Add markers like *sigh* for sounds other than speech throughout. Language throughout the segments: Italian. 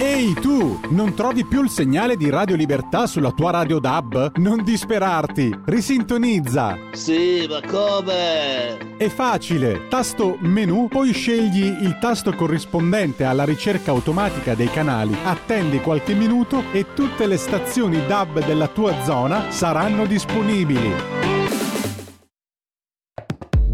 Ehi tu, non trovi più il segnale di Radio Libertà sulla tua radio DAB? Non disperarti, risintonizza. Sì, ma come? È facile, tasto menu, poi scegli il tasto corrispondente alla ricerca automatica dei canali, attendi qualche minuto e tutte le stazioni DAB della tua zona saranno disponibili.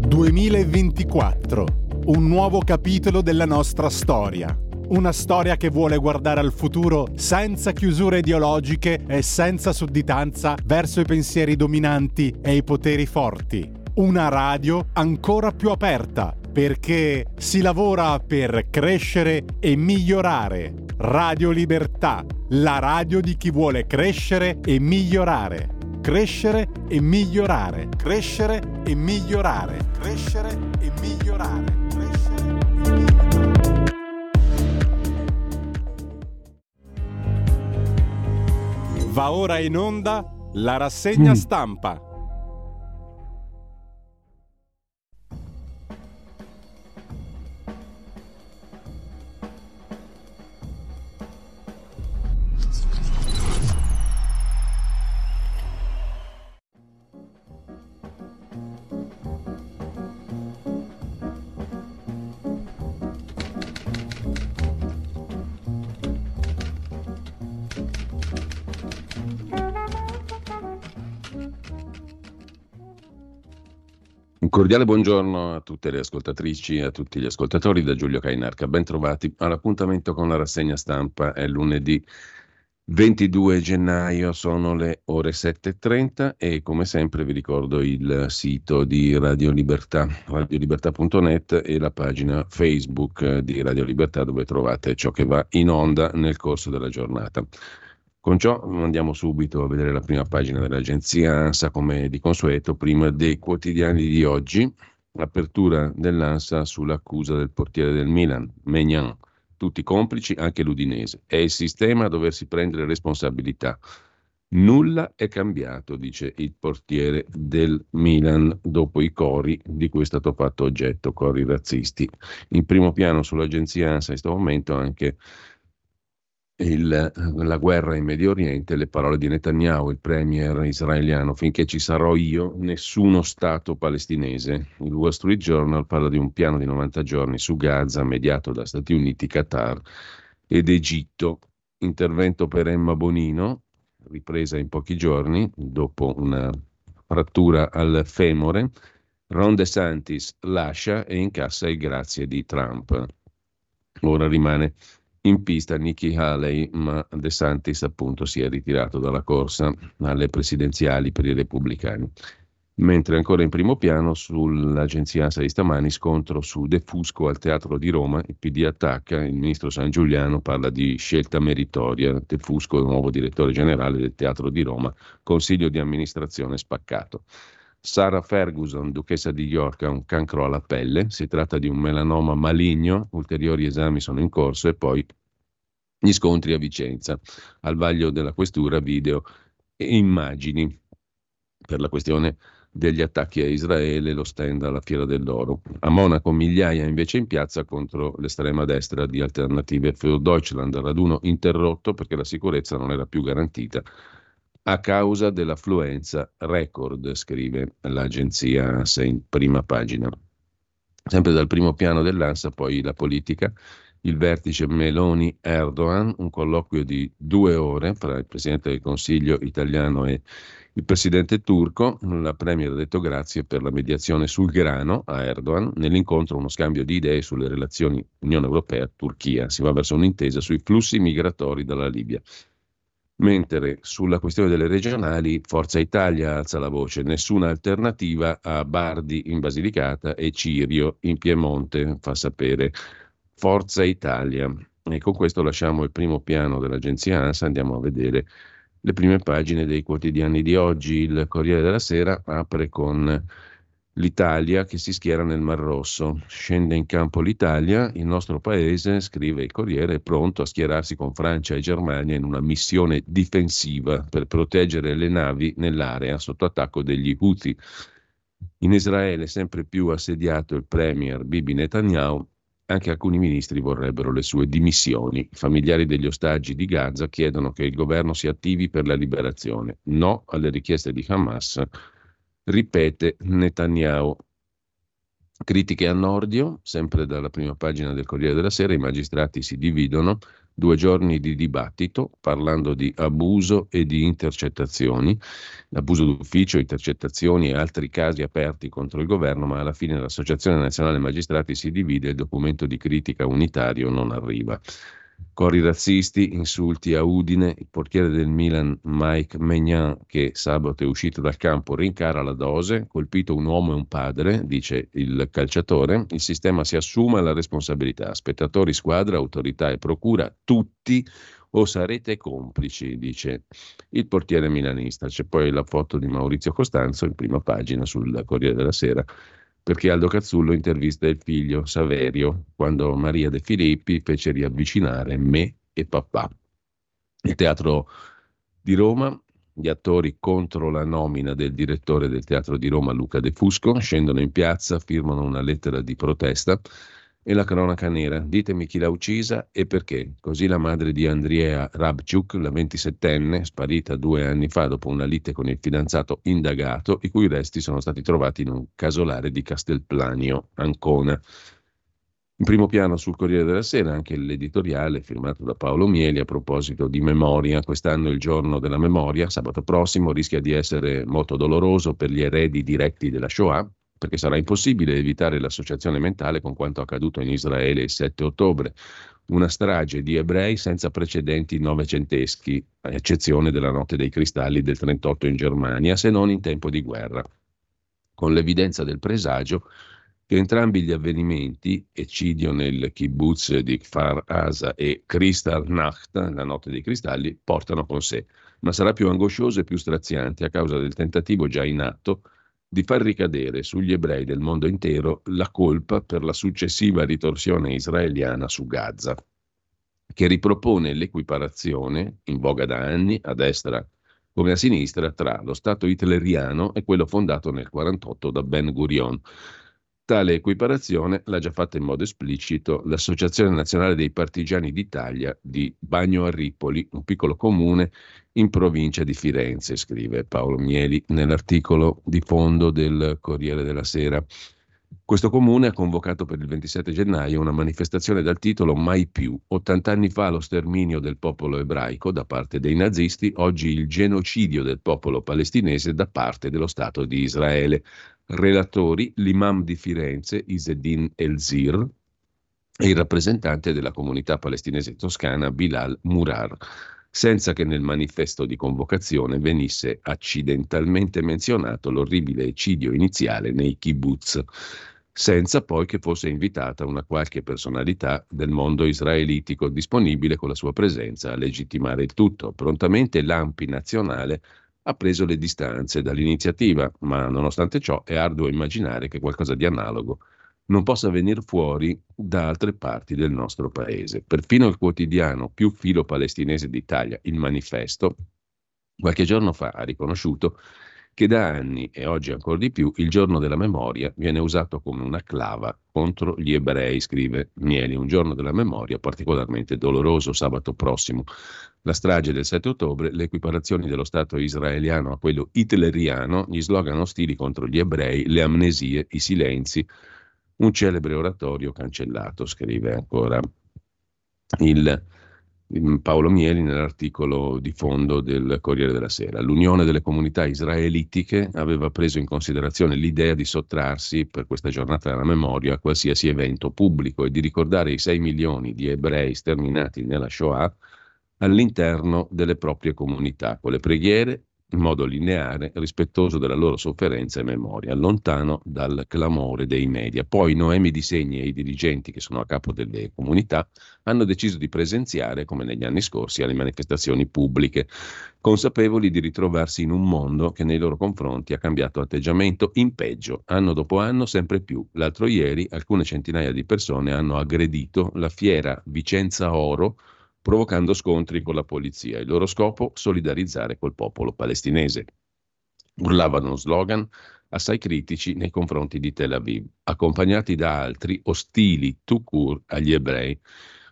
2024, un nuovo capitolo della nostra storia. Una storia che vuole guardare al futuro senza chiusure ideologiche e senza sudditanza verso i pensieri dominanti e i poteri forti. Una radio ancora più aperta perché si lavora per crescere e migliorare. Radio Libertà, la radio di chi vuole crescere e migliorare. Crescere e migliorare. Crescere e migliorare. Crescere e migliorare. Va ora in onda la rassegna stampa. Cordiale buongiorno a tutte le ascoltatrici e a tutti gli ascoltatori da Giulio Cainarca. Ben trovati all'appuntamento con la rassegna stampa. È lunedì 22 gennaio, sono le ore 7.30 e come sempre vi ricordo il sito di Radio Libertà, radiolibertà.net e la pagina Facebook di Radio Libertà dove trovate ciò che va in onda nel corso della giornata. Con ciò andiamo subito a vedere la prima pagina dell'agenzia ANSA come di consueto, prima dei quotidiani di oggi, apertura dell'ANSA sull'accusa del portiere del Milan, Megnan, tutti complici, anche l'Udinese. È il sistema a doversi prendere responsabilità. Nulla è cambiato, dice il portiere del Milan, dopo i cori di cui è stato fatto oggetto, cori razzisti. In primo piano sull'agenzia ANSA in questo momento anche il, la guerra in Medio Oriente, le parole di Netanyahu, il premier israeliano, finché ci sarò io, nessuno Stato palestinese. Il Wall Street Journal parla di un piano di 90 giorni su Gaza mediato da Stati Uniti, Qatar ed Egitto. Intervento per Emma Bonino, ripresa in pochi giorni dopo una frattura al femore. Ron DeSantis lascia e incassa il grazie di Trump. Ora rimane in pista Nikki Haley, ma De Santis appunto si è ritirato dalla corsa alle presidenziali per i repubblicani. Mentre ancora in primo piano sull'agenzia ANSA di stamani scontro su De Fusco al Teatro di Roma, il PD attacca, il ministro San Giuliano parla di scelta meritoria, De Fusco nuovo direttore generale del Teatro di Roma, consiglio di amministrazione spaccato. Sarah Ferguson, duchessa di York, ha un cancro alla pelle, si tratta di un melanoma maligno, ulteriori esami sono in corso e poi gli scontri a Vicenza, al vaglio della questura video e immagini per la questione degli attacchi a Israele, lo stand alla Fiera dell'Oro. A Monaco migliaia invece in piazza contro l'estrema destra di Alternative für Deutschland, raduno interrotto perché la sicurezza non era più garantita a causa dell'affluenza record, scrive l'agenzia in prima pagina. Sempre dal primo piano dell'ANSA, poi la politica, il vertice Meloni-Erdogan, un colloquio di due ore fra il Presidente del Consiglio italiano e il Presidente turco. La Premier ha detto grazie per la mediazione sul grano a Erdogan. Nell'incontro uno scambio di idee sulle relazioni Unione Europea-Turchia. Si va verso un'intesa sui flussi migratori dalla Libia. Mentre sulla questione delle regionali Forza Italia alza la voce, nessuna alternativa a Bardi in Basilicata e Cirio in Piemonte, fa sapere Forza Italia. E con questo lasciamo il primo piano dell'agenzia ANSA, andiamo a vedere le prime pagine dei quotidiani di oggi. Il Corriere della Sera apre con l'Italia che si schiera nel Mar Rosso. Scende in campo l'Italia, il nostro paese, scrive il Corriere, è pronto a schierarsi con Francia e Germania in una missione difensiva per proteggere le navi nell'area sotto attacco degli Houthi. In Israele sempre più assediato il premier Bibi Netanyahu Anche alcuni ministri vorrebbero le sue dimissioni. I familiari degli ostaggi di Gaza chiedono che il governo si attivi per la liberazione. No alle richieste di Hamas, ripete Netanyahu. Critiche a Nordio, sempre dalla prima pagina del Corriere della Sera, i magistrati si dividono, due giorni di dibattito parlando di abuso e di intercettazioni, abuso d'ufficio, intercettazioni e altri casi aperti contro il governo, ma alla fine l'Associazione Nazionale Magistrati si divide e il documento di critica unitario non arriva. Cori razzisti, insulti a Udine, il portiere del Milan Mike Maignan che sabato è uscito dal campo rincara la dose, colpito un uomo e un padre, dice il calciatore, il sistema si assume la responsabilità, spettatori, squadra, autorità e procura, tutti o sarete complici, dice il portiere milanista. C'è poi la foto di Maurizio Costanzo in prima pagina sul Corriere della Sera perché Aldo Cazzullo intervista il figlio Saverio quando Maria De Filippi fece riavvicinare me e papà. Il teatro di Roma, gli attori contro la nomina del direttore del teatro di Roma Luca De Fusco scendono in piazza, firmano una lettera di protesta e la cronaca nera. Ditemi chi l'ha uccisa e perché. Così la madre di Andrea Rabciuk, la 27enne, sparita due anni fa dopo una lite con il fidanzato indagato, i cui resti sono stati trovati in un casolare di Castelplanio, Ancona. In primo piano sul Corriere della Sera anche l'editoriale firmato da Paolo Mieli a proposito di memoria. Quest'anno il giorno della memoria, sabato prossimo, rischia di essere molto doloroso per gli eredi diretti della Shoah, perché sarà impossibile evitare l'associazione mentale con quanto accaduto in Israele il 7 ottobre, una strage di ebrei senza precedenti novecenteschi, a eccezione della notte dei cristalli del 38 in Germania, se non in tempo di guerra, con l'evidenza del presagio che entrambi gli avvenimenti, eccidio nel kibbutz di Kfar Asa e Kristallnacht, la notte dei cristalli, portano con sé, ma sarà più angoscioso e più straziante a causa del tentativo già in atto di far ricadere sugli ebrei del mondo intero la colpa per la successiva ritorsione israeliana su Gaza, che ripropone l'equiparazione, in voga da anni, a destra come a sinistra, tra lo Stato hitleriano e quello fondato nel 1948 da Ben Gurion. Tale equiparazione l'ha già fatta in modo esplicito l'Associazione Nazionale dei Partigiani d'Italia di Bagno a Ripoli, un piccolo comune in provincia di Firenze, scrive Paolo Mieli nell'articolo di fondo del Corriere della Sera. Questo comune ha convocato per il 27 gennaio una manifestazione dal titolo Mai più. 80 anni fa lo sterminio del popolo ebraico da parte dei nazisti, oggi il genocidio del popolo palestinese da parte dello Stato di Israele. Relatori l'imam di Firenze, Isedin Elzir, e il rappresentante della comunità palestinese toscana Bilal Murar senza che nel manifesto di convocazione venisse accidentalmente menzionato l'orribile eccidio iniziale nei kibbutz, senza poi che fosse invitata una qualche personalità del mondo israelitico disponibile con la sua presenza a legittimare il tutto. Prontamente l'AMPI nazionale ha preso le distanze dall'iniziativa, ma nonostante ciò è arduo immaginare che qualcosa di analogo non possa venire fuori da altre parti del nostro paese. Perfino il quotidiano più filo palestinese d'Italia, il Manifesto, qualche giorno fa ha riconosciuto che da anni, e oggi ancora di più, il giorno della memoria viene usato come una clava contro gli ebrei, scrive Mieli, un giorno della memoria particolarmente doloroso sabato prossimo. La strage del 7 ottobre, le equiparazioni dello Stato israeliano a quello hitleriano, gli slogan ostili contro gli ebrei, le amnesie, i silenzi, un celebre oratorio cancellato, scrive ancora il, Paolo Mieli nell'articolo di fondo del Corriere della Sera. L'Unione delle comunità israelitiche aveva preso in considerazione l'idea di sottrarsi per questa giornata della memoria a qualsiasi evento pubblico e di ricordare i 6 milioni di ebrei sterminati nella Shoah all'interno delle proprie comunità, con le preghiere in modo lineare, rispettoso della loro sofferenza e memoria, lontano dal clamore dei media. Poi Noemi Di Segni e i dirigenti che sono a capo delle comunità hanno deciso di presenziare, come negli anni scorsi, alle manifestazioni pubbliche, consapevoli di ritrovarsi in un mondo che nei loro confronti ha cambiato atteggiamento in peggio, anno dopo anno sempre più. L'altro ieri alcune centinaia di persone hanno aggredito la fiera Vicenza Oro, provocando scontri con la polizia. Il loro scopo? Solidarizzare col popolo palestinese. Urlavano slogan assai critici nei confronti di Tel Aviv, accompagnati da altri ostili tout court agli ebrei.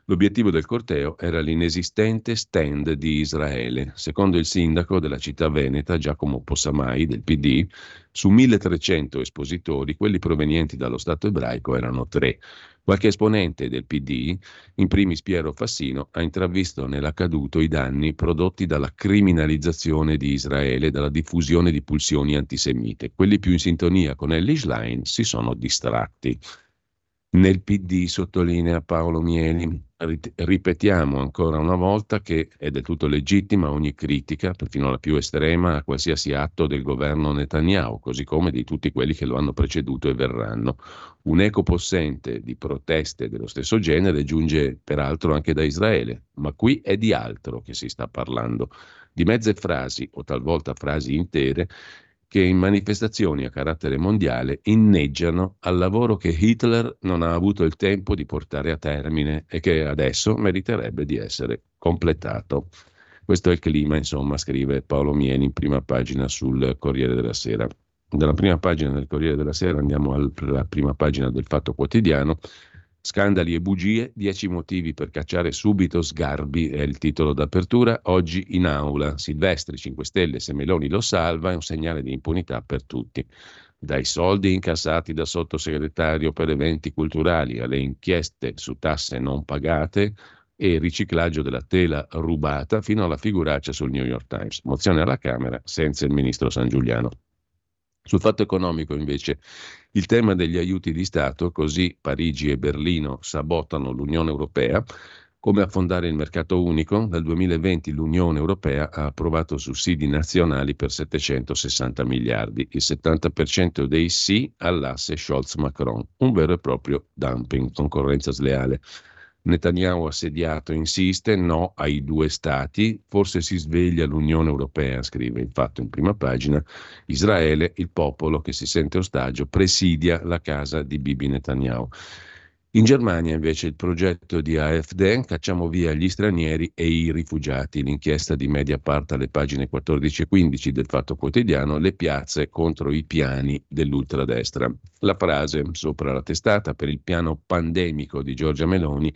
L'obiettivo del corteo era l'inesistente stand di Israele. Secondo il sindaco della città veneta, Giacomo Possamai, del PD, su 1300 espositori, quelli provenienti dallo Stato ebraico erano tre. Qualche esponente del PD, in primis Piero Fassino, ha intravisto nell'accaduto i danni prodotti dalla criminalizzazione di Israele e dalla diffusione di pulsioni antisemite. Quelli più in sintonia con Ellie Schlein si sono distratti. Nel PD sottolinea Paolo Mieli, ripetiamo ancora una volta che è del tutto legittima ogni critica, perfino la più estrema, a qualsiasi atto del governo Netanyahu, così come di tutti quelli che lo hanno preceduto e verranno. Un eco possente di proteste dello stesso genere giunge peraltro anche da Israele, ma qui è di altro che si sta parlando, di mezze frasi o talvolta frasi intere che in manifestazioni a carattere mondiale inneggiano al lavoro che Hitler non ha avuto il tempo di portare a termine e che adesso meriterebbe di essere completato. Questo è il clima, insomma, scrive Paolo Mieni in prima pagina sul Corriere della Sera. Dalla prima pagina del Corriere della Sera andiamo alla prima pagina del Fatto Quotidiano Scandali e bugie, dieci motivi per cacciare subito Sgarbi è il titolo d'apertura. Oggi in aula, Silvestri 5 Stelle, se Meloni lo salva, è un segnale di impunità per tutti. Dai soldi incassati da sottosegretario per eventi culturali alle inchieste su tasse non pagate e riciclaggio della tela rubata fino alla figuraccia sul New York Times. Mozione alla Camera senza il ministro San Giuliano. Sul fatto economico, invece, il tema degli aiuti di Stato, così Parigi e Berlino sabotano l'Unione Europea, come affondare il mercato unico? Dal 2020 l'Unione Europea ha approvato sussidi nazionali per 760 miliardi, il 70% dei sì all'asse Scholz-Macron, un vero e proprio dumping, concorrenza sleale. Netanyahu assediato insiste no ai due stati, forse si sveglia l'Unione Europea, scrive infatti in prima pagina, Israele, il popolo che si sente ostaggio, presidia la casa di Bibi Netanyahu. In Germania invece il progetto di AfD, cacciamo via gli stranieri e i rifugiati, l'inchiesta di Mediapart alle pagine 14 e 15 del Fatto Quotidiano, le piazze contro i piani dell'ultradestra. La frase sopra la testata per il piano pandemico di Giorgia Meloni,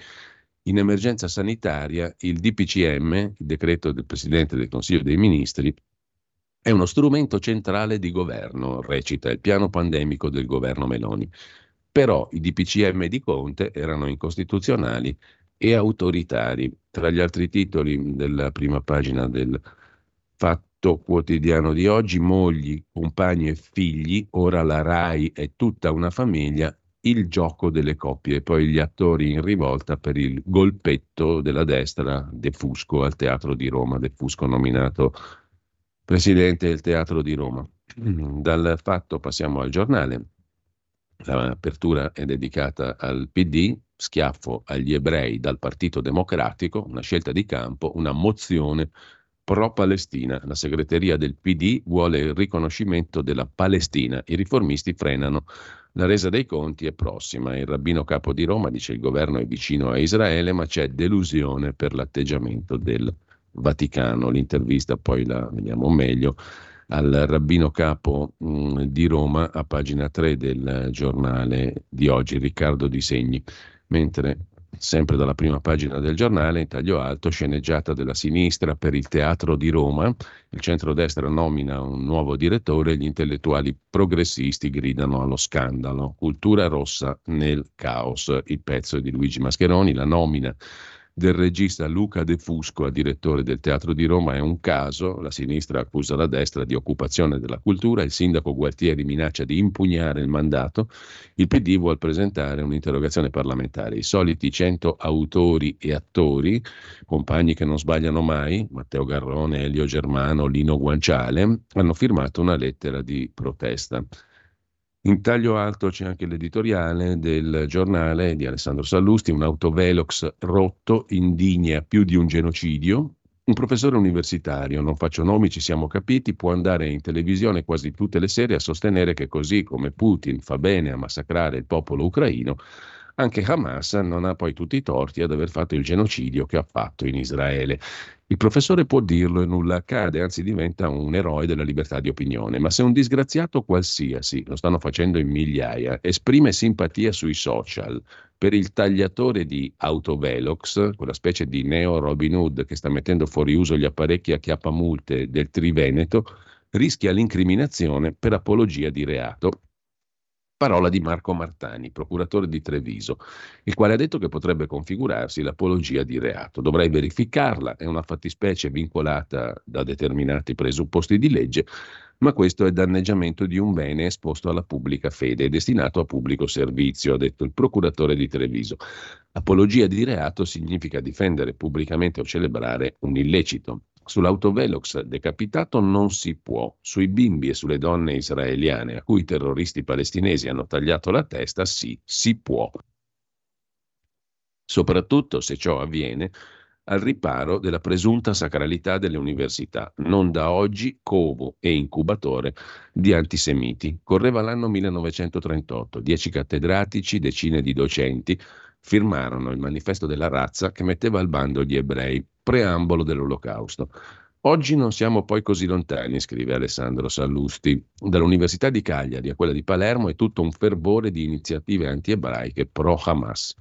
in emergenza sanitaria il DPCM, il decreto del Presidente del Consiglio dei Ministri, è uno strumento centrale di governo, recita il piano pandemico del governo Meloni però i DPCM di Conte erano incostituzionali e autoritari. Tra gli altri titoli della prima pagina del Fatto Quotidiano di oggi, mogli, compagni e figli, ora la RAI è tutta una famiglia, il gioco delle coppie, poi gli attori in rivolta per il golpetto della destra De Fusco al Teatro di Roma, De Fusco nominato presidente del Teatro di Roma. *clears throat* Dal fatto passiamo al giornale. L'apertura è dedicata al PD, schiaffo agli ebrei dal Partito Democratico, una scelta di campo, una mozione pro-Palestina. La segreteria del PD vuole il riconoscimento della Palestina. I riformisti frenano. La resa dei conti è prossima. Il rabbino capo di Roma dice il governo è vicino a Israele, ma c'è delusione per l'atteggiamento del Vaticano. L'intervista poi la vediamo meglio al rabbino capo mm, di Roma a pagina 3 del giornale di oggi, Riccardo Di Segni, mentre sempre dalla prima pagina del giornale, in taglio alto, sceneggiata della sinistra per il Teatro di Roma, il centrodestra nomina un nuovo direttore e gli intellettuali progressisti gridano allo scandalo. Cultura rossa nel caos, il pezzo di Luigi Mascheroni, la nomina del regista Luca De Fusco direttore del Teatro di Roma è un caso, la sinistra accusa la destra di occupazione della cultura, il sindaco Gualtieri minaccia di impugnare il mandato, il PD vuole presentare un'interrogazione parlamentare. I soliti 100 autori e attori, compagni che non sbagliano mai, Matteo Garrone, Elio Germano, Lino Guanciale, hanno firmato una lettera di protesta. In taglio alto c'è anche l'editoriale del giornale di Alessandro Sallusti, un autovelox rotto indigna più di un genocidio. Un professore universitario, non faccio nomi, ci siamo capiti, può andare in televisione quasi tutte le sere a sostenere che così come Putin fa bene a massacrare il popolo ucraino, anche Hamas non ha poi tutti i torti ad aver fatto il genocidio che ha fatto in Israele. Il professore può dirlo e nulla accade, anzi diventa un eroe della libertà di opinione, ma se un disgraziato qualsiasi, lo stanno facendo in migliaia, esprime simpatia sui social per il tagliatore di autovelox, quella specie di neo Robin Hood che sta mettendo fuori uso gli apparecchi a chiappamulte del Triveneto, rischia l'incriminazione per apologia di reato Parola di Marco Martani, procuratore di Treviso, il quale ha detto che potrebbe configurarsi l'apologia di reato. Dovrei verificarla, è una fattispecie vincolata da determinati presupposti di legge, ma questo è danneggiamento di un bene esposto alla pubblica fede e destinato a pubblico servizio, ha detto il procuratore di Treviso. Apologia di reato significa difendere pubblicamente o celebrare un illecito. Sull'autovelox decapitato non si può, sui bimbi e sulle donne israeliane a cui i terroristi palestinesi hanno tagliato la testa, sì, si può. Soprattutto se ciò avviene al riparo della presunta sacralità delle università, non da oggi covo e incubatore di antisemiti. Correva l'anno 1938, dieci cattedratici, decine di docenti firmarono il manifesto della razza che metteva al bando gli ebrei, preambolo dell'olocausto. Oggi non siamo poi così lontani, scrive Alessandro Sallusti. Dall'Università di Cagliari a quella di Palermo è tutto un fervore di iniziative anti-ebraiche pro-Hamas.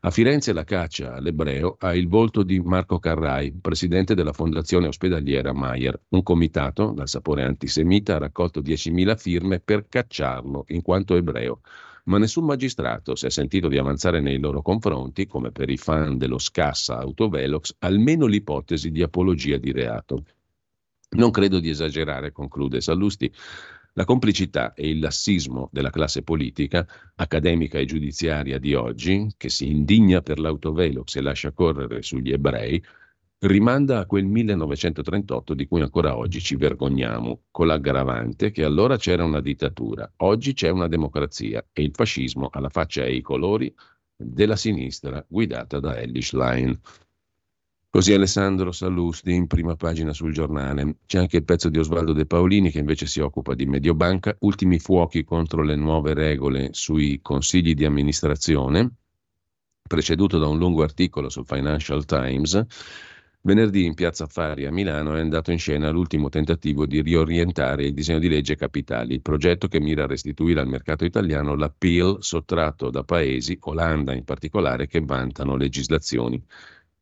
A Firenze la caccia all'ebreo ha il volto di Marco Carrai, presidente della fondazione ospedaliera Maier. Un comitato dal sapore antisemita ha raccolto 10.000 firme per cacciarlo in quanto ebreo ma nessun magistrato si è sentito di avanzare nei loro confronti, come per i fan dello scassa autovelox, almeno l'ipotesi di apologia di reato. Non credo di esagerare, conclude Sallusti. La complicità e il lassismo della classe politica, accademica e giudiziaria di oggi, che si indigna per l'autovelox e lascia correre sugli ebrei, rimanda a quel 1938 di cui ancora oggi ci vergogniamo, con l'aggravante che allora c'era una dittatura, oggi c'è una democrazia e il fascismo ha la faccia e i colori della sinistra guidata da Ellis Line. Così Alessandro Sallusti in prima pagina sul giornale. C'è anche il pezzo di Osvaldo De Paolini che invece si occupa di Mediobanca, ultimi fuochi contro le nuove regole sui consigli di amministrazione, preceduto da un lungo articolo sul Financial Times Venerdì in piazza Affari a Milano è andato in scena l'ultimo tentativo di riorientare il disegno di legge Capitali, il progetto che mira a restituire al mercato italiano l'appeal sottratto da paesi, Olanda in particolare, che vantano legislazioni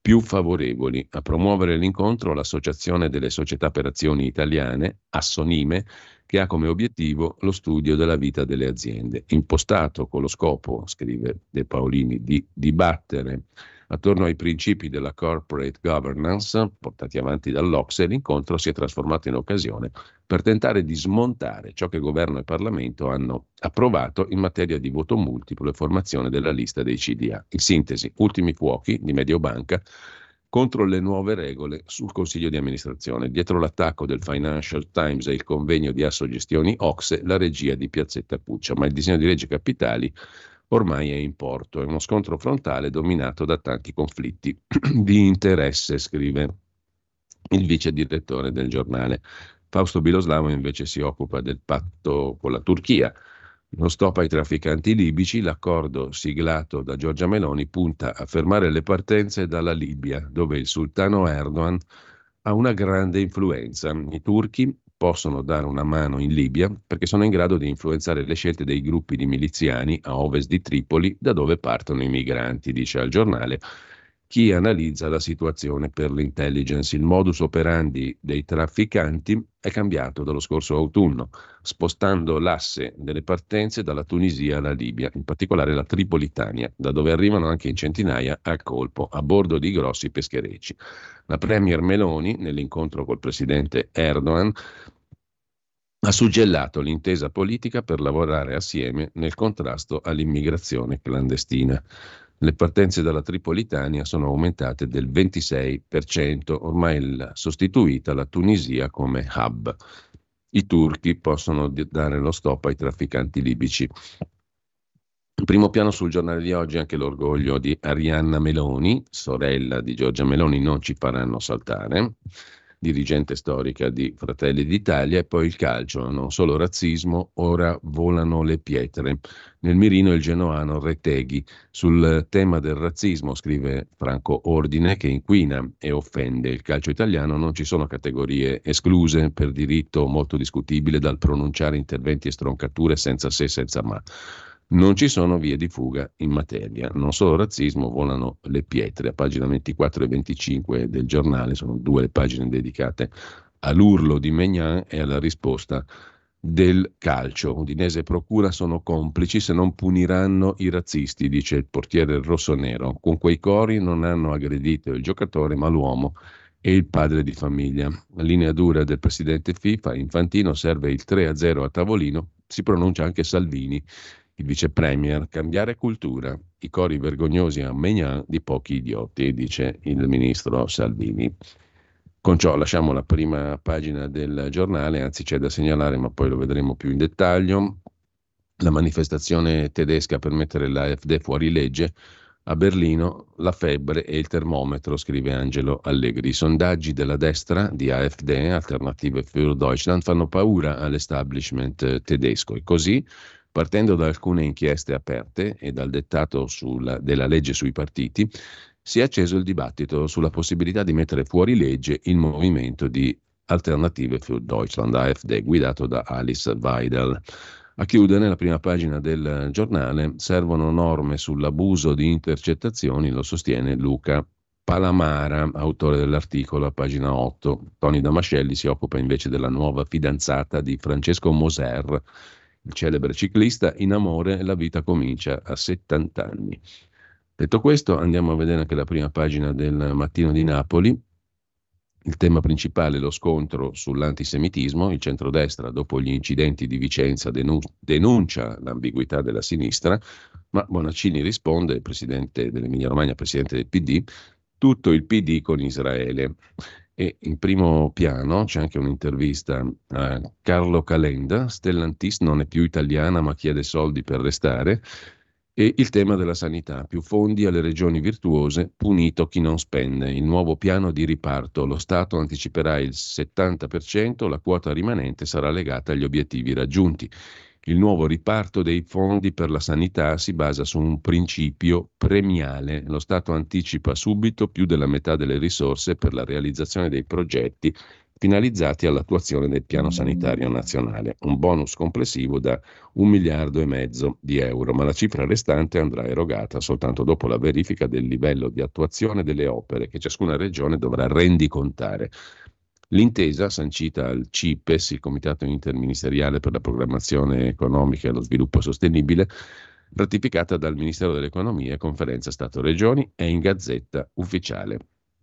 più favorevoli a promuovere l'incontro l'Associazione delle Società per Azioni Italiane, Assonime, che ha come obiettivo lo studio della vita delle aziende, impostato con lo scopo, scrive De Paolini, di dibattere Attorno ai principi della corporate governance portati avanti dall'Ocse, l'incontro si è trasformato in occasione per tentare di smontare ciò che governo e Parlamento hanno approvato in materia di voto multiplo e formazione della lista dei CDA. In sintesi, ultimi fuochi di Mediobanca contro le nuove regole sul consiglio di amministrazione. Dietro l'attacco del Financial Times e il convegno di Assogestioni Ocse, la regia di Piazzetta Puccia, ma il disegno di legge capitali ormai è in porto. È uno scontro frontale dominato da tanti conflitti *clears throat* di interesse, scrive il vice direttore del giornale. Fausto Biloslavo invece si occupa del patto con la Turchia. Non stop ai trafficanti libici, l'accordo siglato da Giorgia Meloni punta a fermare le partenze dalla Libia, dove il sultano Erdogan ha una grande influenza. I turchi possono dare una mano in Libia perché sono in grado di influenzare le scelte dei gruppi di miliziani a ovest di Tripoli da dove partono i migranti, dice al giornale chi analizza la situazione per l'intelligence. Il modus operandi dei trafficanti è cambiato dallo scorso autunno, spostando l'asse delle partenze dalla Tunisia alla Libia, in particolare la Tripolitania, da dove arrivano anche in centinaia a colpo, a bordo di grossi pescherecci. La Premier Meloni, nell'incontro col presidente Erdogan, ha suggellato l'intesa politica per lavorare assieme nel contrasto all'immigrazione clandestina. Le partenze dalla Tripolitania sono aumentate del 26%, ormai sostituita la Tunisia come hub. I turchi possono dare lo stop ai trafficanti libici. In primo piano sul giornale di oggi anche l'orgoglio di Arianna Meloni, sorella di Giorgia Meloni, non ci faranno saltare. Dirigente storica di Fratelli d'Italia, e poi il calcio, non solo razzismo, ora volano le pietre. Nel mirino il genoano Reteghi. Sul tema del razzismo scrive Franco Ordine che inquina e offende. Il calcio italiano non ci sono categorie escluse per diritto molto discutibile dal pronunciare interventi e stroncature senza se senza ma. Non ci sono vie di fuga in materia, non solo razzismo, volano le pietre. A pagina 24 e 25 del giornale sono due le pagine dedicate all'urlo di Megnan e alla risposta del calcio. Udinese e Procura sono complici se non puniranno i razzisti, dice il portiere rossonero. Con quei cori non hanno aggredito il giocatore ma l'uomo e il padre di famiglia. La linea dura del presidente FIFA, Infantino, serve il 3-0 a tavolino, si pronuncia anche Salvini il vice premier, cambiare cultura, i cori vergognosi a Megnan di pochi idioti, dice il ministro Salvini. Con ciò lasciamo la prima pagina del giornale, anzi c'è da segnalare, ma poi lo vedremo più in dettaglio, la manifestazione tedesca per mettere l'AfD fuori legge. A Berlino la febbre e il termometro, scrive Angelo Allegri. I sondaggi della destra di AfD, Alternative für Deutschland, fanno paura all'establishment tedesco e così Partendo da alcune inchieste aperte e dal dettato sulla, della legge sui partiti, si è acceso il dibattito sulla possibilità di mettere fuori legge il movimento di Alternative für Deutschland, AfD, guidato da Alice Weidel. A chiudere la prima pagina del giornale servono norme sull'abuso di intercettazioni, lo sostiene Luca Palamara, autore dell'articolo a pagina 8. Tony Damascelli si occupa invece della nuova fidanzata di Francesco Moser, il celebre ciclista, in amore la vita comincia a 70 anni. Detto questo, andiamo a vedere anche la prima pagina del Mattino di Napoli. Il tema principale è lo scontro sull'antisemitismo. Il centrodestra, dopo gli incidenti di Vicenza, denuncia l'ambiguità della sinistra, ma Bonaccini risponde, presidente dell'Emilia Romagna, presidente del PD, tutto il PD con Israele. E in primo piano c'è anche un'intervista a Carlo Calenda, Stellantis non è più italiana ma chiede soldi per restare, e il tema della sanità, più fondi alle regioni virtuose, punito chi non spende. Il nuovo piano di riparto, lo Stato anticiperà il 70%, la quota rimanente sarà legata agli obiettivi raggiunti. Il nuovo riparto dei fondi per la sanità si basa su un principio premiale. Lo Stato anticipa subito più della metà delle risorse per la realizzazione dei progetti finalizzati all'attuazione del piano sanitario nazionale, un bonus complessivo da un miliardo e mezzo di euro, ma la cifra restante andrà erogata soltanto dopo la verifica del livello di attuazione delle opere che ciascuna regione dovrà rendicontare. L'intesa, sancita al CIPES, il Comitato Interministeriale per la Programmazione Economica e lo Sviluppo Sostenibile, ratificata dal Ministero dell'Economia e Conferenza Stato-Regioni, è in gazzetta ufficiale.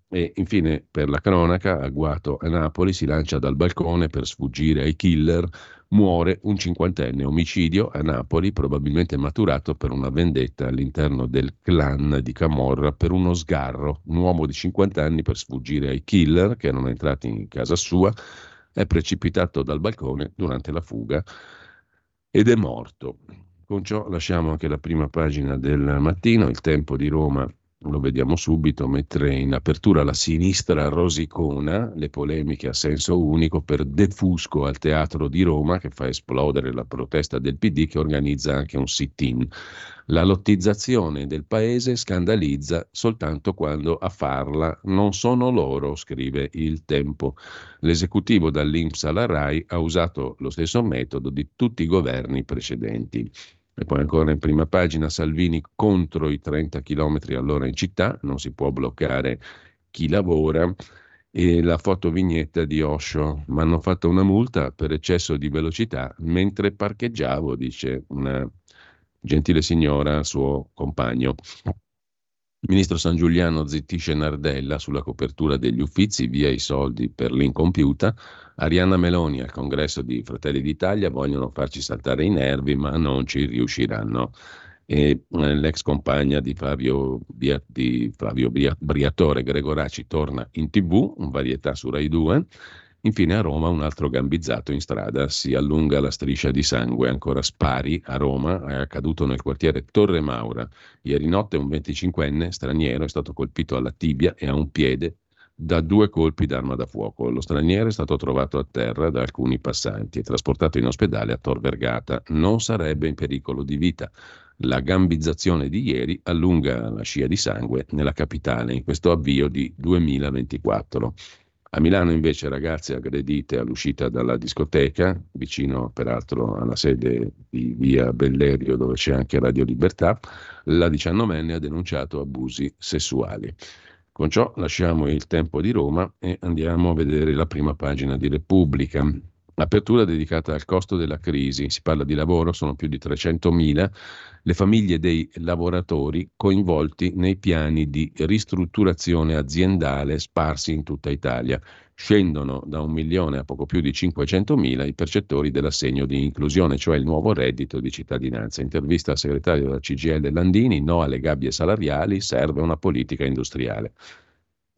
E infine, per la cronaca, agguato a Napoli si lancia dal balcone per sfuggire ai killer muore un cinquantenne omicidio a Napoli, probabilmente maturato per una vendetta all'interno del clan di Camorra per uno sgarro. Un uomo di 50 anni per sfuggire ai killer che erano entrati in casa sua è precipitato dal balcone durante la fuga ed è morto. Con ciò lasciamo anche la prima pagina del mattino, il tempo di Roma lo vediamo subito, mettere in apertura la sinistra rosicona, le polemiche a senso unico per Defusco al Teatro di Roma che fa esplodere la protesta del PD che organizza anche un sit-in. La lottizzazione del paese scandalizza soltanto quando a farla non sono loro, scrive il tempo. L'esecutivo dall'Inps alla RAI ha usato lo stesso metodo di tutti i governi precedenti. E poi ancora in prima pagina Salvini contro i 30 km all'ora in città, non si può bloccare chi lavora. E la fotovignetta di Osho, mi hanno fatto una multa per eccesso di velocità mentre parcheggiavo, dice una gentile signora suo compagno. Il ministro San Giuliano zittisce Nardella sulla copertura degli uffizi via i soldi per l'incompiuta. Arianna Meloni al congresso di Fratelli d'Italia vogliono farci saltare i nervi, ma non ci riusciranno. E eh, l'ex compagna di Fabio, di Fabio Briatore, Gregoraci, torna in tv, un varietà su Rai 2. Infine a Roma un altro gambizzato in strada, si allunga la striscia di sangue, ancora spari a Roma, è accaduto nel quartiere Torre Maura. Ieri notte un 25enne straniero è stato colpito alla tibia e a un piede da due colpi d'arma da fuoco. Lo straniero è stato trovato a terra da alcuni passanti e trasportato in ospedale a Tor Vergata. Non sarebbe in pericolo di vita. La gambizzazione di ieri allunga la scia di sangue nella capitale in questo avvio di 2024. A Milano invece ragazze aggredite all'uscita dalla discoteca, vicino peraltro alla sede di via Bellerio dove c'è anche Radio Libertà, la diciannovenne ha denunciato abusi sessuali. Con ciò lasciamo il tempo di Roma e andiamo a vedere la prima pagina di Repubblica. Apertura dedicata al costo della crisi, si parla di lavoro, sono più di 300.000 le famiglie dei lavoratori coinvolti nei piani di ristrutturazione aziendale sparsi in tutta Italia. Scendono da un milione a poco più di 500.000 i percettori dell'assegno di inclusione, cioè il nuovo reddito di cittadinanza. Intervista al segretario della CGL Landini, no alle gabbie salariali, serve una politica industriale.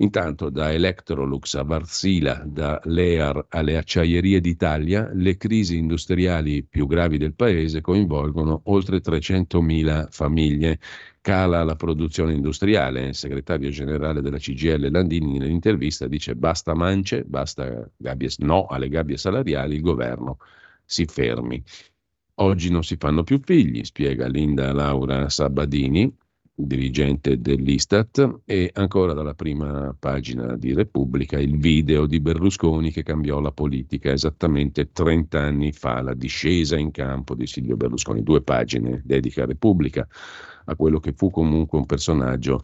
Intanto da Electrolux a Varsila, da Lear alle acciaierie d'Italia, le crisi industriali più gravi del paese coinvolgono oltre 300.000 famiglie. Cala la produzione industriale. Il segretario generale della CGL Landini nell'intervista dice basta mance, basta gabbie, no alle gabbie salariali, il governo si fermi. Oggi non si fanno più figli, spiega Linda Laura Sabadini, dirigente dell'Istat, e ancora dalla prima pagina di Repubblica il video di Berlusconi che cambiò la politica esattamente 30 anni fa, la discesa in campo di Silvio Berlusconi. Due pagine dedica a Repubblica, a quello che fu comunque un personaggio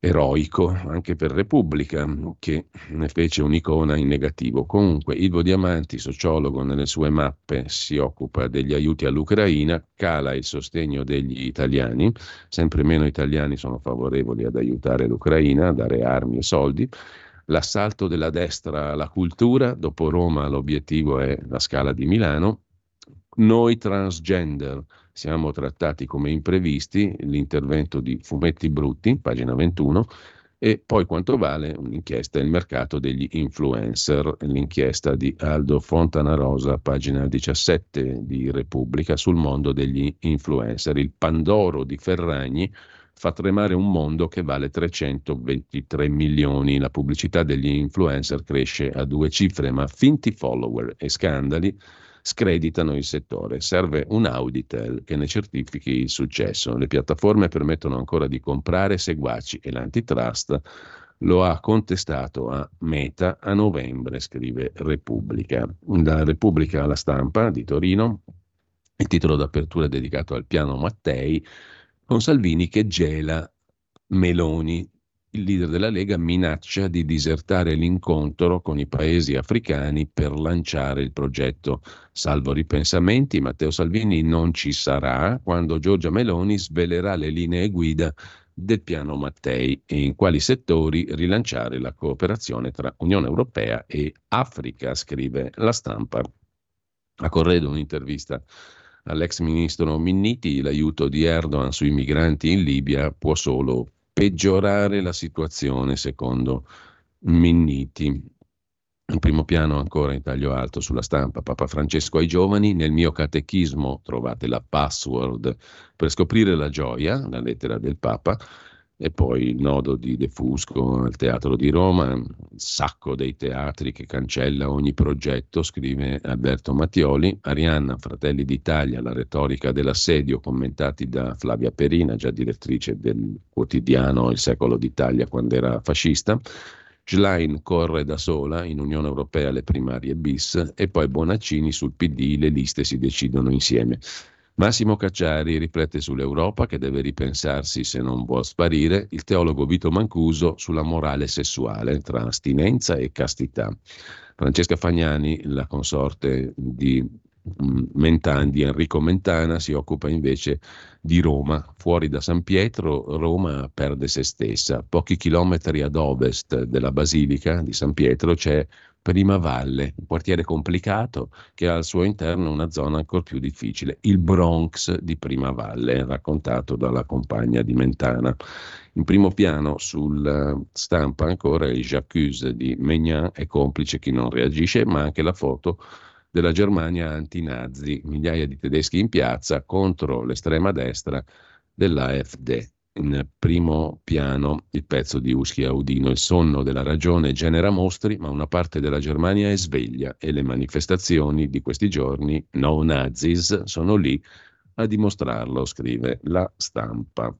eroico anche per Repubblica, che ne fece un'icona in negativo. Comunque, Ivo Diamanti, sociologo, nelle sue mappe si occupa degli aiuti all'Ucraina, cala il sostegno degli italiani, sempre meno italiani sono favorevoli ad aiutare l'Ucraina, a dare armi e soldi. L'assalto della destra alla cultura, dopo Roma l'obiettivo è la scala di Milano. Noi transgender, siamo trattati come imprevisti, l'intervento di Fumetti Brutti, pagina 21, e poi quanto vale un'inchiesta Il mercato degli influencer, l'inchiesta di Aldo Fontanarosa, pagina 17 di Repubblica, sul mondo degli influencer. Il Pandoro di Ferragni fa tremare un mondo che vale 323 milioni. La pubblicità degli influencer cresce a due cifre, ma finti follower e scandali screditano il settore. Serve un Auditel che ne certifichi il successo. Le piattaforme permettono ancora di comprare seguaci e l'antitrust lo ha contestato a Meta a novembre, scrive Repubblica. La Repubblica alla stampa di Torino, il titolo d'apertura è dedicato al piano Mattei, con Salvini che gela Meloni, il leader della Lega minaccia di disertare l'incontro con i paesi africani per lanciare il progetto. Salvo ripensamenti, Matteo Salvini non ci sarà quando Giorgia Meloni svelerà le linee guida del piano Mattei e in quali settori rilanciare la cooperazione tra Unione Europea e Africa, scrive la stampa. A Corredo un'intervista all'ex ministro Minniti, l'aiuto di Erdogan sui migranti in Libia può solo peggiorare la situazione, secondo Minniti. In primo piano ancora in taglio alto sulla stampa, Papa Francesco ai giovani, nel mio catechismo trovate la password per scoprire la gioia, la lettera del Papa, e poi il nodo di De Fusco al Teatro di Roma, il sacco dei teatri che cancella ogni progetto, scrive Alberto Mattioli, Arianna, Fratelli d'Italia, la retorica dell'assedio, commentati da Flavia Perina, già direttrice del quotidiano Il secolo d'Italia quando era fascista, Schlein corre da sola, in Unione Europea le primarie bis, e poi Bonaccini sul PD, le liste si decidono insieme. Massimo Cacciari riflette sull'Europa che deve ripensarsi se non vuol sparire, il teologo Vito Mancuso sulla morale sessuale tra astinenza e castità. Francesca Fagnani, la consorte di mm, Mentana, di Enrico Mentana, si occupa invece di Roma. Fuori da San Pietro, Roma perde se stessa. Pochi chilometri ad ovest della Basilica di San Pietro c'è Prima Valle, un quartiere complicato che ha al suo interno una zona ancora più difficile, il Bronx di Prima Valle, raccontato dalla compagna di Mentana. In primo piano sul stampa ancora il J'accuse di Megnan è complice chi non reagisce, ma anche la foto della Germania anti-nazi, migliaia di tedeschi in piazza contro l'estrema destra dell'AfD. In primo piano il pezzo di Uschi Audino. Il sonno della ragione genera mostri, ma una parte della Germania è sveglia e le manifestazioni di questi giorni, no nazis, sono lì a dimostrarlo, scrive la stampa.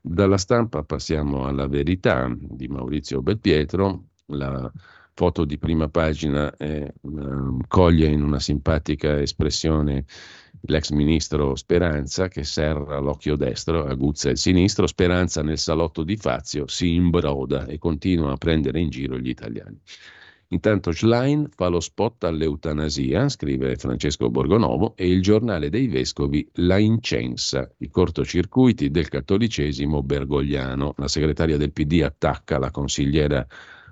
Dalla stampa passiamo alla verità di Maurizio Belpietro. La foto di prima pagina eh, coglie in una simpatica espressione l'ex ministro Speranza che serra l'occhio destro, aguzza il sinistro, Speranza nel salotto di Fazio si imbroda e continua a prendere in giro gli italiani. Intanto Schlein fa lo spot all'eutanasia, scrive Francesco Borgonovo, e il giornale dei vescovi la incensa, i cortocircuiti del cattolicesimo bergogliano. La segretaria del PD attacca la consigliera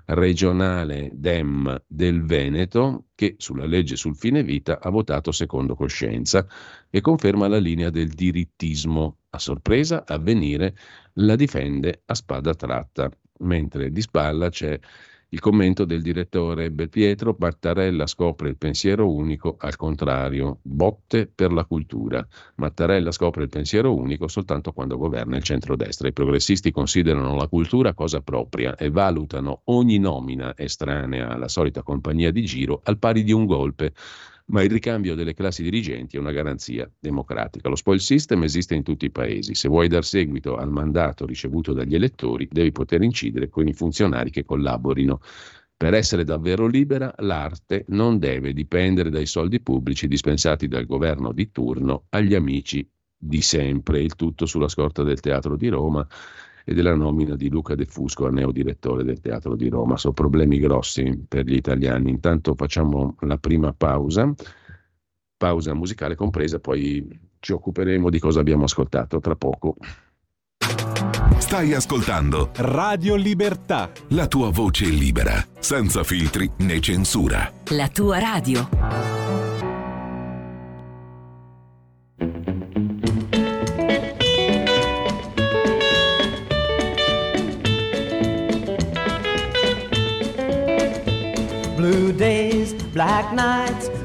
regionale Dem del Veneto che sulla legge sul fine vita ha votato secondo coscienza e conferma la linea del dirittismo. A sorpresa, a venire, la difende a spada tratta, mentre di spalla c'è il commento del direttore Belpietro, Mattarella scopre il pensiero unico, al contrario, botte per la cultura. Mattarella scopre il pensiero unico soltanto quando governa il centrodestra. I progressisti considerano la cultura cosa propria e valutano ogni nomina estranea alla solita compagnia di giro al pari di un golpe ma il ricambio delle classi dirigenti è una garanzia democratica. Lo spoil system esiste in tutti i paesi. Se vuoi dar seguito al mandato ricevuto dagli elettori, devi poter incidere con i funzionari che collaborino. Per essere davvero libera, l'arte non deve dipendere dai soldi pubblici dispensati dal governo di turno agli amici di sempre. Il tutto sulla scorta del Teatro di Roma e della nomina di Luca De Fusco a neodirettore del Teatro di Roma. Sono problemi grossi per gli italiani. Intanto facciamo la prima pausa, pausa musicale compresa, poi ci occuperemo di cosa abbiamo ascoltato tra poco. Stai ascoltando Radio Libertà. La tua voce libera, senza filtri né censura. La tua radio.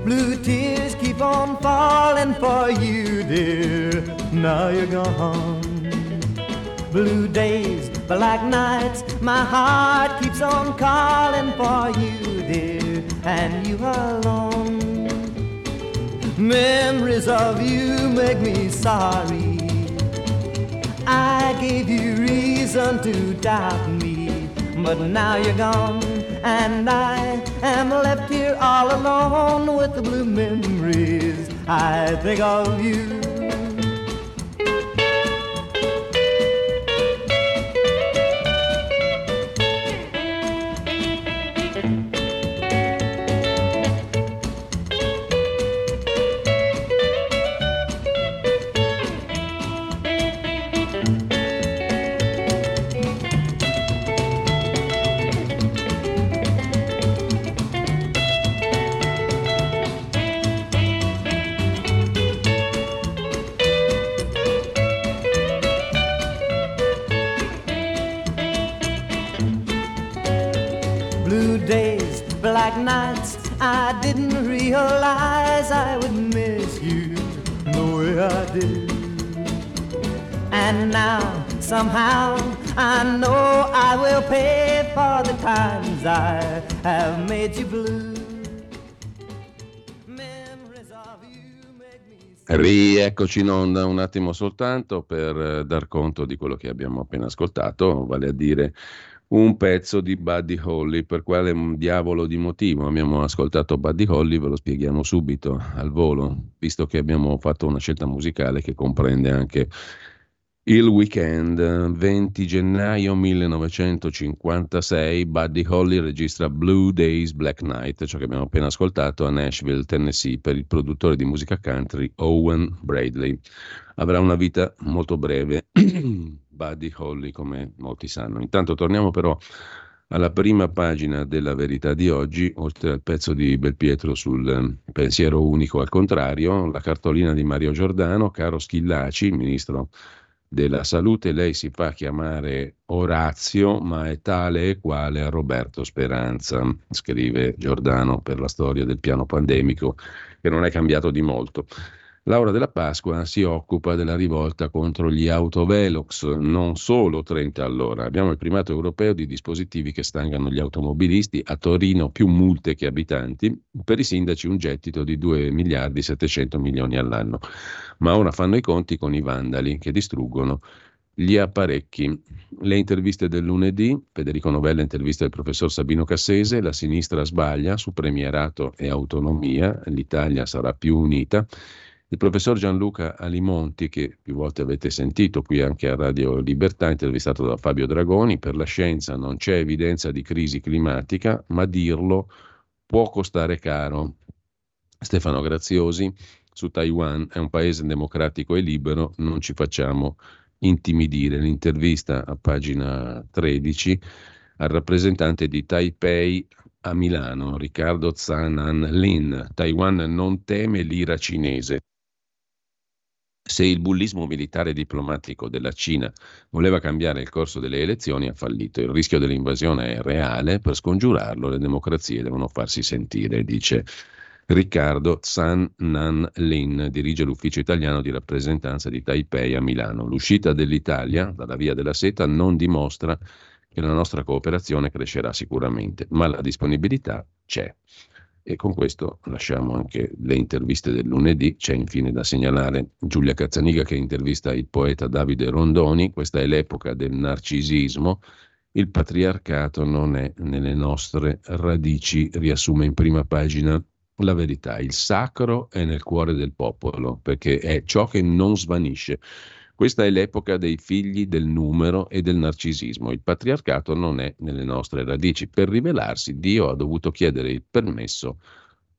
Blue tears keep on falling for you, dear. Now you're gone. Blue days, black nights, my heart keeps on calling for you, dear, and you alone. Memories of you make me sorry. I gave you reason to doubt me, but now you're gone and I am left here all alone with the blue memories. I think of you. Somehow. I know I will pay for the times I have made you blue. Rieccoci in onda un attimo soltanto per eh, dar conto di quello che abbiamo appena ascoltato, vale a dire un pezzo di Buddy Holly. Per quale diavolo di motivo abbiamo ascoltato Buddy Holly? Ve lo spieghiamo subito al volo, visto che abbiamo fatto una scelta musicale che comprende anche il weekend, 20 gennaio 1956, Buddy Holly registra Blue Days Black Night, ciò che abbiamo appena ascoltato a Nashville, Tennessee, per il produttore di musica country Owen Bradley. Avrà una vita molto breve, *clears throat* Buddy Holly, come molti sanno. Intanto torniamo però alla prima pagina della verità di oggi, oltre al pezzo di Belpietro sul pensiero unico al contrario, la cartolina di Mario Giordano, caro Schillaci, ministro della salute, lei si fa chiamare Orazio, ma è tale e quale Roberto Speranza, scrive Giordano per la storia del piano pandemico, che non è cambiato di molto. Laura della Pasqua si occupa della rivolta contro gli autovelox, non solo 30 all'ora. Abbiamo il primato europeo di dispositivi che stangano gli automobilisti, a Torino più multe che abitanti, per i sindaci un gettito di 2 miliardi 700 milioni all'anno. Ma ora fanno i conti con i vandali che distruggono gli apparecchi. Le interviste del lunedì, Federico Novella intervista il professor Sabino Cassese, la sinistra sbaglia su premierato e autonomia, l'Italia sarà più unita. Il professor Gianluca Alimonti, che più volte avete sentito qui anche a Radio Libertà, intervistato da Fabio Dragoni, per la scienza non c'è evidenza di crisi climatica, ma dirlo può costare caro. Stefano Graziosi, su Taiwan è un paese democratico e libero, non ci facciamo intimidire. L'intervista a pagina 13 al rappresentante di Taipei a Milano, Riccardo Zanan Lin. Taiwan non teme l'ira cinese. Se il bullismo militare e diplomatico della Cina voleva cambiare il corso delle elezioni, ha fallito. Il rischio dell'invasione è reale, per scongiurarlo le democrazie devono farsi sentire, dice Riccardo San Nan Lin, dirige l'ufficio italiano di rappresentanza di Taipei a Milano. L'uscita dell'Italia dalla via della seta non dimostra che la nostra cooperazione crescerà sicuramente, ma la disponibilità c'è. E con questo lasciamo anche le interviste del lunedì. C'è infine da segnalare Giulia Cazzaniga che intervista il poeta Davide Rondoni. Questa è l'epoca del narcisismo. Il patriarcato non è nelle nostre radici, riassume in prima pagina la verità. Il sacro è nel cuore del popolo, perché è ciò che non svanisce. Questa è l'epoca dei figli del numero e del narcisismo. Il patriarcato non è nelle nostre radici. Per rivelarsi, Dio ha dovuto chiedere il permesso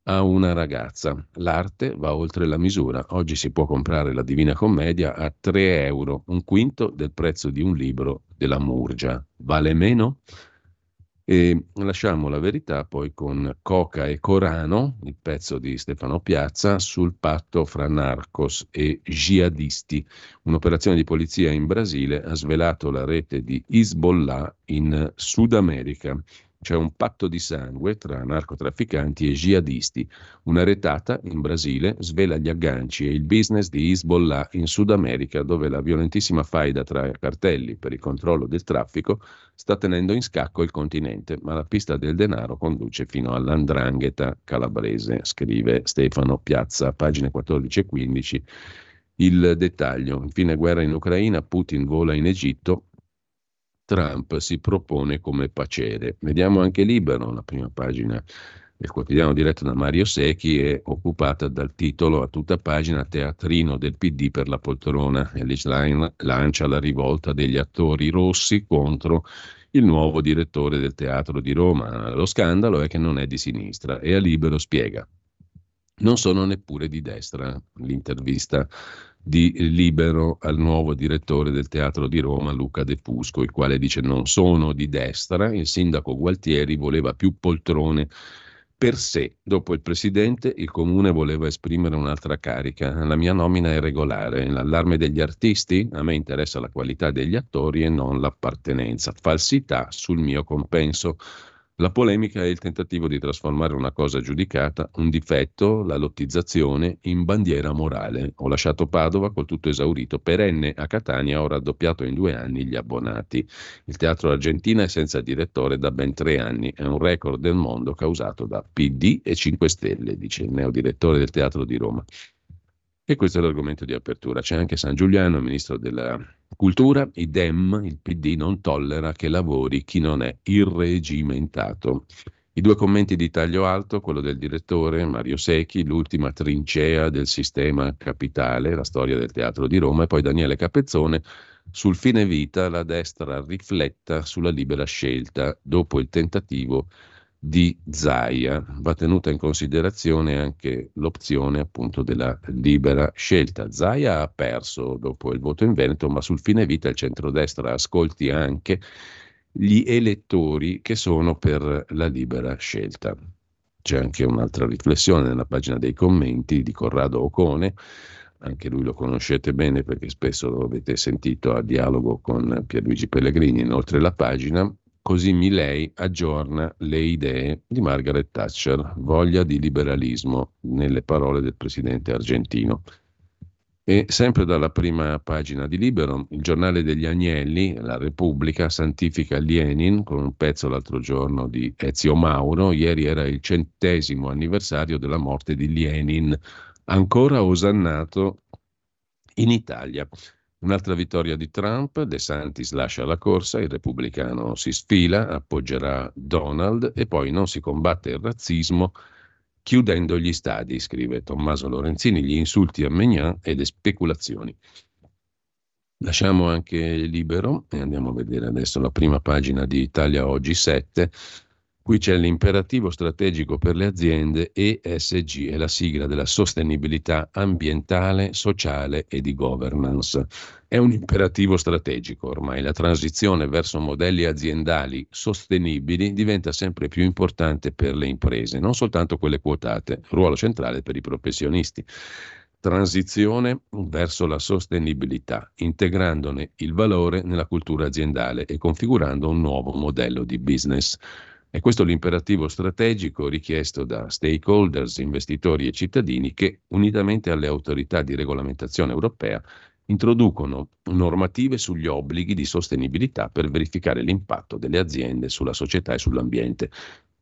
a una ragazza. L'arte va oltre la misura. Oggi si può comprare la Divina Commedia a 3 euro, un quinto del prezzo di un libro della Murgia. Vale meno? E lasciamo la verità poi con Coca e Corano, il pezzo di Stefano Piazza, sul patto fra narcos e jihadisti. Un'operazione di polizia in Brasile ha svelato la rete di Hezbollah in Sud America. C'è un patto di sangue tra narcotrafficanti e jihadisti. Una retata in Brasile svela gli agganci e il business di Hezbollah in Sud America, dove la violentissima faida tra cartelli per il controllo del traffico sta tenendo in scacco il continente, ma la pista del denaro conduce fino all'andrangheta calabrese, scrive Stefano Piazza, pagine 14 e 15. Il dettaglio. Infine guerra in Ucraina, Putin vola in Egitto, Trump si propone come pacere. Vediamo anche Libero, la prima pagina del quotidiano diretto da Mario Secchi è occupata dal titolo a tutta pagina Teatrino del PD per la poltrona. Ellis Line lancia la rivolta degli attori rossi contro il nuovo direttore del teatro di Roma. Lo scandalo è che non è di sinistra e a Libero spiega. Non sono neppure di destra. L'intervista di Libero al nuovo direttore del Teatro di Roma, Luca De Fusco, il quale dice non sono di destra, il sindaco Gualtieri voleva più poltrone per sé. Dopo il presidente, il comune voleva esprimere un'altra carica. La mia nomina è regolare. L'allarme degli artisti? A me interessa la qualità degli attori e non l'appartenenza. Falsità sul mio compenso. La polemica è il tentativo di trasformare una cosa giudicata, un difetto, la lottizzazione, in bandiera morale. Ho lasciato Padova col tutto esaurito, perenne a Catania, ho raddoppiato in due anni gli abbonati. Il teatro argentino è senza direttore da ben tre anni, è un record del mondo causato da PD e 5 Stelle, dice il neodirettore del teatro di Roma. E questo è l'argomento di apertura. C'è anche San Giuliano, ministro della cultura. I Dem, il PD, non tollera che lavori chi non è irregimentato. I due commenti di taglio alto, quello del direttore Mario Secchi, l'ultima trincea del sistema capitale, la storia del teatro di Roma, e poi Daniele Capezzone sul fine vita la destra rifletta sulla libera scelta dopo il tentativo di Zaia. Va tenuta in considerazione anche l'opzione appunto della libera scelta. Zaia ha perso dopo il voto in Veneto, ma sul fine vita il centrodestra ascolti anche gli elettori che sono per la libera scelta. C'è anche un'altra riflessione nella pagina dei commenti di Corrado Ocone, anche lui lo conoscete bene perché spesso lo avete sentito a dialogo con Pierluigi Pellegrini, inoltre la pagina Così Milei aggiorna le idee di Margaret Thatcher, voglia di liberalismo, nelle parole del presidente argentino. E sempre dalla prima pagina di Libero, il giornale degli Agnelli, La Repubblica, santifica Lenin con un pezzo l'altro giorno di Ezio Mauro. Ieri era il centesimo anniversario della morte di Lenin, ancora osannato in Italia. Un'altra vittoria di Trump, De Santis lascia la corsa, il repubblicano si sfila, appoggerà Donald e poi non si combatte il razzismo chiudendo gli stadi, scrive Tommaso Lorenzini, gli insulti a Megnan e le speculazioni. Lasciamo anche libero e andiamo a vedere adesso la prima pagina di Italia Oggi 7 Qui c'è l'imperativo strategico per le aziende ESG, è la sigla della sostenibilità ambientale, sociale e di governance. È un imperativo strategico ormai, la transizione verso modelli aziendali sostenibili diventa sempre più importante per le imprese, non soltanto quelle quotate, ruolo centrale per i professionisti transizione verso la sostenibilità, integrandone il valore nella cultura aziendale e configurando un nuovo modello di business. È questo l'imperativo strategico richiesto da stakeholders, investitori e cittadini che, unitamente alle autorità di regolamentazione europea, introducono normative sugli obblighi di sostenibilità per verificare l'impatto delle aziende sulla società e sull'ambiente.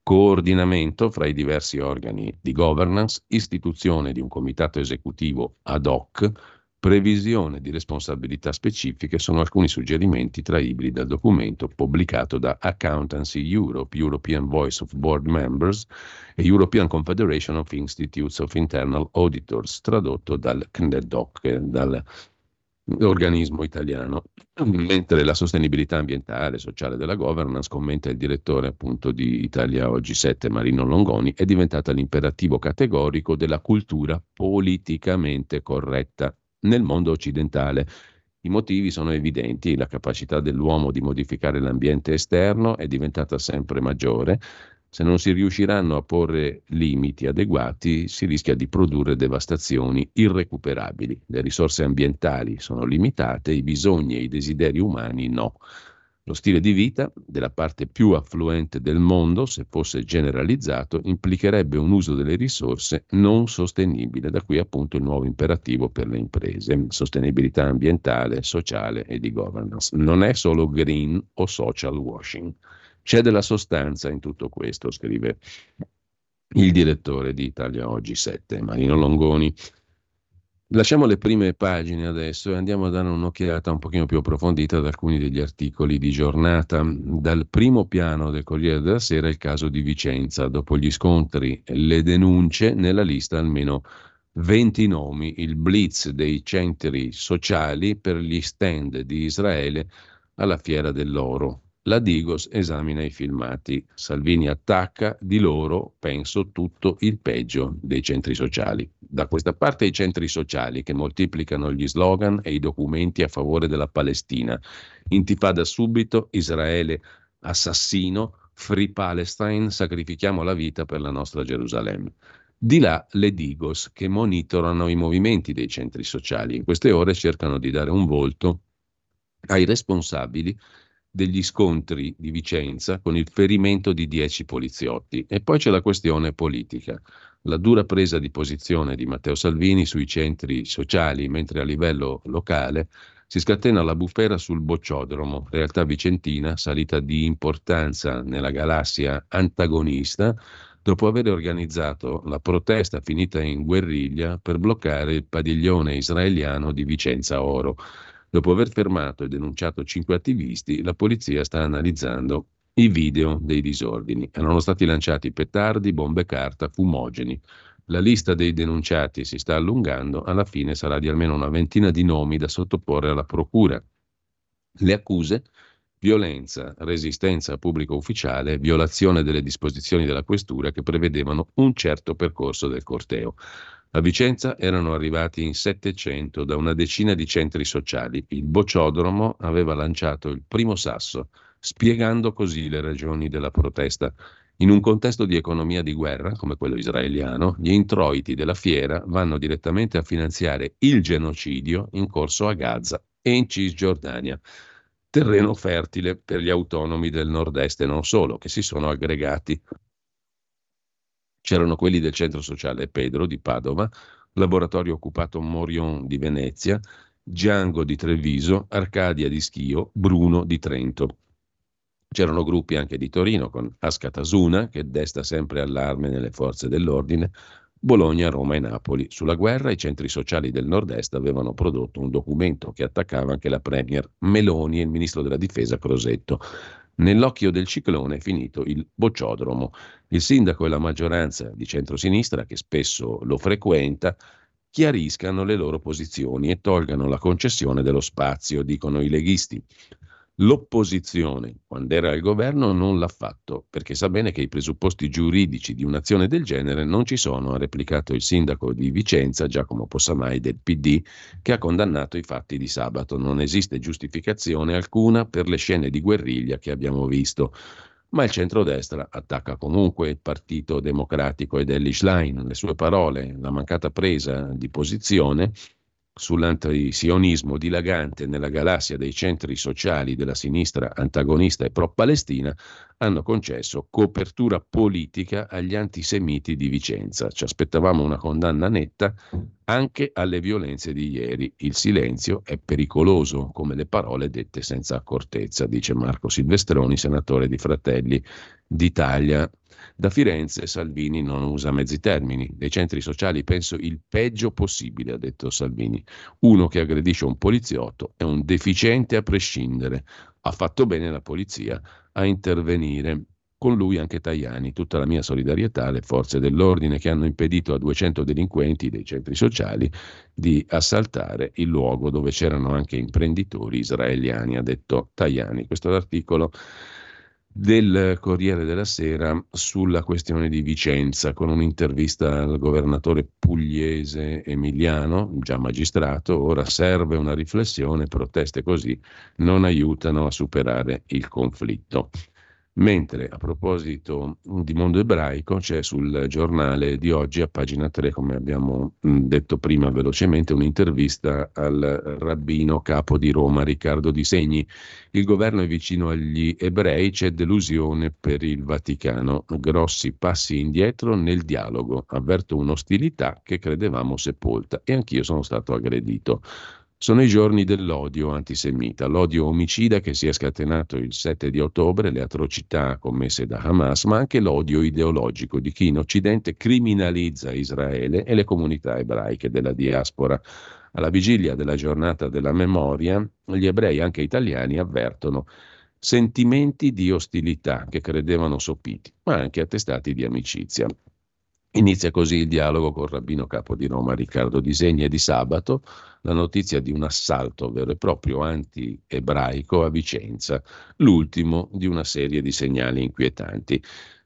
Coordinamento fra i diversi organi di governance, istituzione di un comitato esecutivo ad hoc previsione di responsabilità specifiche sono alcuni suggerimenti traibili dal documento pubblicato da Accountancy Europe, European Voice of Board Members e European Confederation of Institutes of Internal Auditors, tradotto dal CNEDOC, dall'organismo italiano. Mentre la sostenibilità ambientale e sociale della governance, commenta il direttore appunto di Italia Oggi 7, Marino Longoni, è diventata l'imperativo categorico della cultura politicamente corretta nel mondo occidentale. I motivi sono evidenti, la capacità dell'uomo di modificare l'ambiente esterno è diventata sempre maggiore. Se non si riusciranno a porre limiti adeguati, si rischia di produrre devastazioni irrecuperabili. Le risorse ambientali sono limitate, i bisogni e i desideri umani no. Lo stile di vita della parte più affluente del mondo, se fosse generalizzato, implicherebbe un uso delle risorse non sostenibile, da qui appunto il nuovo imperativo per le imprese, sostenibilità ambientale, sociale e di governance. Non è solo green o social washing, c'è della sostanza in tutto questo, scrive il direttore di Italia Oggi 7, Marino Longoni. Lasciamo le prime pagine adesso e andiamo a dare un'occhiata un pochino più approfondita ad alcuni degli articoli di giornata. Dal primo piano del Corriere della Sera il caso di Vicenza, dopo gli scontri le denunce, nella lista almeno 20 nomi, il blitz dei centri sociali per gli stand di Israele alla Fiera dell'Oro. La Digos esamina i filmati. Salvini attacca, di loro penso tutto il peggio dei centri sociali. Da questa parte i centri sociali che moltiplicano gli slogan e i documenti a favore della Palestina. Intifada subito, Israele assassino, Free Palestine, sacrifichiamo la vita per la nostra Gerusalemme. Di là le Digos che monitorano i movimenti dei centri sociali. In queste ore cercano di dare un volto ai responsabili degli scontri di Vicenza con il ferimento di dieci poliziotti. E poi c'è la questione politica, la dura presa di posizione di Matteo Salvini sui centri sociali, mentre a livello locale si scatena la bufera sul bocciodromo, realtà vicentina salita di importanza nella galassia antagonista dopo aver organizzato la protesta finita in guerriglia per bloccare il padiglione israeliano di Vicenza Oro. Dopo aver fermato e denunciato cinque attivisti, la polizia sta analizzando i video dei disordini. Erano stati lanciati petardi, bombe carta, fumogeni. La lista dei denunciati si sta allungando, alla fine sarà di almeno una ventina di nomi da sottoporre alla procura. Le accuse? Violenza, resistenza a pubblico ufficiale, violazione delle disposizioni della questura che prevedevano un certo percorso del corteo. A Vicenza erano arrivati in 700 da una decina di centri sociali. Il bocciodromo aveva lanciato il primo sasso, spiegando così le ragioni della protesta. In un contesto di economia di guerra, come quello israeliano, gli introiti della fiera vanno direttamente a finanziare il genocidio in corso a Gaza e in Cisgiordania, terreno fertile per gli autonomi del nord-est e non solo, che si sono aggregati C'erano quelli del centro sociale Pedro di Padova, Laboratorio Occupato Morion di Venezia, Giango di Treviso, Arcadia di Schio, Bruno di Trento. C'erano gruppi anche di Torino con Ascatasuna, che desta sempre allarme nelle forze dell'ordine, Bologna, Roma e Napoli. Sulla guerra i centri sociali del nord-est avevano prodotto un documento che attaccava anche la Premier Meloni e il ministro della difesa Crosetto. Nell'occhio del ciclone è finito il bocciodromo. Il sindaco e la maggioranza di centrosinistra, che spesso lo frequenta, chiariscano le loro posizioni e tolgano la concessione dello spazio, dicono i leghisti. L'opposizione, quando era al governo, non l'ha fatto, perché sa bene che i presupposti giuridici di un'azione del genere non ci sono, ha replicato il sindaco di Vicenza, Giacomo Possamai del PD, che ha condannato i fatti di sabato. Non esiste giustificazione alcuna per le scene di guerriglia che abbiamo visto. Ma il centrodestra attacca comunque il Partito Democratico ed Ellie Schlein. Le sue parole, la mancata presa di posizione sull'antisionismo dilagante nella galassia dei centri sociali della sinistra antagonista e pro-palestina hanno concesso copertura politica agli antisemiti di Vicenza. Ci aspettavamo una condanna netta anche alle violenze di ieri. Il silenzio è pericoloso, come le parole dette senza accortezza, dice Marco Silvestroni, senatore di Fratelli d'Italia. Da Firenze Salvini non usa mezzi termini. Dei centri sociali penso il peggio possibile, ha detto Salvini. Uno che aggredisce un poliziotto è un deficiente a prescindere. Ha fatto bene la polizia a intervenire. Con lui anche Tajani, tutta la mia solidarietà alle forze dell'ordine che hanno impedito a 200 delinquenti dei centri sociali di assaltare il luogo dove c'erano anche imprenditori israeliani, ha detto Tajani. Questo è l'articolo del Corriere della Sera sulla questione di Vicenza, con un'intervista al governatore pugliese Emiliano, già magistrato, ora serve una riflessione, proteste così non aiutano a superare il conflitto. Mentre a proposito di mondo ebraico c'è sul giornale di oggi a pagina 3, come abbiamo detto prima velocemente, un'intervista al rabbino capo di Roma Riccardo Di Segni. Il governo è vicino agli ebrei, c'è delusione per il Vaticano, grossi passi indietro nel dialogo, avverto un'ostilità che credevamo sepolta e anch'io sono stato aggredito. Sono i giorni dell'odio antisemita, l'odio omicida che si è scatenato il 7 di ottobre, le atrocità commesse da Hamas, ma anche l'odio ideologico di chi in Occidente criminalizza Israele e le comunità ebraiche della diaspora. Alla vigilia della giornata della memoria, gli ebrei, anche italiani, avvertono sentimenti di ostilità che credevano sopiti, ma anche attestati di amicizia. Inizia così il dialogo col rabbino capo di Roma Riccardo Disegni e di sabato la notizia di un assalto vero e proprio anti-ebraico a Vicenza, l'ultimo di una serie di segnali inquietanti.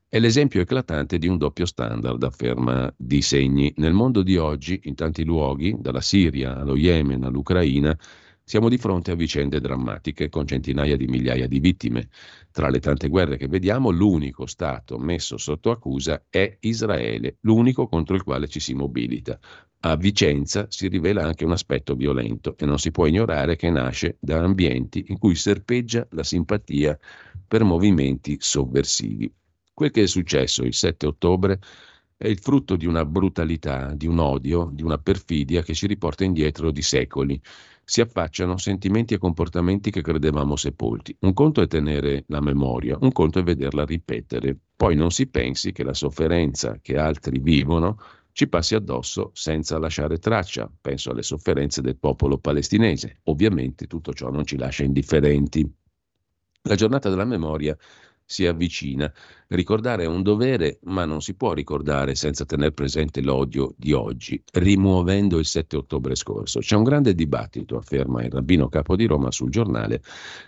È l'esempio eclatante di un doppio standard, afferma Disegni. Nel mondo di oggi, in tanti luoghi, dalla Siria allo Yemen all'Ucraina, siamo di fronte a vicende drammatiche con centinaia di migliaia di vittime. Tra le tante guerre che vediamo, l'unico Stato messo sotto accusa è Israele, l'unico contro il quale ci si mobilita. A Vicenza si rivela anche un aspetto violento e non si può ignorare che nasce da ambienti in cui serpeggia la simpatia per movimenti sovversivi. Quel che è successo il 7 ottobre è il frutto di una brutalità, di un odio, di una perfidia che ci riporta indietro di secoli si affacciano sentimenti e comportamenti che credevamo sepolti. Un conto è tenere la memoria, un conto è vederla ripetere. Poi non si pensi che la sofferenza che altri vivono ci passi addosso senza lasciare traccia. Penso alle sofferenze del popolo palestinese. Ovviamente tutto ciò non ci lascia indifferenti. La giornata della memoria si avvicina. Ricordare è un dovere, ma non si può ricordare senza tenere presente l'odio di oggi, rimuovendo il 7 ottobre scorso. C'è un grande dibattito, afferma il rabbino capo di Roma sul giornale,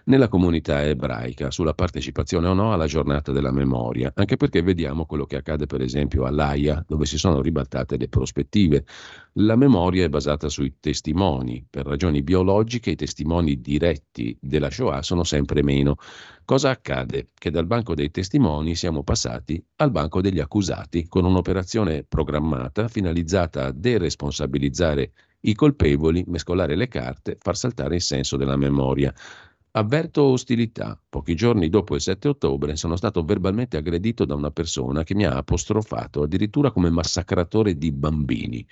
nella comunità ebraica sulla partecipazione o no alla giornata della memoria, anche perché vediamo quello che accade per esempio all'AIA, dove si sono ribaltate le prospettive. La memoria è basata sui testimoni. Per ragioni biologiche i testimoni diretti della Shoah sono sempre meno. Cosa accade? Che dal banco dei testimoni siamo passati al banco degli accusati con un'operazione programmata finalizzata a deresponsabilizzare i colpevoli, mescolare le carte, far saltare il senso della memoria. Avverto ostilità. Pochi giorni dopo il 7 ottobre sono stato verbalmente aggredito da una persona che mi ha apostrofato addirittura come massacratore di bambini.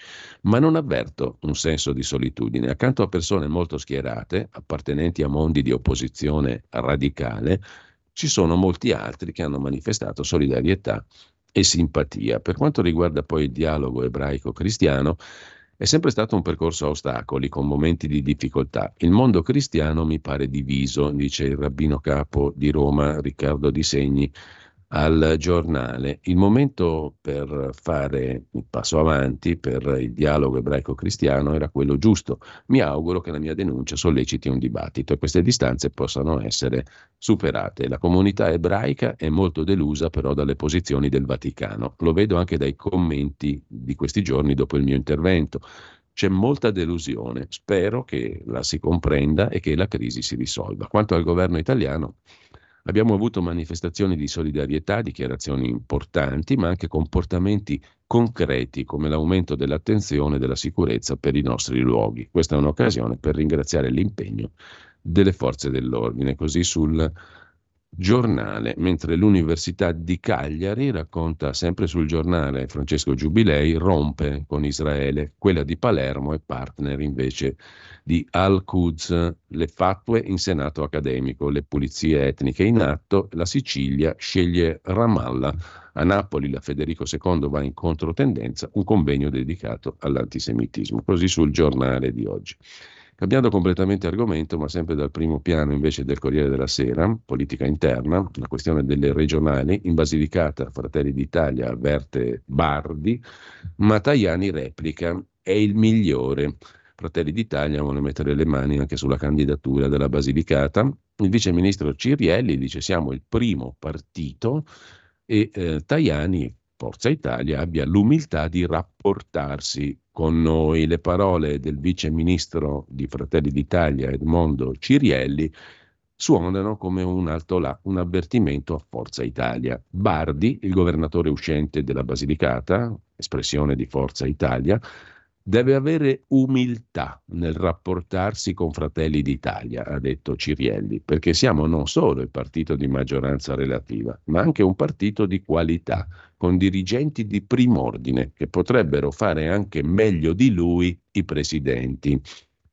Ma non avverto un senso di solitudine. Accanto a persone molto schierate, appartenenti a mondi di opposizione radicale, ci sono molti altri che hanno manifestato solidarietà e simpatia. Per quanto riguarda poi il dialogo ebraico-cristiano, è sempre stato un percorso a ostacoli, con momenti di difficoltà. Il mondo cristiano mi pare diviso, dice il rabbino capo di Roma Riccardo Di Segni al giornale. Il momento per fare il passo avanti per il dialogo ebraico-cristiano era quello giusto. Mi auguro che la mia denuncia solleciti un dibattito e queste distanze possano essere superate. La comunità ebraica è molto delusa però dalle posizioni del Vaticano. Lo vedo anche dai commenti di questi giorni dopo il mio intervento. C'è molta delusione. Spero che la si comprenda e che la crisi si risolva. Quanto al governo italiano, Abbiamo avuto manifestazioni di solidarietà, dichiarazioni importanti, ma anche comportamenti concreti come l'aumento dell'attenzione e della sicurezza per i nostri luoghi. Questa è un'occasione per ringraziare l'impegno delle forze dell'ordine. Così sul giornale, mentre l'Università di Cagliari racconta sempre sul giornale Francesco Giubilei rompe con Israele, quella di Palermo è partner invece di Al-Quds, le fatue in senato accademico, le pulizie etniche in atto, la Sicilia sceglie Ramallah, a Napoli la Federico II va in controtendenza, un convegno dedicato all'antisemitismo, così sul giornale di oggi. Cambiando completamente argomento, ma sempre dal primo piano invece del Corriere della Sera, politica interna, la questione delle regionali, in Basilicata Fratelli d'Italia avverte Bardi, ma Tajani replica, è il migliore. Fratelli d'Italia vuole mettere le mani anche sulla candidatura della Basilicata. Il vice ministro Cirielli dice siamo il primo partito e eh, Tajani, Forza Italia, abbia l'umiltà di rapportarsi con noi. Le parole del vice ministro di Fratelli d'Italia Edmondo Cirielli suonano come un alto là, un avvertimento a Forza Italia. Bardi, il governatore uscente della Basilicata, espressione di Forza Italia, deve avere umiltà nel rapportarsi con Fratelli d'Italia, ha detto Cirielli, perché siamo non solo il partito di maggioranza relativa, ma anche un partito di qualità, con dirigenti di prim'ordine che potrebbero fare anche meglio di lui i presidenti.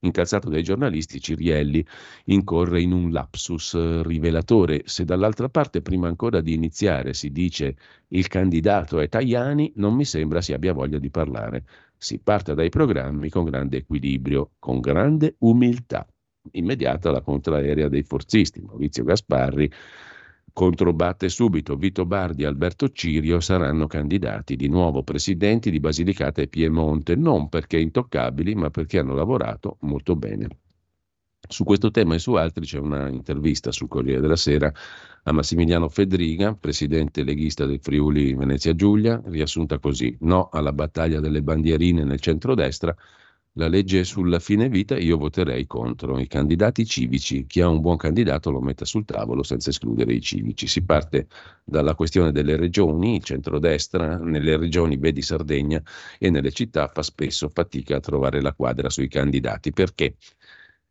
Incalzato dai giornalisti, Cirielli incorre in un lapsus rivelatore. Se dall'altra parte, prima ancora di iniziare, si dice il candidato è Tajani, non mi sembra si abbia voglia di parlare si parta dai programmi con grande equilibrio, con grande umiltà. Immediata la contraerea dei forzisti. Maurizio Gasparri controbatte subito. Vito Bardi e Alberto Cirio saranno candidati di nuovo presidenti di Basilicata e Piemonte, non perché intoccabili, ma perché hanno lavorato molto bene. Su questo tema e su altri c'è una intervista sul Corriere della Sera a Massimiliano Fedriga, presidente leghista del Friuli Venezia Giulia, riassunta così: no alla battaglia delle bandierine nel centrodestra, la legge sulla fine vita io voterei contro i candidati civici, chi ha un buon candidato lo metta sul tavolo senza escludere i civici. Si parte dalla questione delle regioni, il centrodestra nelle regioni, vedi Sardegna, e nelle città fa spesso fatica a trovare la quadra sui candidati. Perché?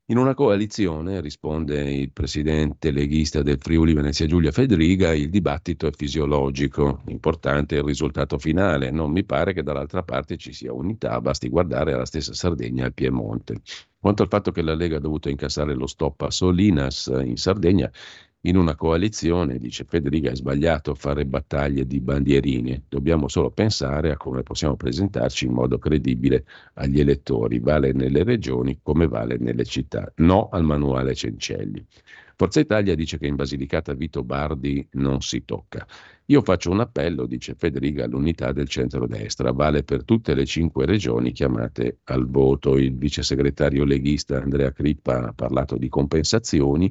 In una coalizione, risponde il presidente leghista del Friuli Venezia Giulia Federiga, il dibattito è fisiologico, importante è il risultato finale. Non mi pare che dall'altra parte ci sia unità, basti guardare alla stessa Sardegna e al Piemonte. Quanto al fatto che la Lega ha dovuto incassare lo stop a Solinas in Sardegna, in una coalizione, dice Federica, è sbagliato fare battaglie di bandierine, dobbiamo solo pensare a come possiamo presentarci in modo credibile agli elettori, vale nelle regioni come vale nelle città, no al manuale Cencelli. Forza Italia dice che in Basilicata Vito Bardi non si tocca. Io faccio un appello, dice Federica, all'unità del centrodestra, vale per tutte le cinque regioni chiamate al voto. Il vice segretario leghista Andrea Crippa ha parlato di compensazioni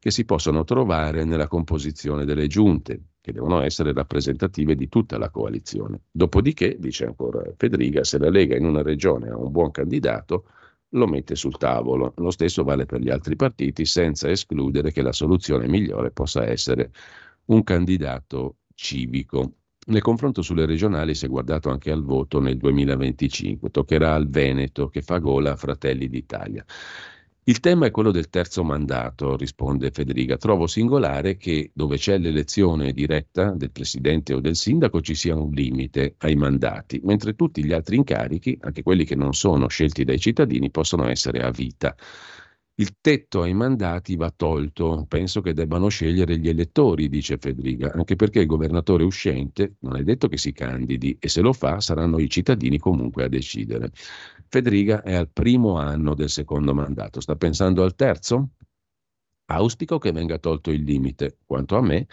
che si possono trovare nella composizione delle giunte, che devono essere rappresentative di tutta la coalizione. Dopodiché, dice ancora Federica, se la Lega in una regione ha un buon candidato, lo mette sul tavolo. Lo stesso vale per gli altri partiti, senza escludere che la soluzione migliore possa essere un candidato civico. Nel confronto sulle regionali si è guardato anche al voto nel 2025. Toccherà al Veneto che fa gola a Fratelli d'Italia. Il tema è quello del terzo mandato, risponde Federica. Trovo singolare che dove c'è l'elezione diretta del presidente o del sindaco ci sia un limite ai mandati, mentre tutti gli altri incarichi, anche quelli che non sono scelti dai cittadini, possono essere a vita. Il tetto ai mandati va tolto, penso che debbano scegliere gli elettori, dice Federica, anche perché il governatore uscente non è detto che si candidi e se lo fa saranno i cittadini comunque a decidere. Federica è al primo anno del secondo mandato, sta pensando al terzo? Auspico che venga tolto il limite. Quanto a me,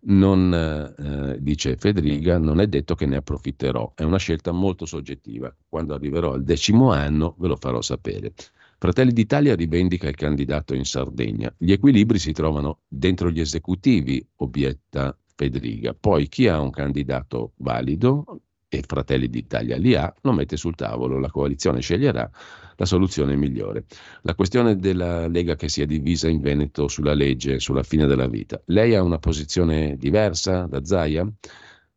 non, eh, dice Federica, non è detto che ne approfitterò, è una scelta molto soggettiva. Quando arriverò al decimo anno ve lo farò sapere. Fratelli d'Italia rivendica il candidato in Sardegna. Gli equilibri si trovano dentro gli esecutivi, obietta Federica. Poi chi ha un candidato valido e Fratelli d'Italia li ha, lo mette sul tavolo, la coalizione sceglierà la soluzione migliore. La questione della Lega che si è divisa in Veneto sulla legge, sulla fine della vita. Lei ha una posizione diversa da Zaia?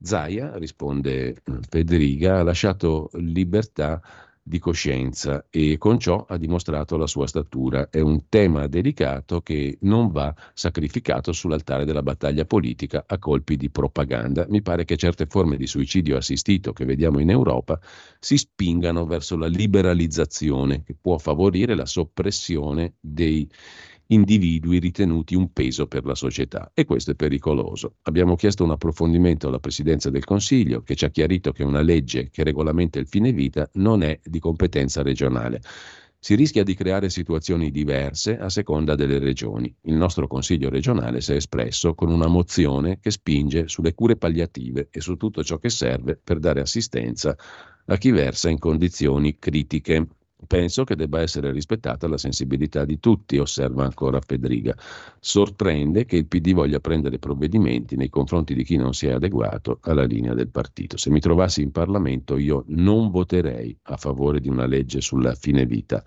Zaia, risponde Federica, ha lasciato libertà di coscienza e con ciò ha dimostrato la sua statura. È un tema delicato che non va sacrificato sull'altare della battaglia politica a colpi di propaganda. Mi pare che certe forme di suicidio assistito che vediamo in Europa si spingano verso la liberalizzazione che può favorire la soppressione dei individui ritenuti un peso per la società e questo è pericoloso. Abbiamo chiesto un approfondimento alla Presidenza del Consiglio che ci ha chiarito che una legge che regolamenta il fine vita non è di competenza regionale. Si rischia di creare situazioni diverse a seconda delle regioni. Il nostro Consiglio regionale si è espresso con una mozione che spinge sulle cure palliative e su tutto ciò che serve per dare assistenza a chi versa in condizioni critiche. Penso che debba essere rispettata la sensibilità di tutti, osserva ancora Federica. Sorprende che il PD voglia prendere provvedimenti nei confronti di chi non si è adeguato alla linea del partito. Se mi trovassi in Parlamento io non voterei a favore di una legge sulla fine vita.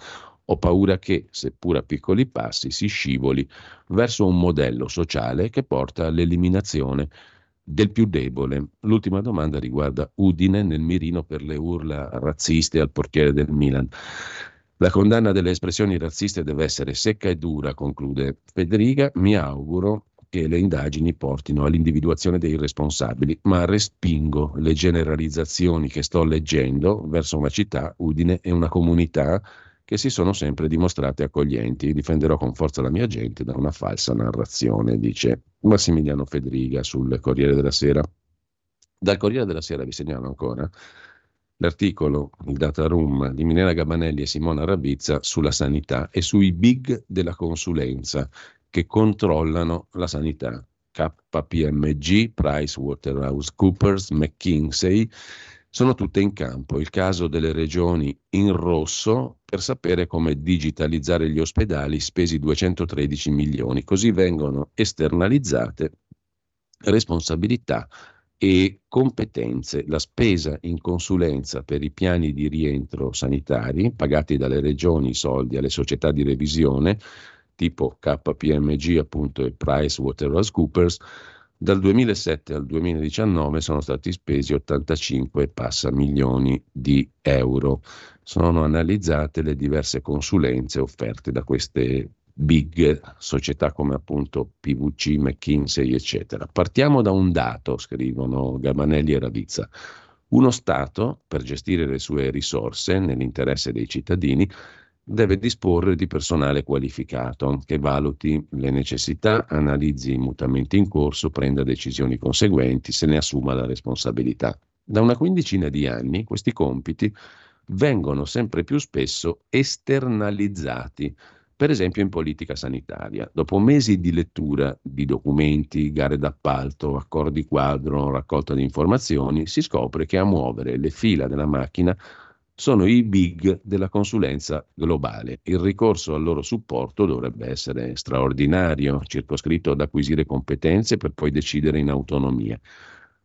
Ho paura che, seppur a piccoli passi, si scivoli verso un modello sociale che porta all'eliminazione del più debole. L'ultima domanda riguarda Udine nel mirino per le urla razziste al portiere del Milan. La condanna delle espressioni razziste deve essere secca e dura, conclude Federica. Mi auguro che le indagini portino all'individuazione dei responsabili, ma respingo le generalizzazioni che sto leggendo verso una città, Udine, e una comunità che si sono sempre dimostrate accoglienti. Difenderò con forza la mia gente da una falsa narrazione, dice Massimiliano Federiga sul Corriere della Sera. Dal Corriere della Sera vi segnalo ancora l'articolo, il data room di Minera Gabanelli e Simona Ravizza sulla sanità e sui big della consulenza che controllano la sanità. KPMG, PricewaterhouseCoopers, McKinsey, sono tutte in campo. Il caso delle regioni in rosso per sapere come digitalizzare gli ospedali, spesi 213 milioni. Così vengono esternalizzate responsabilità e competenze. La spesa in consulenza per i piani di rientro sanitari, pagati dalle regioni i soldi alle società di revisione, tipo KPMG appunto e PricewaterhouseCoopers, dal 2007 al 2019 sono stati spesi 85 passa milioni di euro. Sono analizzate le diverse consulenze offerte da queste big società come appunto PVC, McKinsey, eccetera. Partiamo da un dato, scrivono Gabanelli e Ravizza. Uno Stato, per gestire le sue risorse nell'interesse dei cittadini, deve disporre di personale qualificato che valuti le necessità, analizzi i mutamenti in corso, prenda decisioni conseguenti, se ne assuma la responsabilità. Da una quindicina di anni questi compiti vengono sempre più spesso esternalizzati, per esempio in politica sanitaria. Dopo mesi di lettura di documenti, gare d'appalto, accordi quadro, raccolta di informazioni, si scopre che a muovere le fila della macchina sono i big della consulenza globale. Il ricorso al loro supporto dovrebbe essere straordinario, circoscritto ad acquisire competenze per poi decidere in autonomia.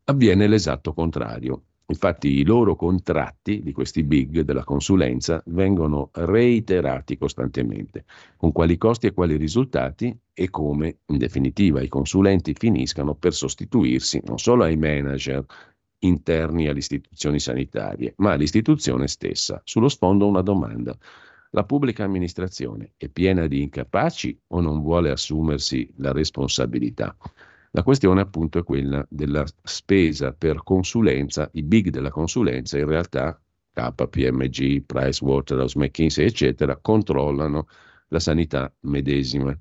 Avviene l'esatto contrario. Infatti i loro contratti di questi big della consulenza vengono reiterati costantemente, con quali costi e quali risultati e come, in definitiva, i consulenti finiscano per sostituirsi non solo ai manager, interni alle istituzioni sanitarie, ma all'istituzione stessa. Sullo sfondo una domanda. La pubblica amministrazione è piena di incapaci o non vuole assumersi la responsabilità? La questione appunto è quella della spesa per consulenza, i big della consulenza in realtà KPMG, Pricewaterhouse, McKinsey eccetera controllano la sanità medesima.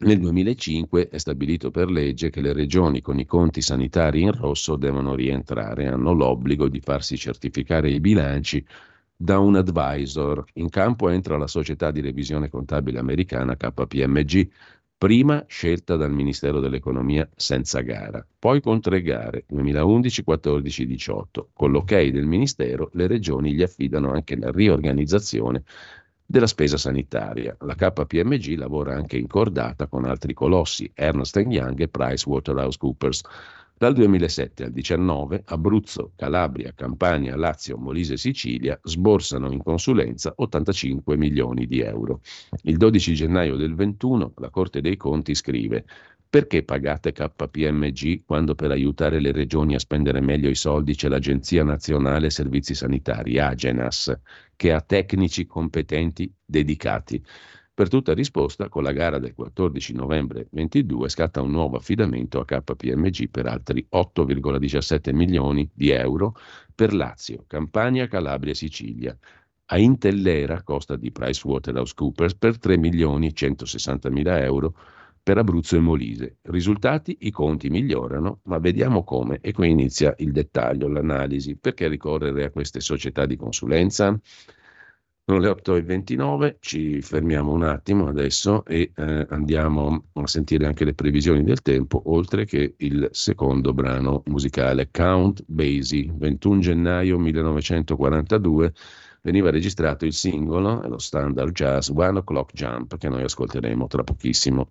Nel 2005 è stabilito per legge che le regioni con i conti sanitari in rosso devono rientrare, hanno l'obbligo di farsi certificare i bilanci da un advisor. In campo entra la società di revisione contabile americana KPMG, prima scelta dal Ministero dell'Economia senza gara, poi con tre gare 2011, 14, 18. Con l'ok del Ministero le regioni gli affidano anche la riorganizzazione della spesa sanitaria. La KPMG lavora anche in cordata con altri colossi, Ernst Young e PricewaterhouseCoopers. Dal 2007 al 2019 Abruzzo, Calabria, Campania, Lazio, Molise e Sicilia sborsano in consulenza 85 milioni di euro. Il 12 gennaio del 21 la Corte dei Conti scrive perché pagate KPMG quando per aiutare le regioni a spendere meglio i soldi c'è l'Agenzia Nazionale Servizi Sanitari, Agenas, che ha tecnici competenti dedicati? Per tutta risposta, con la gara del 14 novembre 2022 scatta un nuovo affidamento a KPMG per altri 8,17 milioni di euro per Lazio, Campania, Calabria e Sicilia. A Intellera, costa di PricewaterhouseCoopers, per 3 milioni 160 mila euro per Abruzzo e Molise. Risultati? I conti migliorano, ma vediamo come. E qui inizia il dettaglio, l'analisi. Perché ricorrere a queste società di consulenza? Sono le 8.29, ci fermiamo un attimo adesso e eh, andiamo a sentire anche le previsioni del tempo, oltre che il secondo brano musicale, Count Basie, 21 gennaio 1942, veniva registrato il singolo, lo standard jazz One O'Clock Jump, che noi ascolteremo tra pochissimo.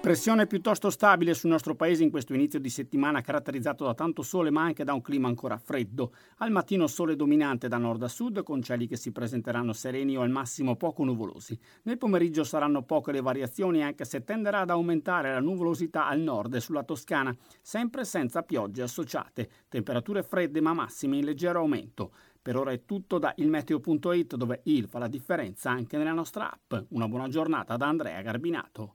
Pressione piuttosto stabile sul nostro paese in questo inizio di settimana caratterizzato da tanto sole ma anche da un clima ancora freddo. Al mattino sole dominante da nord a sud con cieli che si presenteranno sereni o al massimo poco nuvolosi. Nel pomeriggio saranno poche le variazioni anche se tenderà ad aumentare la nuvolosità al nord e sulla Toscana, sempre senza piogge associate. Temperature fredde ma massime in leggero aumento. Per ora è tutto da ilmeteo.it dove il fa la differenza anche nella nostra app. Una buona giornata da Andrea Garbinato.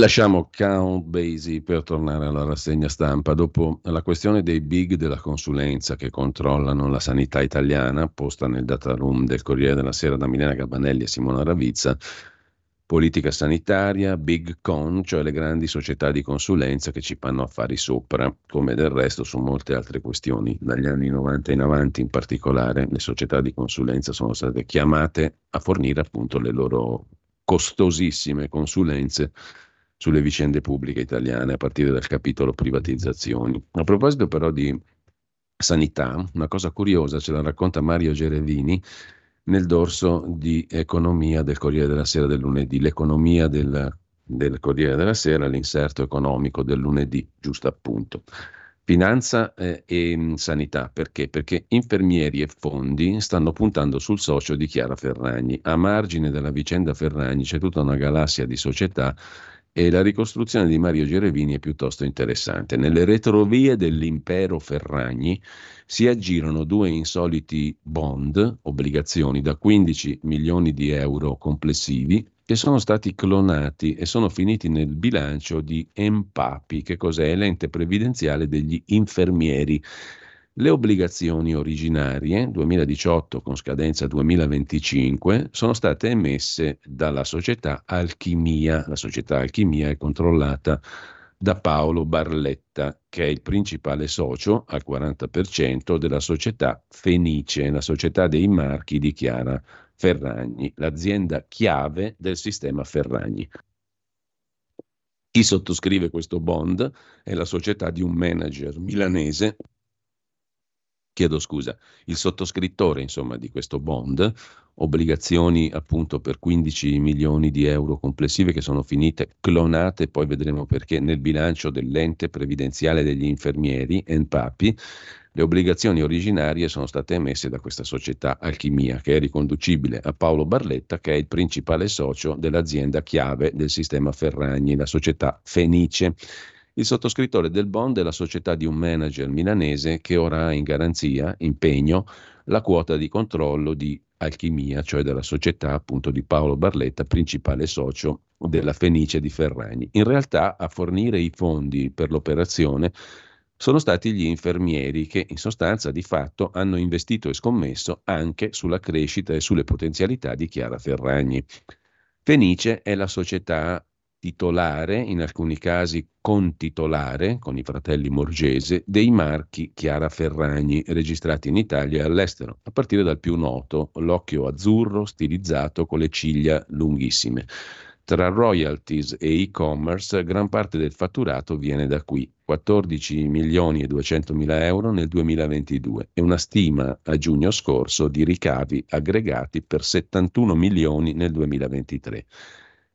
Lasciamo Count Basie per tornare alla rassegna stampa. Dopo la questione dei big della consulenza che controllano la sanità italiana, posta nel data room del Corriere della Sera da Milena Gabanelli e Simona Ravizza, politica sanitaria, big con, cioè le grandi società di consulenza che ci fanno affari sopra, come del resto su molte altre questioni. Dagli anni 90 in avanti in particolare le società di consulenza sono state chiamate a fornire appunto le loro costosissime consulenze sulle vicende pubbliche italiane a partire dal capitolo privatizzazioni. A proposito però di sanità, una cosa curiosa ce la racconta Mario Gerevini nel dorso di economia del Corriere della Sera del lunedì, l'economia del, del Corriere della Sera, l'inserto economico del lunedì, giusto appunto. Finanza eh, e mm, sanità, perché? Perché infermieri e fondi stanno puntando sul socio di Chiara Ferragni. A margine della vicenda Ferragni c'è tutta una galassia di società e la ricostruzione di Mario Gerevini è piuttosto interessante. Nelle retrovie dell'impero Ferragni si aggirano due insoliti bond, obbligazioni da 15 milioni di euro complessivi, che sono stati clonati e sono finiti nel bilancio di Empapi, che cos'è? L'ente previdenziale degli infermieri le obbligazioni originarie 2018 con scadenza 2025 sono state emesse dalla società Alchimia. La società Alchimia è controllata da Paolo Barletta, che è il principale socio al 40% della società Fenice, la società dei marchi di Chiara Ferragni, l'azienda chiave del sistema Ferragni. Chi sottoscrive questo bond è la società di un manager milanese chiedo scusa, il sottoscrittore insomma, di questo bond, obbligazioni appunto per 15 milioni di euro complessive che sono finite clonate, poi vedremo perché, nel bilancio dell'ente previdenziale degli infermieri, ENPAPI, le obbligazioni originarie sono state emesse da questa società Alchimia, che è riconducibile a Paolo Barletta, che è il principale socio dell'azienda chiave del sistema Ferragni, la società Fenice. Il sottoscrittore del bond è la società di un manager milanese che ora ha in garanzia, impegno, la quota di controllo di Alchimia, cioè della società appunto di Paolo Barletta, principale socio della Fenice di Ferragni. In realtà a fornire i fondi per l'operazione sono stati gli infermieri che in sostanza di fatto hanno investito e scommesso anche sulla crescita e sulle potenzialità di Chiara Ferragni. Fenice è la società titolare, in alcuni casi contitolare, con i fratelli Morgese, dei marchi Chiara Ferragni registrati in Italia e all'estero, a partire dal più noto, l'occhio azzurro stilizzato con le ciglia lunghissime. Tra royalties e e-commerce, gran parte del fatturato viene da qui, 14 milioni e 200 mila euro nel 2022 e una stima a giugno scorso di ricavi aggregati per 71 milioni nel 2023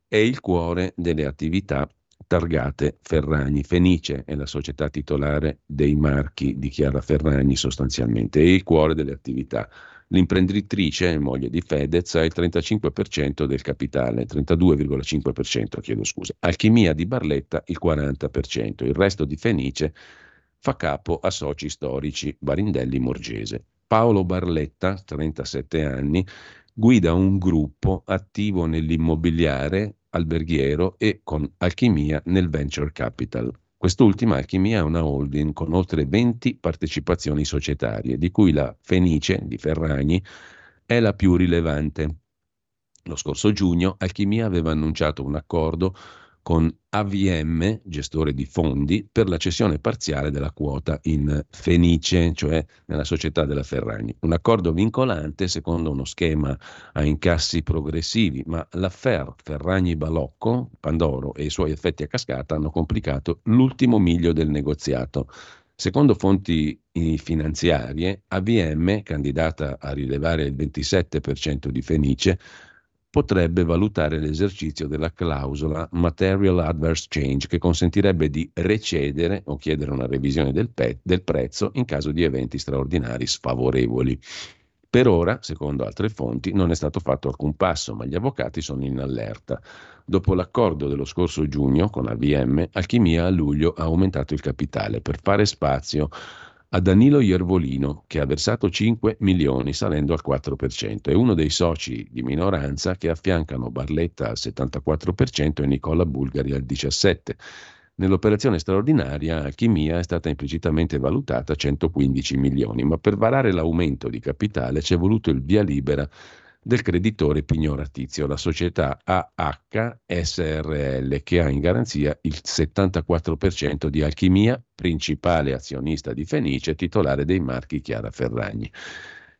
è il cuore delle attività targate Ferragni. Fenice è la società titolare dei marchi di Chiara Ferragni sostanzialmente, è il cuore delle attività. L'imprenditrice, moglie di Fedez, ha il 35% del capitale, 32,5% chiedo scusa. Alchimia di Barletta il 40%, il resto di Fenice fa capo a soci storici Barindelli Morgese. Paolo Barletta, 37 anni, guida un gruppo attivo nell'immobiliare alberghiero e con Alchimia nel venture capital. Quest'ultima Alchimia è una holding con oltre 20 partecipazioni societarie, di cui la Fenice di Ferragni è la più rilevante. Lo scorso giugno Alchimia aveva annunciato un accordo con AVM, gestore di fondi, per la cessione parziale della quota in Fenice, cioè nella società della Ferragni. Un accordo vincolante secondo uno schema a incassi progressivi, ma l'affair Ferragni-Balocco, Pandoro e i suoi effetti a cascata hanno complicato l'ultimo miglio del negoziato. Secondo fonti finanziarie, AVM, candidata a rilevare il 27% di Fenice, potrebbe valutare l'esercizio della clausola Material Adverse Change che consentirebbe di recedere o chiedere una revisione del, pe- del prezzo in caso di eventi straordinari sfavorevoli. Per ora, secondo altre fonti, non è stato fatto alcun passo, ma gli avvocati sono in allerta. Dopo l'accordo dello scorso giugno con AVM, Alchimia a luglio ha aumentato il capitale per fare spazio a Danilo Iervolino, che ha versato 5 milioni, salendo al 4%. È uno dei soci di minoranza che affiancano Barletta al 74% e Nicola Bulgari al 17%. Nell'operazione straordinaria Alchimia è stata implicitamente valutata a 115 milioni, ma per varare l'aumento di capitale ci è voluto il via libera del creditore pignoratizio, la società AH SRL, che ha in garanzia il 74% di Alchimia, principale azionista di Fenice, titolare dei marchi Chiara Ferragni.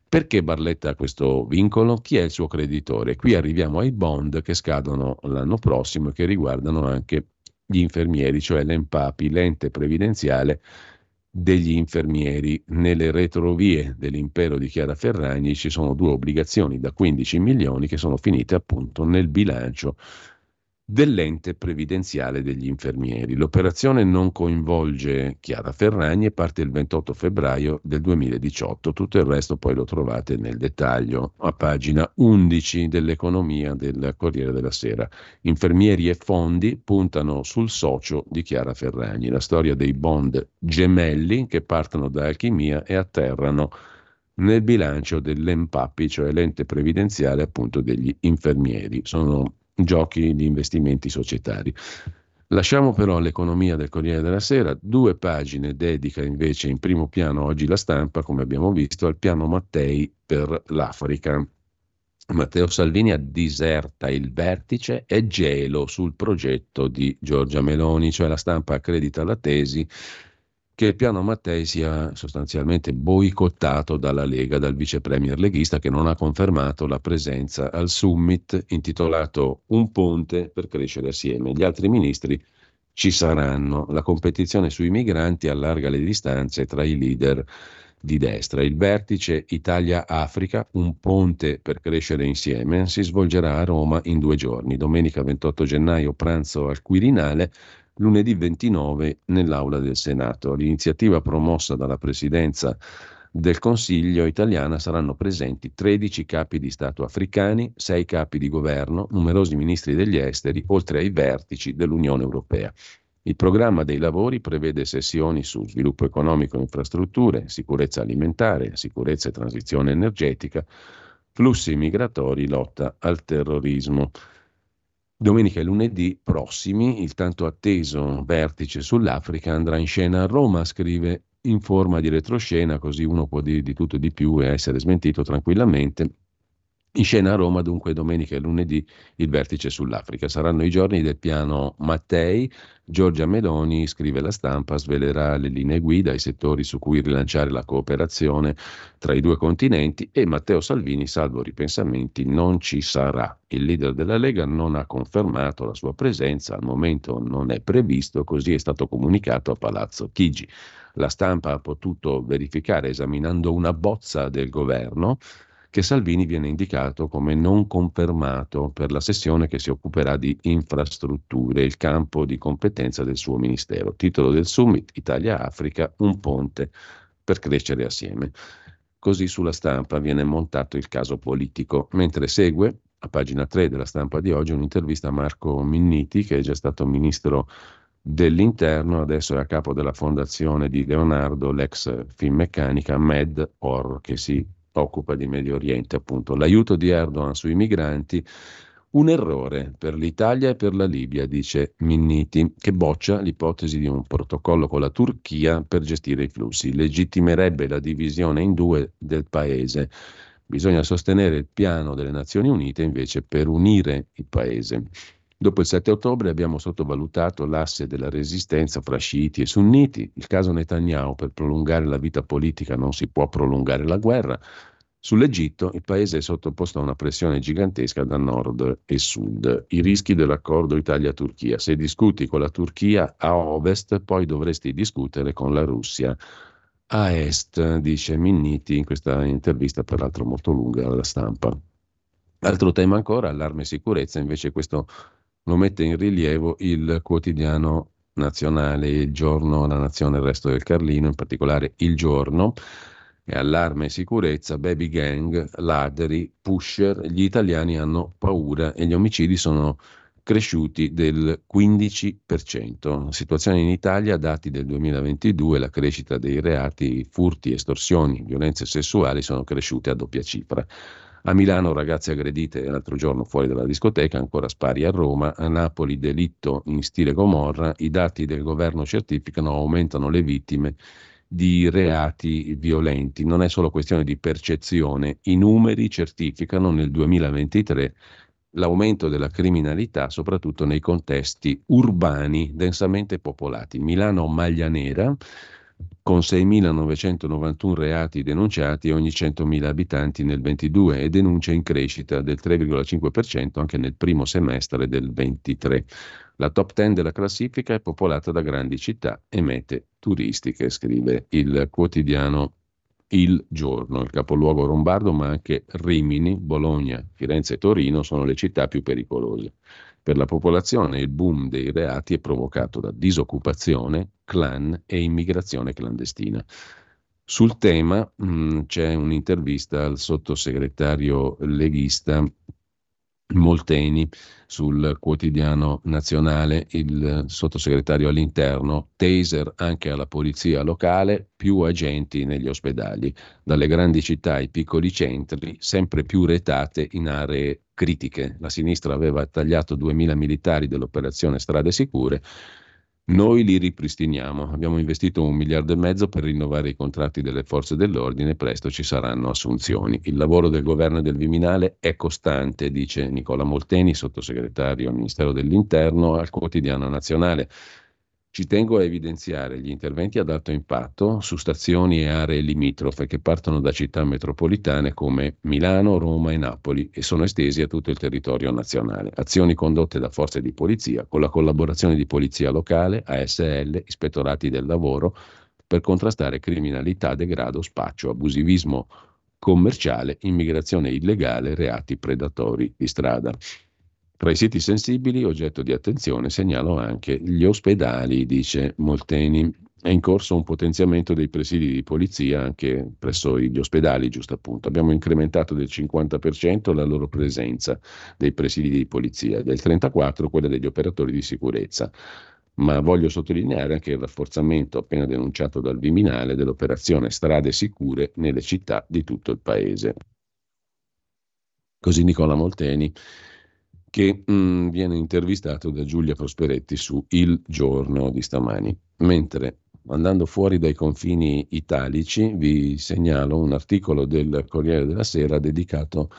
Perché Barletta ha questo vincolo? Chi è il suo creditore? Qui arriviamo ai bond che scadono l'anno prossimo e che riguardano anche gli infermieri, cioè l'EMPAPI, l'ente previdenziale degli infermieri. Nelle retrovie dell'impero di Chiara Ferragni ci sono due obbligazioni da 15 milioni che sono finite appunto nel bilancio dell'ente previdenziale degli infermieri. L'operazione non coinvolge Chiara Ferragni e parte il 28 febbraio del 2018. Tutto il resto poi lo trovate nel dettaglio a pagina 11 dell'economia del Corriere della Sera. Infermieri e fondi puntano sul socio di Chiara Ferragni. La storia dei bond gemelli che partono da Alchimia e atterrano nel bilancio dell'EMPAPI, cioè l'ente previdenziale appunto degli infermieri. Sono giochi di investimenti societari. Lasciamo però l'economia del Corriere della Sera, due pagine dedica invece in primo piano oggi la stampa, come abbiamo visto, al piano Mattei per l'Africa. Matteo Salvini diserta il vertice e gelo sul progetto di Giorgia Meloni, cioè la stampa accredita la tesi che piano Mattei sia sostanzialmente boicottato dalla Lega, dal vice premier leghista che non ha confermato la presenza al summit intitolato Un ponte per crescere assieme. Gli altri ministri ci saranno. La competizione sui migranti allarga le distanze tra i leader di destra. Il vertice Italia-Africa, un ponte per crescere insieme, si svolgerà a Roma in due giorni. Domenica 28 gennaio pranzo al Quirinale, lunedì 29 nell'aula del Senato. L'iniziativa promossa dalla Presidenza del Consiglio italiana saranno presenti 13 capi di Stato africani, 6 capi di governo, numerosi ministri degli esteri, oltre ai vertici dell'Unione Europea. Il programma dei lavori prevede sessioni su sviluppo economico e infrastrutture, sicurezza alimentare, sicurezza e transizione energetica, flussi migratori, lotta al terrorismo. Domenica e lunedì prossimi il tanto atteso vertice sull'Africa andrà in scena a Roma, scrive in forma di retroscena, così uno può dire di tutto e di più e essere smentito tranquillamente. In scena a Roma, dunque, domenica e lunedì il vertice sull'Africa. Saranno i giorni del piano Mattei. Giorgia Meloni, scrive la stampa, svelerà le linee guida, i settori su cui rilanciare la cooperazione tra i due continenti e Matteo Salvini, salvo ripensamenti, non ci sarà. Il leader della Lega non ha confermato la sua presenza, al momento non è previsto, così è stato comunicato a Palazzo Chigi. La stampa ha potuto verificare esaminando una bozza del governo che Salvini viene indicato come non confermato per la sessione che si occuperà di infrastrutture, il campo di competenza del suo ministero. Titolo del summit Italia-Africa, un ponte per crescere assieme. Così sulla stampa viene montato il caso politico, mentre segue a pagina 3 della stampa di oggi un'intervista a Marco Minniti, che è già stato ministro dell'interno, adesso è a capo della fondazione di Leonardo, l'ex Finmeccanica Med Or, che si occupa di Medio Oriente, appunto. L'aiuto di Erdogan sui migranti, un errore per l'Italia e per la Libia, dice Minniti, che boccia l'ipotesi di un protocollo con la Turchia per gestire i flussi. Legittimerebbe la divisione in due del paese. Bisogna sostenere il piano delle Nazioni Unite invece per unire il paese. Dopo il 7 ottobre abbiamo sottovalutato l'asse della resistenza fra sciiti e sunniti. Il caso Netanyahu, per prolungare la vita politica non si può prolungare la guerra. Sull'Egitto il paese è sottoposto a una pressione gigantesca da nord e sud. I rischi dell'accordo Italia-Turchia. Se discuti con la Turchia a ovest, poi dovresti discutere con la Russia a est, dice Minniti in questa intervista, peraltro molto lunga alla stampa. Altro tema ancora, allarme e sicurezza, invece questo lo mette in rilievo il quotidiano nazionale, il giorno, la nazione, il resto del Carlino, in particolare il giorno, e allarme e sicurezza, baby gang, ladri, pusher, gli italiani hanno paura e gli omicidi sono cresciuti del 15%. La situazione in Italia, dati del 2022, la crescita dei reati, furti, estorsioni, violenze sessuali sono cresciute a doppia cifra. A Milano ragazze aggredite l'altro giorno fuori dalla discoteca, ancora spari a Roma, a Napoli delitto in stile Gomorra, i dati del governo certificano aumentano le vittime di reati violenti. Non è solo questione di percezione, i numeri certificano nel 2023 l'aumento della criminalità, soprattutto nei contesti urbani densamente popolati. Milano maglia nera, con 6.991 reati denunciati ogni 100.000 abitanti nel 22 e denuncia in crescita del 3,5% anche nel primo semestre del 23. La top 10 della classifica è popolata da grandi città e mete turistiche, scrive il quotidiano Il Giorno. Il capoluogo lombardo, ma anche Rimini, Bologna, Firenze e Torino sono le città più pericolose. Per la popolazione il boom dei reati è provocato da disoccupazione, clan e immigrazione clandestina. Sul tema mh, mm, c'è un'intervista al sottosegretario leghista Molteni sul quotidiano nazionale, il sottosegretario all'interno, taser anche alla polizia locale, più agenti negli ospedali, dalle grandi città ai piccoli centri, sempre più retate in aree critiche. La sinistra aveva tagliato 2.000 militari dell'operazione Strade Sicure, noi li ripristiniamo. Abbiamo investito un miliardo e mezzo per rinnovare i contratti delle forze dell'ordine, presto ci saranno assunzioni. Il lavoro del governo e del Viminale è costante, dice Nicola Molteni, sottosegretario al Ministero dell'Interno, al quotidiano nazionale. Ci tengo a evidenziare gli interventi ad alto impatto su stazioni e aree limitrofe che partono da città metropolitane come Milano, Roma e Napoli e sono estesi a tutto il territorio nazionale. Azioni condotte da forze di polizia con la collaborazione di polizia locale, ASL, ispettorati del lavoro per contrastare criminalità, degrado, spaccio, abusivismo commerciale, immigrazione illegale, reati predatori di strada. Tra i siti sensibili, oggetto di attenzione, segnalo anche gli ospedali, dice Molteni. È in corso un potenziamento dei presidi di polizia anche presso gli ospedali, giusto appunto. Abbiamo incrementato del 50% la loro presenza dei presidi di polizia, del 34% quella degli operatori di sicurezza. Ma voglio sottolineare anche il rafforzamento appena denunciato dal Viminale dell'operazione Strade Sicure nelle città di tutto il paese. Così Nicola Molteni che mh, mm, viene intervistato da Giulia Prosperetti su Il Giorno di stamani. Mentre andando fuori dai confini italici vi segnalo un articolo del Corriere della Sera dedicato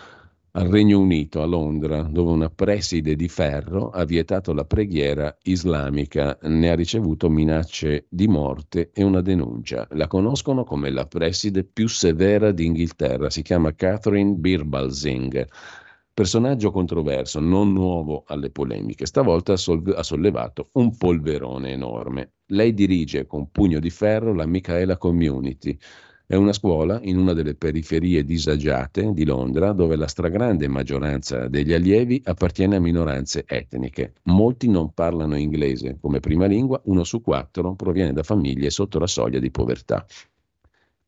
al Regno Unito, a Londra, dove una preside di ferro ha vietato la preghiera islamica, ne ha ricevuto minacce di morte e una denuncia. La conoscono come la preside più severa d'Inghilterra, si chiama Catherine Birbalsing Personaggio controverso, non nuovo alle polemiche, stavolta ha sollevato un polverone enorme. Lei dirige con pugno di ferro la Michaela Community. È una scuola in una delle periferie disagiate di Londra dove la stragrande maggioranza degli allievi appartiene a minoranze etniche. Molti non parlano inglese come prima lingua, uno su quattro proviene da famiglie sotto la soglia di povertà.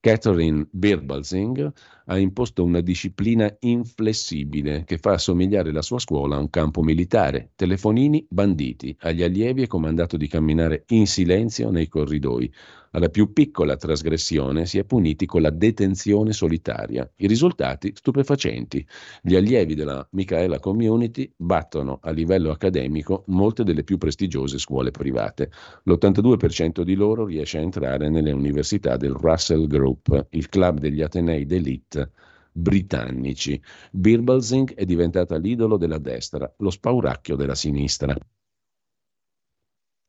Catherine Birbalsing ha imposto una disciplina inflessibile che fa assomigliare la sua scuola a un campo militare. Telefonini banditi, agli allievi è comandato di camminare in silenzio nei corridoi. Alla più piccola trasgressione si è puniti con la detenzione solitaria. I risultati stupefacenti. Gli allievi della Michaela Community battono a livello accademico molte delle più prestigiose scuole private. L'82% di loro riesce a entrare nelle università del Russell Group, il club degli Atenei d'elite britannici. Birbalsing è diventata l'idolo della destra, lo spauracchio della sinistra.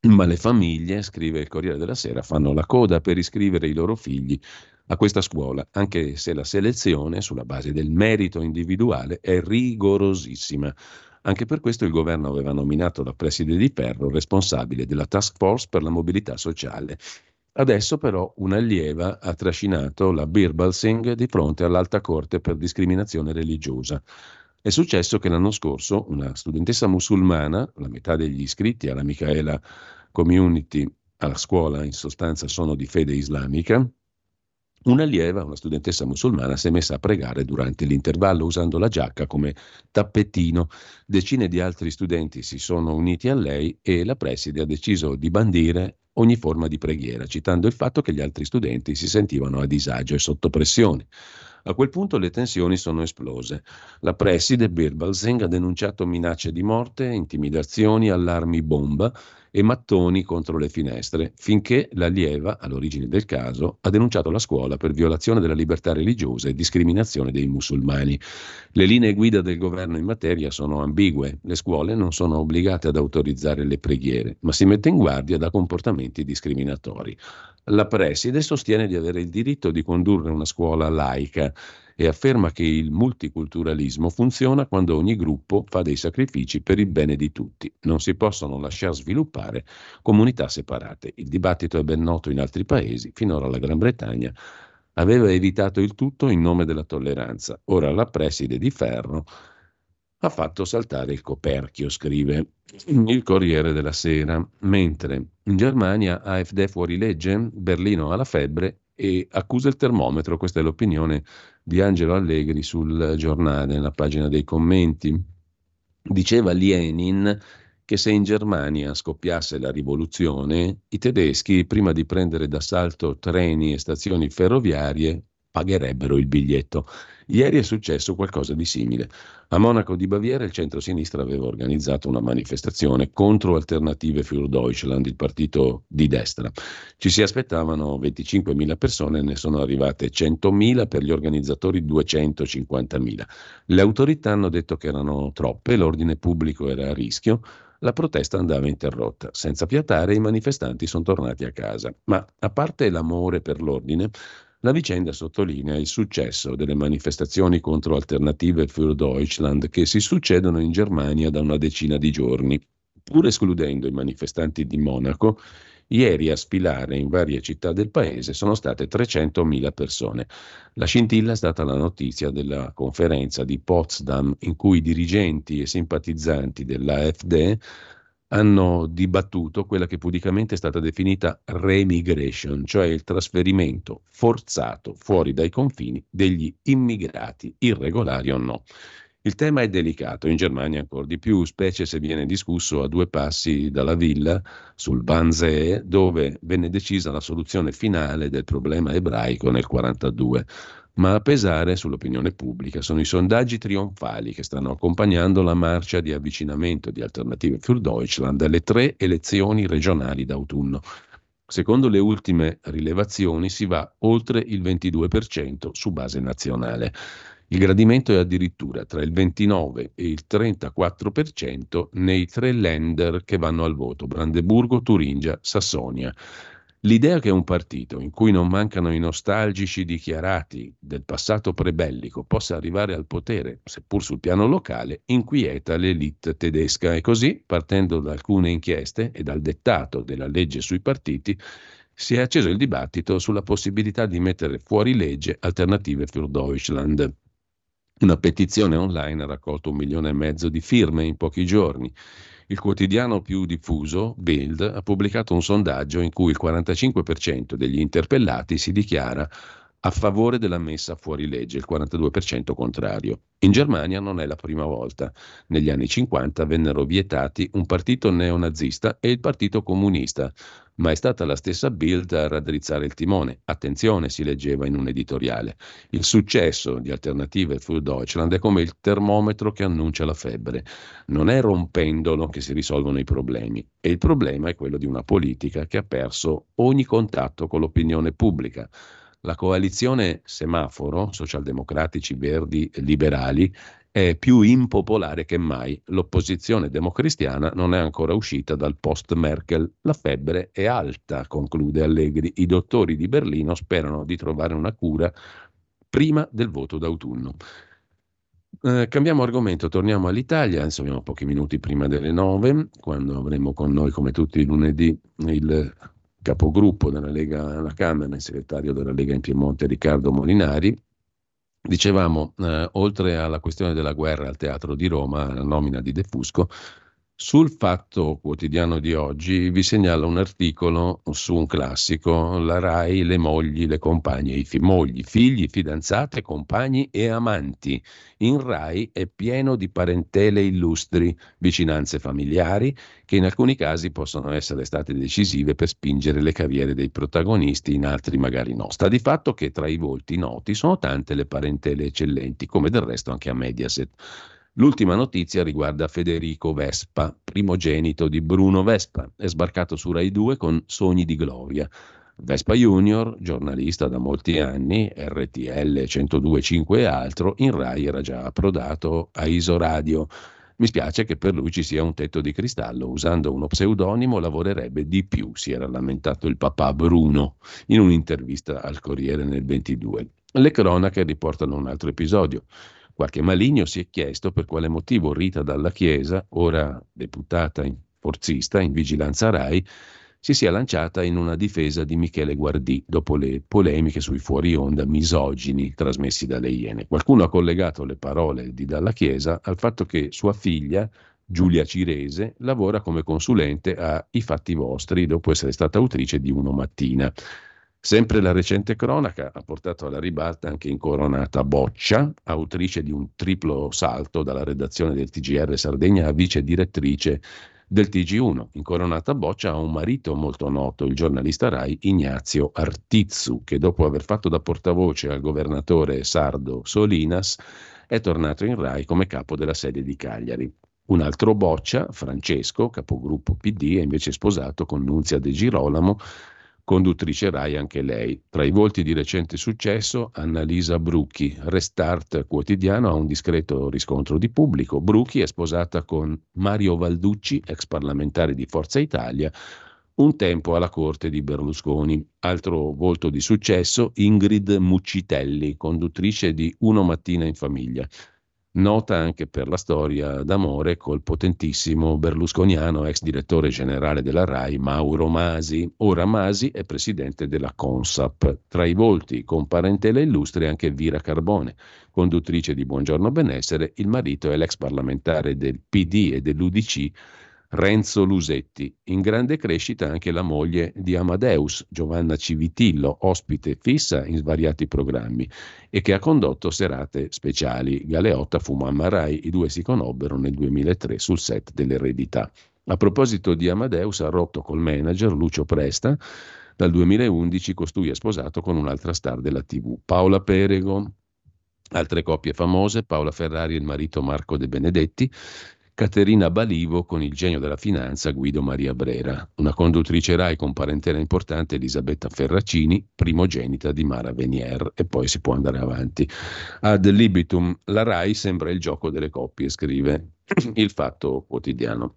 Ma le famiglie, scrive il Corriere della Sera, fanno la coda per iscrivere i loro figli a questa scuola, anche se la selezione sulla base del merito individuale è rigorosissima. Anche per questo il governo aveva nominato la preside di Ferro responsabile della task force per la mobilità sociale. Adesso però un'allieva ha trascinato la Birbalsing di fronte all'alta corte per discriminazione religiosa. È successo che l'anno scorso una studentessa musulmana, la metà degli iscritti alla Michaela Community alla scuola in sostanza sono di fede islamica, Un'allieva, una studentessa musulmana, si è messa a pregare durante l'intervallo usando la giacca come tappettino. Decine di altri studenti si sono uniti a lei e la preside ha deciso di bandire ogni forma di preghiera, citando il fatto che gli altri studenti si sentivano a disagio e sotto pressione. A quel punto le tensioni sono esplose. La preside Birbalsing ha denunciato minacce di morte, intimidazioni, allarmi bomba e mattoni contro le finestre, finché l'allieva, all'origine del caso, ha denunciato la scuola per violazione della libertà religiosa e discriminazione dei musulmani. Le linee guida del governo in materia sono ambigue. Le scuole non sono obbligate ad autorizzare le preghiere, ma si mette in guardia da comportamenti discriminatori. La preside sostiene di avere il diritto di condurre una scuola laica e afferma che il multiculturalismo funziona quando ogni gruppo fa dei sacrifici per il bene di tutti. Non si possono lasciare sviluppare comunità separate. Il dibattito è ben noto in altri paesi, finora la Gran Bretagna aveva evitato il tutto in nome della tolleranza. Ora la preside di ferro ha fatto saltare il coperchio, scrive il Corriere della Sera, mentre in Germania AfD fuori legge, Berlino ha la febbre e accusa il termometro, questa è l'opinione di Angelo Allegri sul giornale, nella pagina dei commenti. Diceva Lenin che se in Germania scoppiasse la rivoluzione, i tedeschi, prima di prendere d'assalto treni e stazioni ferroviarie, pagherebbero il biglietto. Ieri è successo qualcosa di simile. A Monaco di Baviera il centro-sinistra aveva organizzato una manifestazione contro Alternative für Deutschland, il partito di destra. Ci si aspettavano 25.000 persone, ne sono arrivate 100.000, per gli organizzatori 250.000. Le autorità hanno detto che erano troppe, l'ordine pubblico era a rischio, la protesta andava interrotta. Senza piatare i manifestanti sono tornati a casa. Ma a parte l'amore per l'ordine, la vicenda sottolinea il successo delle manifestazioni contro Alternative für Deutschland che si succedono in Germania da una decina di giorni. Pur escludendo i manifestanti di Monaco, ieri a sfilare in varie città del paese sono state 300.000 persone. La scintilla è stata la notizia della conferenza di Potsdam in cui i dirigenti e simpatizzanti dell'AfD hanno dibattuto quella che pudicamente è stata definita remigration, cioè il trasferimento forzato fuori dai confini degli immigrati, irregolari o no. Il tema è delicato, in Germania ancora di più, specie se viene discusso a due passi dalla villa sul Wannsee, dove venne decisa la soluzione finale del problema ebraico nel 1942 ma a pesare sull'opinione pubblica sono i sondaggi trionfali che stanno accompagnando la marcia di avvicinamento di Alternative für Deutschland alle tre elezioni regionali d'autunno. Secondo le ultime rilevazioni si va oltre il 22% su base nazionale. Il gradimento è addirittura tra il 29 e il 34% nei tre lender che vanno al voto, Brandeburgo, Turingia, Sassonia. L'idea che un partito in cui non mancano i nostalgici dichiarati del passato prebellico possa arrivare al potere, seppur sul piano locale, inquieta l'elite tedesca e così, partendo da alcune inchieste e dal dettato della legge sui partiti, si è acceso il dibattito sulla possibilità di mettere fuori legge alternative für Deutschland. Una petizione online ha raccolto un milione e mezzo di firme in pochi giorni il quotidiano più diffuso, Bild, ha pubblicato un sondaggio in cui il 45% degli interpellati si dichiara a favore della messa fuori legge, il 42% contrario. In Germania non è la prima volta. Negli anni 50 vennero vietati un partito neonazista e il partito comunista, ma è stata la stessa Bild a raddrizzare il timone. Attenzione, si leggeva in un editoriale. Il successo di Alternative für Deutschland è come il termometro che annuncia la febbre. Non è rompendolo che si risolvono i problemi e il problema è quello di una politica che ha perso ogni contatto con l'opinione pubblica la coalizione semaforo, socialdemocratici, verdi, liberali, è più impopolare che mai. L'opposizione democristiana non è ancora uscita dal post-Merkel. La febbre è alta, conclude Allegri. I dottori di Berlino sperano di trovare una cura prima del voto d'autunno. Eh, cambiamo argomento, torniamo all'Italia, insomma, pochi minuti prima delle nove, quando avremo con noi, come tutti i lunedì, il capogruppo della Lega alla Camera, il segretario della Lega in Piemonte Riccardo Molinari. Dicevamo, eh, oltre alla questione della guerra al Teatro di Roma, la nomina di De Fusco, Sul Fatto Quotidiano di oggi vi segnalo un articolo su un classico, la RAI, le mogli, le compagne, i fi- mogli, figli, fidanzate, compagni e amanti. In RAI è pieno di parentele illustri, vicinanze familiari, che in alcuni casi possono essere state decisive per spingere le carriere dei protagonisti, in altri magari no. Sta di fatto che tra i volti noti sono tante le parentele eccellenti, come del resto anche a Mediaset. L'ultima notizia riguarda Federico Vespa, primogenito di Bruno Vespa, è sbarcato su Rai 2 con Sogni di Gloria. Vespa Junior, giornalista da molti anni, RTL 102.5 e altro, in Rai era già approdato a Isoradio. Mi spiace che per lui ci sia un tetto di cristallo, usando uno pseudonimo lavorerebbe di più, si era lamentato il papà Bruno in un'intervista al Corriere nel 22. Le cronache riportano un altro episodio. Qualche maligno si è chiesto per quale motivo Rita Dalla Chiesa, ora deputata in forzista in vigilanza RAI, si sia lanciata in una difesa di Michele Guardì dopo le polemiche sui fuori onda misogini trasmessi dalle Iene. Qualcuno ha collegato le parole di Dalla Chiesa al fatto che sua figlia, Giulia Cirese, lavora come consulente a I Fatti Vostri dopo essere stata autrice di Uno Mattina. Sempre la recente cronaca ha portato alla ribalta anche incoronata Boccia, autrice di un triplo salto dalla redazione del TGR Sardegna a vice direttrice del TG1. Incoronata Boccia ha un marito molto noto, il giornalista Rai Ignazio Artizzu, che dopo aver fatto da portavoce al governatore sardo Solinas è tornato in Rai come capo della sede di Cagliari. Un altro Boccia, Francesco, capogruppo PD, è invece sposato con Nunzia De Girolamo, conduttrice Rai anche lei. Tra i volti di recente successo, Annalisa Brucchi. Restart quotidiano ha un discreto riscontro di pubblico. Brucchi è sposata con Mario Valducci, ex parlamentare di Forza Italia, un tempo alla corte di Berlusconi. Altro volto di successo, Ingrid Muccitelli, conduttrice di Uno Mattina in Famiglia nota anche per la storia d'amore col potentissimo berlusconiano ex direttore generale della RAI Mauro Masi. Ora Masi è presidente della Consap. Tra i volti con parentela illustre anche Vira Carbone, conduttrice di Buongiorno Benessere, il marito è l'ex parlamentare del PD e dell'UDC Renzo Lusetti. In grande crescita anche la moglie di Amadeus, Giovanna Civitillo, ospite fissa in svariati programmi e che ha condotto serate speciali. Galeotta fu mamma Rai, i due si conobbero nel 2003 sul set dell'eredità. A proposito di Amadeus, ha rotto col manager Lucio Presta. Dal 2011 costui è sposato con un'altra star della TV, Paola Perego. Altre coppie famose, Paola Ferrari e il marito Marco De Benedetti, Caterina Balivo con il genio della finanza Guido Maria Brera, una conduttrice RAI con parentela importante Elisabetta Ferracini, primogenita di Mara Venier e poi si può andare avanti. Ad libitum, la RAI sembra il gioco delle coppie, scrive *clears throat* il Fatto Quotidiano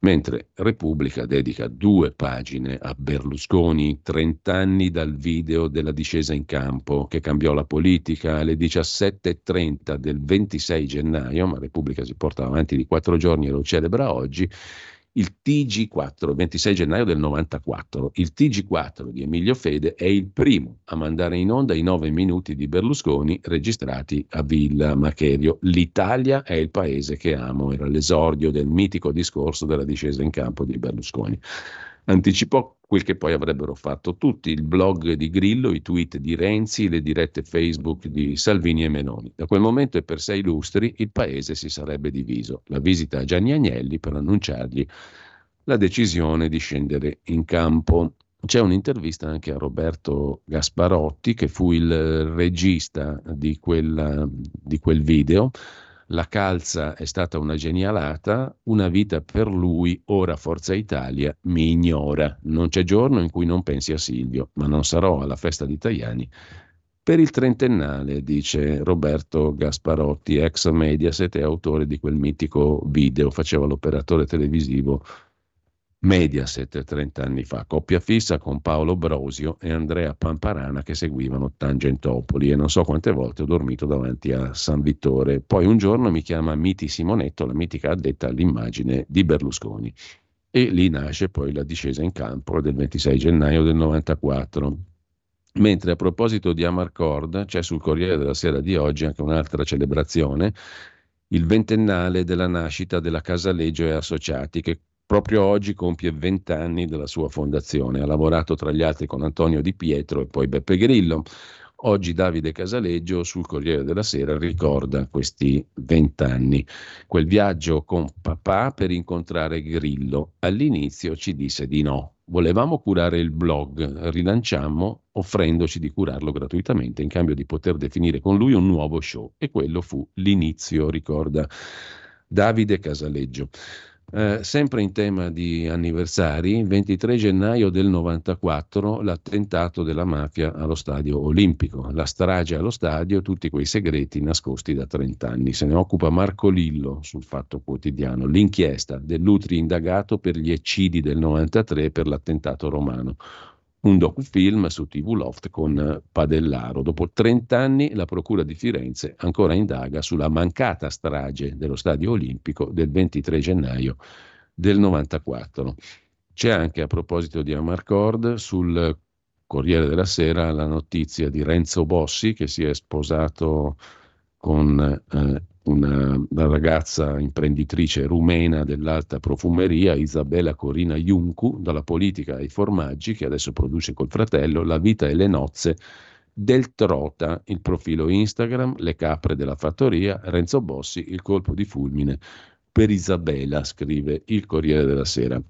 mentre Repubblica dedica due pagine a Berlusconi, 30 anni dal video della discesa in campo che cambiò la politica. Alle 17.30 del 26 gennaio, ma Repubblica si porta avanti di quattro giorni e lo celebra oggi, il TG4, 26 gennaio del 94. Il TG4 di Emilio Fede è il primo a mandare in onda i nove minuti di Berlusconi registrati a Villa Macherio. L'Italia è il paese che amo, era l'esordio del mitico discorso della discesa in campo di Berlusconi anticipò quel che poi avrebbero fatto tutti, il blog di Grillo, i tweet di Renzi, le dirette Facebook di Salvini e Meloni. Da quel momento e per sei lustri il paese si sarebbe diviso. La visita a Gianni Agnelli per annunciargli la decisione di scendere in campo. C'è un'intervista anche a Roberto Gasparotti, che fu il regista di, quella, di quel video, la calza è stata una genialata, una vita per lui, ora Forza Italia mi ignora. Non c'è giorno in cui non pensi a Silvio, ma non sarò alla festa di Tajani per il trentennale, dice Roberto Gasparotti, ex Mediaset e autore di quel mitico video, faceva l'operatore televisivo Mediaset 30 anni fa, coppia fissa con Paolo Brosio e Andrea Pamparana che seguivano Tangentopoli e non so quante volte ho dormito davanti a San Vittore. Poi un giorno mi chiama Miti Simonetto, la mitica addetta all'immagine di Berlusconi. E lì nasce poi la discesa in campo del 26 gennaio del 94. Mentre a proposito di Amarcord c'è sul Corriere della Sera di oggi anche un'altra celebrazione il ventennale della nascita della Casaleggio e Associati, che proprio oggi compie vent'anni dalla sua fondazione. Ha lavorato tra gli altri con Antonio Di Pietro e poi Beppe Grillo. Oggi Davide Casaleggio sul Corriere della Sera ricorda questi vent'anni, quel viaggio con papà per incontrare Grillo. All'inizio ci disse di no. Volevamo curare il blog, rilanciammo offrendoci di curarlo gratuitamente in cambio di poter definire con lui un nuovo show e quello fu l'inizio, ricorda Davide Casaleggio. Eh, sempre in tema di anniversari, 23 gennaio del 94, l'attentato della mafia allo stadio olimpico, la strage allo stadio, tutti quei segreti nascosti da 30 anni. Se ne occupa Marco Lillo sul Fatto Quotidiano, l'inchiesta dell'Utri indagato per gli eccidi del 93 per l'attentato romano un docufilm su TV Loft con Padellaro. Dopo 30 anni la Procura di Firenze ancora indaga sulla mancata strage dello Stadio Olimpico del 23 gennaio del 94. C'è anche a proposito di Amarcord sul Corriere della Sera la notizia di Renzo Bossi che si è sposato con eh, una, una, ragazza imprenditrice rumena dell'alta profumeria, Isabella Corina Juncu, dalla politica ai formaggi, che adesso produce col fratello La vita e le nozze del Trota, il profilo Instagram, le capre della fattoria, Renzo Bossi, il colpo di fulmine per Isabella, scrive il Corriere della Sera.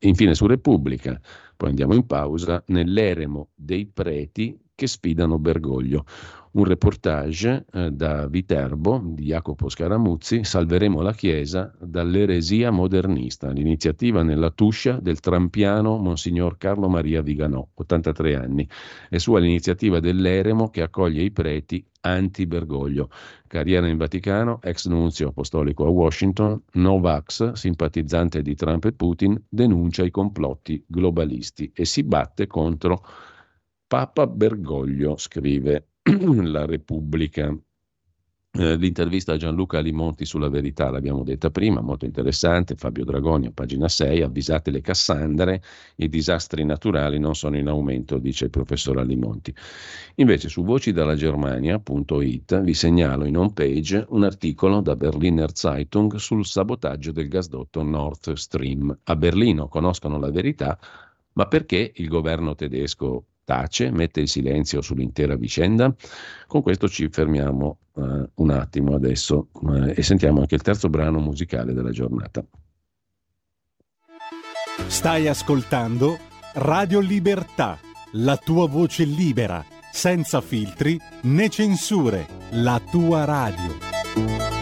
Infine su Repubblica, poi andiamo in pausa, nell'eremo dei preti che sfidano Bergoglio un reportage eh, da Viterbo di Jacopo Scaramuzzi, Salveremo la Chiesa dall'eresia modernista, l'iniziativa nella tuscia del trampiano Monsignor Carlo Maria Viganò, 83 anni, e sua l'iniziativa dell'eremo che accoglie i preti anti-Bergoglio. Carriera in Vaticano, ex nunzio apostolico a Washington, Novax, simpatizzante di Trump e Putin, denuncia i complotti globalisti e si batte contro Papa Bergoglio, scrive *clears throat* la Repubblica. Eh, l'intervista a Gianluca Limonti sulla verità, l'abbiamo detta prima, molto interessante, Fabio Dragoni a pagina 6, avvisate le Cassandre, i disastri naturali non sono in aumento, dice il professor Alimonti. Invece su voci dalla Germania.it vi segnalo in home page un articolo da Berliner Zeitung sul sabotaggio del gasdotto Nord Stream. A Berlino conoscono la verità, ma perché il governo tedesco tace, mette il silenzio sull'intera vicenda. Con questo ci fermiamo uh, un attimo adesso uh, e sentiamo anche il terzo brano musicale della giornata. Stai ascoltando Radio Libertà, la tua voce libera, senza filtri né censure, la tua radio.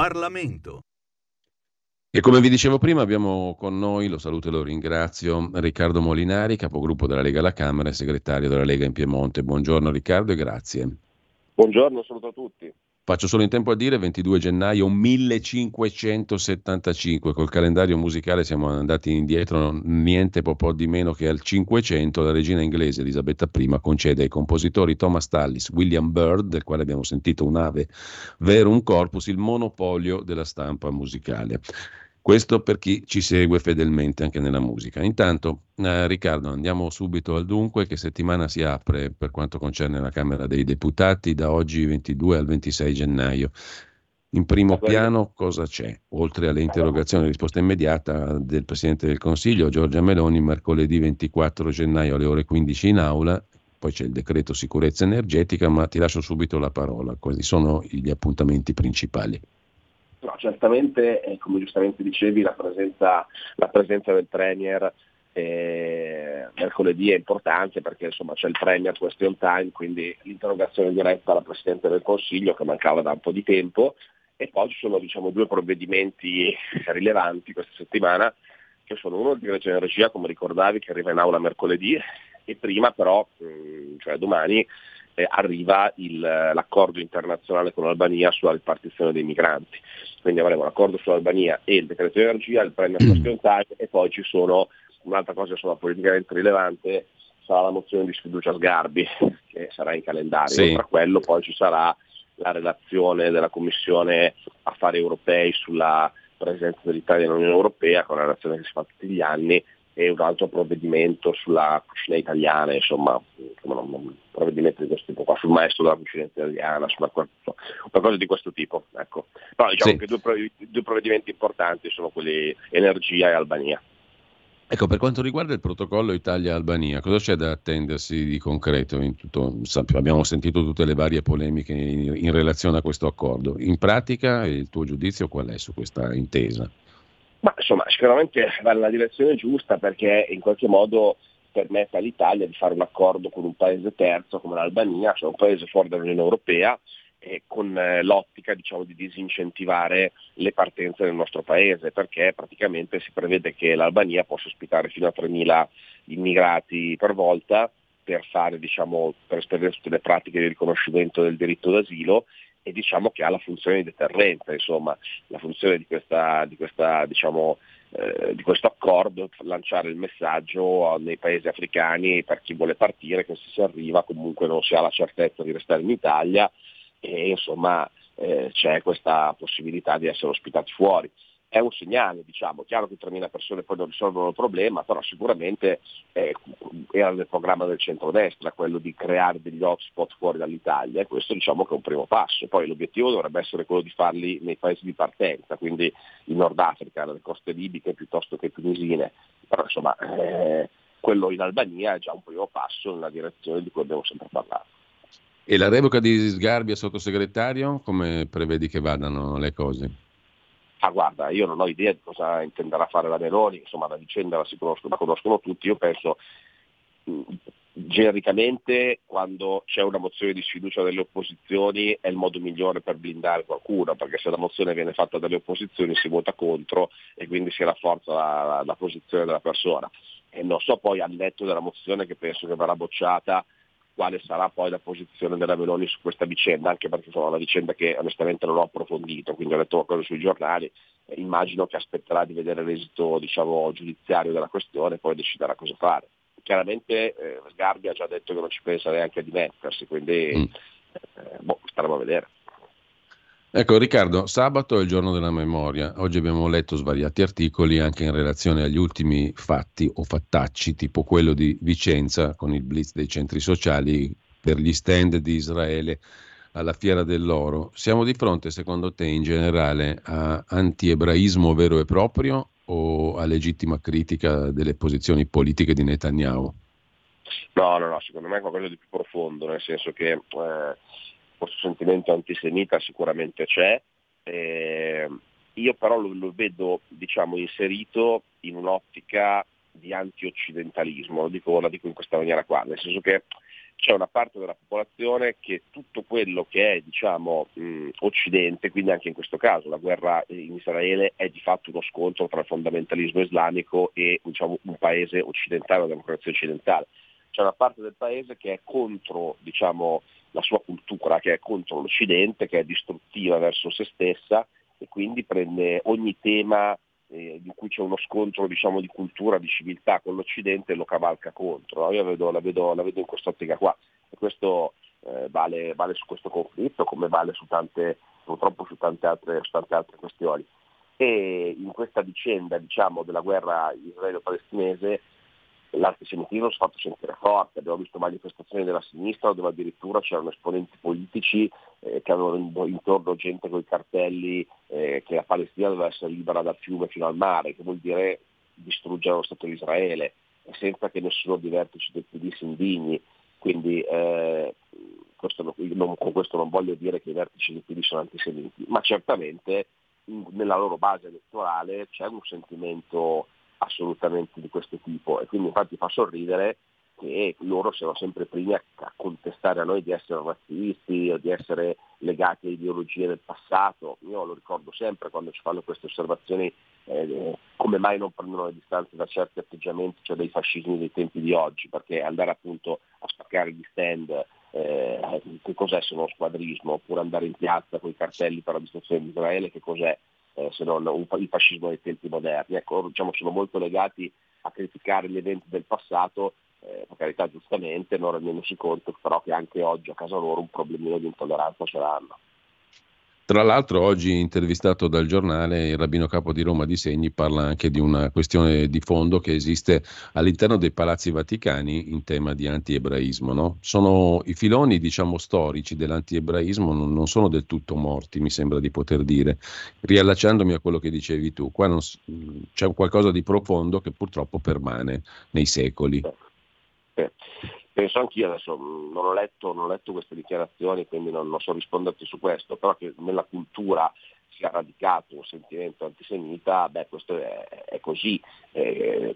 Parlamento. E come vi dicevo prima abbiamo con noi, lo saluto e lo ringrazio, Riccardo Molinari, capogruppo della Lega alla Camera e segretario della Lega in Piemonte. Buongiorno Riccardo e grazie. Buongiorno, saluto a tutti. Faccio solo in tempo a dire 22 gennaio 1575, col calendario musicale siamo andati indietro niente po', po' di meno che al 500, la regina inglese Elisabetta I concede ai compositori Thomas Tallis, William Byrd, del quale abbiamo sentito un'ave verum corpus, il monopolio della stampa musicale. Questo per chi ci segue fedelmente anche nella musica. Intanto, eh, Riccardo, andiamo subito al dunque. Che settimana si apre per quanto concerne la Camera dei Deputati da oggi 22 al 26 gennaio? In primo piano cosa c'è? Oltre alle interrogazioni e risposta immediata del Presidente del Consiglio Giorgia Meloni mercoledì 24 gennaio alle ore 15 in aula, poi c'è il decreto sicurezza energetica, ma ti lascio subito la parola. Quali sono gli appuntamenti principali? No, certamente, eh, come giustamente dicevi, la presenza, la presenza del Premier eh, mercoledì è importante perché insomma, c'è il Premier question time, quindi l'interrogazione diretta alla Presidente del Consiglio che mancava da un po' di tempo. E poi ci sono diciamo, due provvedimenti *laughs* rilevanti questa settimana che sono uno di legge energia, come ricordavi, che arriva in aula mercoledì e prima però, mh, mm, cioè domani, eh, arriva il, l'accordo internazionale con l'Albania sulla ripartizione dei migranti. Quindi avremo l'accordo sull'Albania e il decreto di energia, il premio question time e poi ci sono un'altra cosa insomma, politicamente rilevante sarà la mozione di sfiducia Sgarbi che sarà in calendario. Sì. Tra quello poi ci sarà la relazione della Commissione Affari Europei sulla presenza dell'Italia nell'Unione Europea, con la relazione che si fa tutti gli anni, e un altro provvedimento sulla cucina italiana, insomma, un provvedimento di questo tipo qua, sul maestro della cucina italiana, sulla, una cosa di questo tipo. Ecco. Però diciamo sì. che due, due provvedimenti importanti sono quelli energia e Albania. Ecco, per quanto riguarda il protocollo Italia-Albania, cosa c'è da attendersi di concreto? Tutto, abbiamo sentito tutte le varie polemiche in, in, relazione a questo accordo. In pratica, il tuo giudizio qual è su questa intesa? Ma insomma, sicuramente va nella direzione giusta perché in qualche modo permette all'Italia di fare un accordo con un paese terzo come l'Albania, cioè un paese fuori dall'Unione Europea, con eh, l'ottica diciamo, di disincentivare le partenze nel nostro paese, perché praticamente si prevede che l'Albania possa ospitare fino a 3.000 immigrati per volta per fare, diciamo, per esprimere tutte le pratiche di riconoscimento del diritto d'asilo e diciamo che ha la funzione di deterrenza, insomma, la funzione di, questa, di, questa, diciamo, eh, di questo accordo, lanciare il messaggio nei paesi africani per chi vuole partire che se si arriva comunque non si ha la certezza di restare in Italia e insomma eh, c'è questa possibilità di essere ospitati fuori. È un segnale, diciamo, chiaro che 3.000 persone poi non risolvono il problema, però sicuramente eh, era nel programma del centrodestra quello di creare degli hotspot fuori dall'Italia e questo diciamo che è un primo passo. Poi l'obiettivo dovrebbe essere quello di farli nei paesi di partenza, quindi in Nord Africa, nelle coste libiche piuttosto che tunisine, però insomma eh, quello in Albania è già un primo passo nella direzione di cui abbiamo sempre parlato. E la revoca di Sgarbi a sottosegretario, come prevedi che vadano le cose? Ah guarda, io non ho idea di cosa intenderà fare la Meloni, insomma la vicenda la, si conosco, la conoscono tutti, io penso genericamente quando c'è una mozione di sfiducia delle opposizioni è il modo migliore per blindare qualcuno, perché se la mozione viene fatta dalle opposizioni si vota contro e quindi si rafforza la, la, la posizione della persona. E non so poi al netto della mozione che penso che verrà bocciata quale sarà poi la posizione della Meloni su questa vicenda, anche perché è una vicenda che onestamente non ho approfondito, quindi ho letto qualcosa sui giornali, eh, immagino che aspetterà di vedere l'esito diciamo, giudiziario della questione e poi deciderà cosa fare. Chiaramente eh, Sgarbi ha già detto che non ci pensa neanche a dimettersi, quindi mm. eh, boh, staremo a vedere. Ecco Riccardo, sabato è il giorno della memoria. Oggi abbiamo letto svariati articoli anche in relazione agli ultimi fatti o fattacci, tipo quello di Vicenza con il blitz dei centri sociali per gli stand di Israele alla Fiera dell'Oro. Siamo di fronte, secondo te, in generale a antiebraismo vero e proprio o a legittima critica delle posizioni politiche di Netanyahu? No, no, no, secondo me è qualcosa di più profondo, nel senso che eh, questo sentimento antisemita sicuramente c'è, eh, io però lo, lo vedo diciamo, inserito in un'ottica di anti-occidentalismo, lo dico, la dico in questa maniera qua, nel senso che c'è una parte della popolazione che tutto quello che è diciamo, mh, occidente, quindi anche in questo caso la guerra in Israele è di fatto uno scontro tra il fondamentalismo islamico e diciamo, un paese occidentale, una democrazia occidentale. C'è una parte del paese che è contro diciamo, la sua cultura, che è contro l'Occidente, che è distruttiva verso se stessa e quindi prende ogni tema eh, in cui c'è uno scontro diciamo, di cultura, di civiltà con l'Occidente e lo cavalca contro. Io la vedo, la vedo, la vedo in quest'ottica qua e questo eh, vale, vale, su questo conflitto come vale su tante, purtroppo su tante altre, su tante altre questioni. E in questa vicenda diciamo, della guerra israelo-palestinese l'antisemitismo si è fatto sentire forte, abbiamo visto manifestazioni della sinistra dove addirittura c'erano esponenti politici eh, che avevano intorno gente con i cartelli eh, che la Palestina doveva essere libera dal fiume fino al mare, che vuol dire distruggere lo Stato di Israele, senza che nessuno dei vertici del PD si indigni. Quindi eh, questo, non, con questo non voglio dire che i vertici del PD sono antisemiti, ma certamente nella loro base elettorale c'è un sentimento assolutamente di questo tipo e quindi infatti fa sorridere che loro siano sempre primi a, contestare a noi di essere razzisti o di essere legati a ideologie del passato. Io lo ricordo sempre quando ci fanno queste osservazioni eh, come mai non prendono le distanze da certi atteggiamenti, cioè dei fascismi dei tempi di oggi, perché andare appunto a spaccare gli stand, eh, che cos'è se non squadrismo, oppure andare in piazza con i cartelli per la distruzione di Israele, che cos'è? Eh, se non il fascismo dei tempi moderni. Ecco, diciamo, sono molto legati a criticare gli eventi del passato, eh, per carità giustamente, non rendendosi conto però che anche oggi a casa loro un problemino di intolleranza ce l'hanno. Tra l'altro oggi intervistato dal giornale il rabbino capo di Roma di Segni parla anche di una questione di fondo che esiste all'interno dei palazzi vaticani in tema di anti-ebraismo. No? Sono i filoni diciamo storici dell'anti-ebraismo non, sono del tutto morti, mi sembra di poter dire. Riallacciandomi a quello che dicevi tu, qua non, c'è qualcosa di profondo che purtroppo permane nei secoli. Eh penso anch'io adesso, mm, non ho letto, non ho letto queste dichiarazioni, quindi non, non so risponderti su questo, però che nella cultura sia radicato un sentimento antisemita, beh questo è, è così, eh,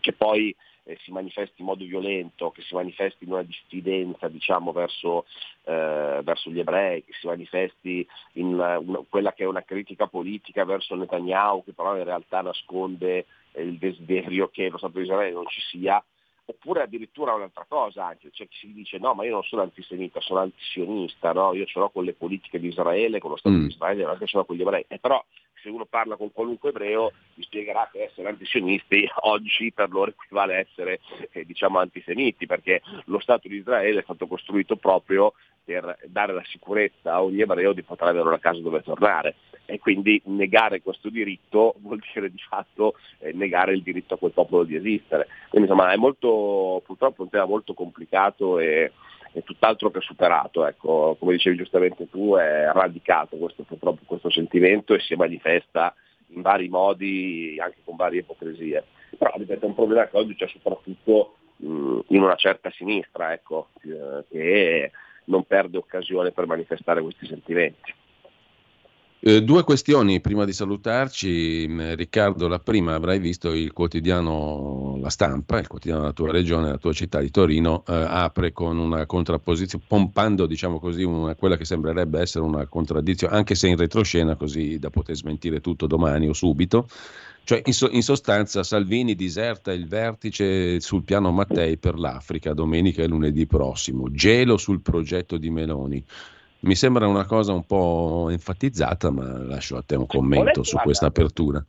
che poi eh, si manifesti in modo violento, che si manifesti in una diffidenza diciamo, verso, eh, verso, gli ebrei, che si manifesti in una, una, quella che è una critica politica verso Netanyahu, che però in realtà nasconde eh, il desiderio che lo Stato di Israele non ci sia, oppure addirittura un'altra cosa anche, c'è chi si dice no ma io non sono antisemita, sono antisionista, no? io ce l'ho con le politiche di Israele, con lo Stato mm. di Israele, non è che ce l'ho con gli ebrei, e però se uno parla con qualunque ebreo gli spiegherà che essere antisionisti *laughs* oggi per loro equivale a essere eh, diciamo antisemiti, perché lo Stato di Israele è stato costruito proprio per dare la sicurezza a ogni ebreo di poter avere una casa dove tornare e quindi negare questo diritto *laughs* vuol dire di fatto eh, negare il diritto a quel popolo di esistere. Quindi insomma è molto, purtroppo un tema molto complicato e, e tutt'altro che superato, ecco, come dicevi giustamente tu, è radicato questo, purtroppo questo sentimento e si manifesta in vari modi, anche con varie ipocrisie. Però ripeto, è un problema che oggi c'è soprattutto mh, in una certa sinistra, ecco, eh, che non perde occasione per manifestare questi sentimenti. Eh, due questioni prima di salutarci, mm, Riccardo. La prima, avrai visto il quotidiano La Stampa, il quotidiano della tua regione, la tua città di Torino, eh, apre con una contrapposizione, pompando diciamo così, una, quella che sembrerebbe essere una contraddizione, anche se in retroscena, così da poter smentire tutto domani o subito. Cioè, in, so, in sostanza, Salvini diserta il vertice sul piano Mattei per l'Africa domenica e lunedì prossimo, gelo sul progetto di Meloni. Mi sembra una cosa un po' enfatizzata, ma lascio a te un commento su questa apertura.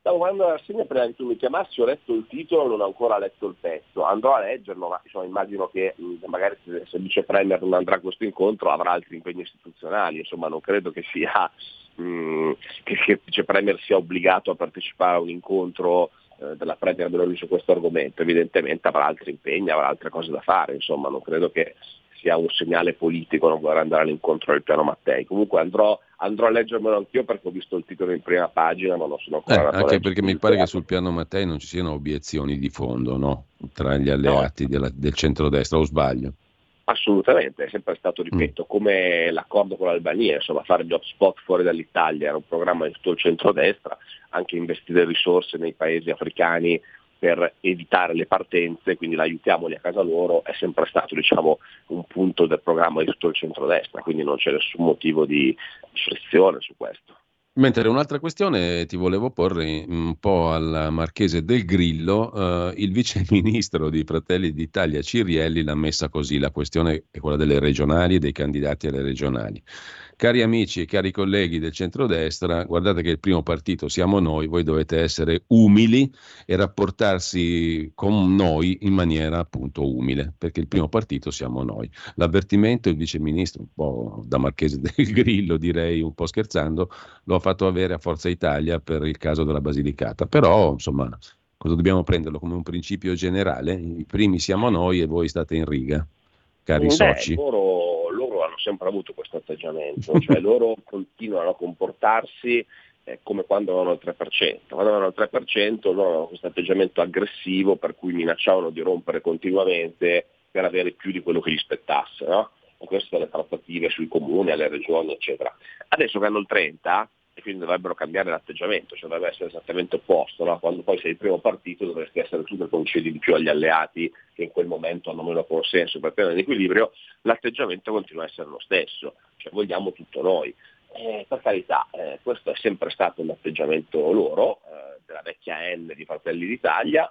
Stavo guardando la rassegna prima che tu mi chiamassi, ho letto il titolo, non ho ancora letto il pezzo. Andrò a leggerlo, ma insomma, immagino che magari se, se il vice premier non andrà a questo incontro avrà altri impegni istituzionali, insomma non credo che sia mh, che, che il vice premier sia obbligato a partecipare a un incontro eh, della premier Meloni su questo argomento, evidentemente avrà altri impegni, avrà altre cose da fare, insomma non credo che sia un segnale politico non voler andare all'incontro del piano Mattei. Comunque andrò, andrò a leggermelo anch'io perché ho visto il titolo in prima pagina, ma non sono ancora eh, Anche perché mi pare che sul piano Mattei non ci siano obiezioni di fondo no? tra gli alleati no. della, del centrodestra, o sbaglio? Assolutamente, è sempre stato, ripeto, mm. come l'accordo con l'Albania, insomma fare gli hotspot fuori dall'Italia era un programma di tutto il centrodestra, anche investire risorse nei paesi africani per evitare le partenze, quindi l'aiutiamoli a casa loro, è sempre stato diciamo, un punto del programma di tutto il centrodestra, quindi non c'è nessun motivo di frizione su questo. Mentre un'altra questione ti volevo porre un po' alla Marchese del Grillo, eh, il vice *laughs* ministro di Fratelli d'Italia Cirielli l'ha messa così, la questione è quella delle regionali e dei candidati alle regionali. Cari amici e cari colleghi del centrodestra, guardate che il primo partito siamo noi, voi dovete essere umili e rapportarsi con noi in maniera appunto umile, perché il primo partito siamo noi. L'avvertimento il vice ministro, un po' da Marchese del *laughs* Grillo direi, un po' scherzando, lo ha fatto avere a Forza Italia per il caso della Basilicata, però insomma cosa dobbiamo prenderlo come un principio generale? I primi siamo noi e voi state in riga, cari Beh, soci. Loro sempre avuto questo atteggiamento, cioè *laughs* loro continuano a comportarsi eh, come quando avevano il 3%. Quando avevano il 3% loro avevano questo atteggiamento aggressivo per cui minacciavano di rompere continuamente per avere più di quello che gli spettasse. No? E queste le trattative sui comuni, alle regioni, eccetera. Adesso che hanno il 30%, e quindi dovrebbero cambiare l'atteggiamento, cioè dovrebbe essere esattamente opposto, no? quando poi sei il primo partito dovresti essere tu che concedi di più agli alleati che in quel momento hanno meno consenso per tenere l'equilibrio, l'atteggiamento continua a essere lo stesso, cioè vogliamo tutto noi. Eh, per carità, eh, questo è sempre stato l'atteggiamento loro, eh, della vecchia N di Fratelli d'Italia,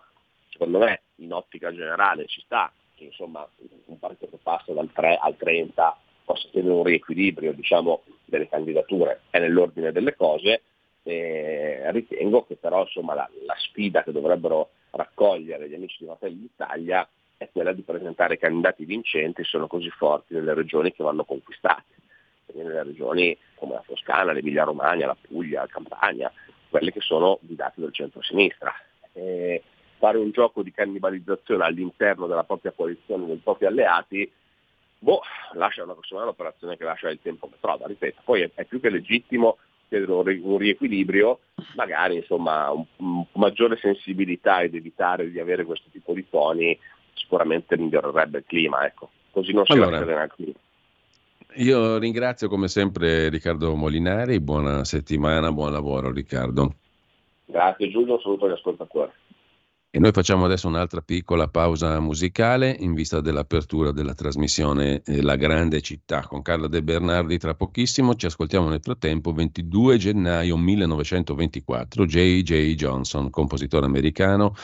secondo me in ottica generale ci sta che insomma, un partito che passa dal 3 al 30 possa tenere un riequilibrio diciamo, delle candidature, è nell'ordine delle cose, e ritengo che però insomma, la, la, sfida che dovrebbero raccogliere gli amici di Fratelli d'Italia è quella di presentare candidati vincenti, sono così forti nelle regioni che vanno conquistate, quindi nelle regioni come la Toscana, l'Emilia Romagna, la Puglia, la Campania, quelle che sono guidate dal centro-sinistra. E fare un gioco di cannibalizzazione all'interno della propria coalizione, dei propri alleati, boh, lascia una, un'operazione che lascia il tempo che trova, ripeto, poi è, è più che legittimo chiedere un, un riequilibrio, magari insomma un, un, maggiore sensibilità ed evitare di avere questo tipo di toni sicuramente migliorerebbe il clima, ecco. così non si allora, va a clima. Io ringrazio come sempre Riccardo Molinari, buona settimana, buon lavoro Riccardo. Grazie Giulio, un saluto agli ascoltatori. E noi facciamo adesso un'altra piccola pausa musicale in vista dell'apertura della trasmissione eh, La Grande Città con Carla De Bernardi. Tra pochissimo ci ascoltiamo nel frattempo 22 gennaio 1924 J.J. Johnson, compositore americano,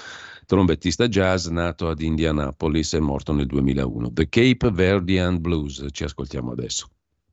trombettista jazz nato ad Indianapolis e morto nel 2001. The Cape Verdean Blues, ci ascoltiamo adesso.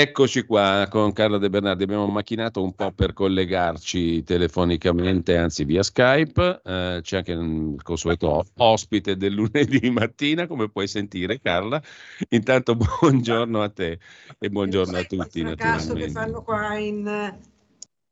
Eccoci qua con Carla De Bernardi, abbiamo macchinato un po' per collegarci telefonicamente, anzi via Skype, eh, c'è anche il consueto ospite del lunedì *laughs* mattina, come puoi sentire Carla. Intanto *laughs* buongiorno a te e buongiorno a tutti. Il caso che fanno qua in,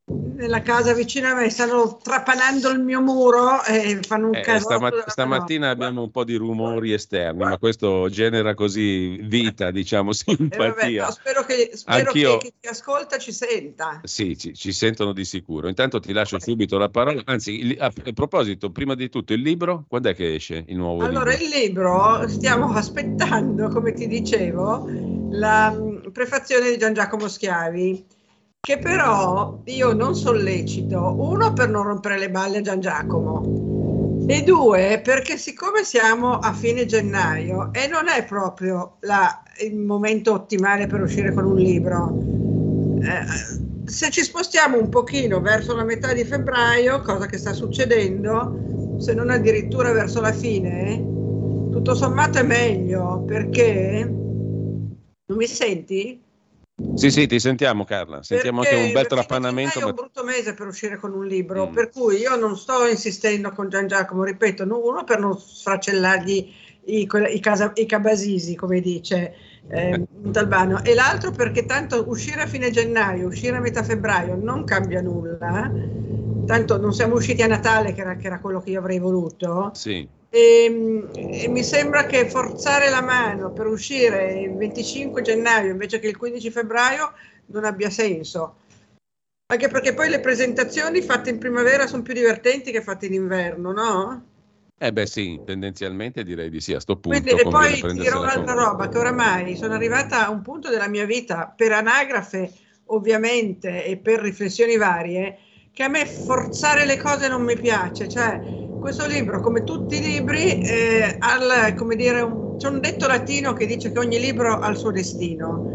nella casa vicino a me, stanno trapanando il mio muro e fanno un Eh, caso. stamat- stamattina abbiamo un po' di rumori esterni, ma questo genera così vita, diciamo, *laughs* simpatia. spero che, spero che chi ti ascolta ci senta. Sì, ci, ci sentono di sicuro. Intanto ti lascio subito la parola. Anzi, a, proposito, prima di tutto, il libro, quando è che esce il nuovo Allora, libro? il libro stiamo *laughs* aspettando, come ti dicevo, la mh, prefazione di Gian Giacomo Schiavi, che però io non sollecito, uno per non rompere le balle a Gian Giacomo e due perché siccome siamo a fine gennaio e non è proprio la- il momento ottimale per uscire con un libro, eh, se ci spostiamo un pochino verso la metà di febbraio, cosa che sta succedendo, se non addirittura verso la fine, tutto sommato è meglio perché non mi senti? Sì, sì, ti sentiamo Carla. Sentiamo Perché anche un bel gennaio È un brutto mese per uscire con un libro, Mm. per cui io non sto insistendo con Gian Giacomo, ripeto, no- uno per non sfracellargli i, i casa- i cabasisi, come dice eh, Montalbano, e l'altro perché tanto uscire a fine gennaio, uscire a metà febbraio non cambia nulla, tanto non siamo usciti a Natale, che era, che era quello che io avrei voluto, Sì. E, e mi sembra che forzare la mano per uscire il 25 gennaio invece che il 15 febbraio non abbia senso. Anche perché poi le presentazioni fatte in primavera sono più divertenti che fatte in inverno, no? Eh beh sì, tendenzialmente direi di sì, a sto punto Quindi, e poi dirò un'altra roba, che oramai sono arrivata a un punto della mia vita, per anagrafe ovviamente e per riflessioni varie, che a me forzare le cose non mi piace. Cioè, questo libro, come tutti i libri, eh, ha il- come dire, un- c'è un detto latino che dice che ogni libro ha il suo destino.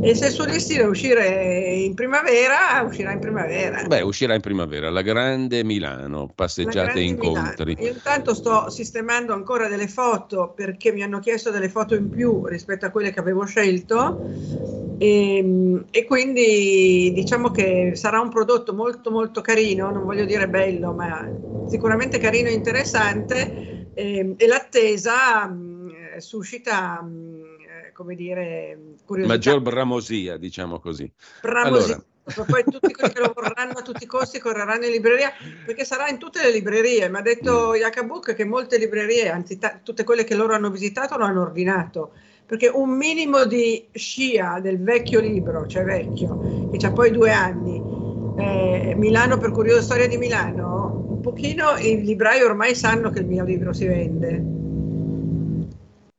E se il suo destino è uscire in primavera, uscirà in primavera. Beh, uscirà in primavera, la grande Milano, La passeggiate e incontri. Milano. Io intanto sto sistemando ancora delle foto perché mi hanno chiesto delle foto in più rispetto a quelle che avevo scelto e, e quindi diciamo che sarà un prodotto molto molto carino, non voglio dire bello, ma sicuramente carino e interessante e, e l'attesa mh, suscita, mh, eh, come dire, curiosità. Maggior bramosia, diciamo così. Bramosi- Allora. Poi tutti quelli che *laughs* lo vorranno a tutti i costi correranno in libreria perché sarà in tutte le librerie. Mi ha detto Yakabuk che molte librerie, anzi ta- tutte quelle che loro hanno visitato, lo hanno ordinato perché un minimo di scia del vecchio libro, cioè vecchio, che ha poi due anni, eh, Milano per curiosa storia di Milano, pochino i librai ormai sanno che il mio libro si vende.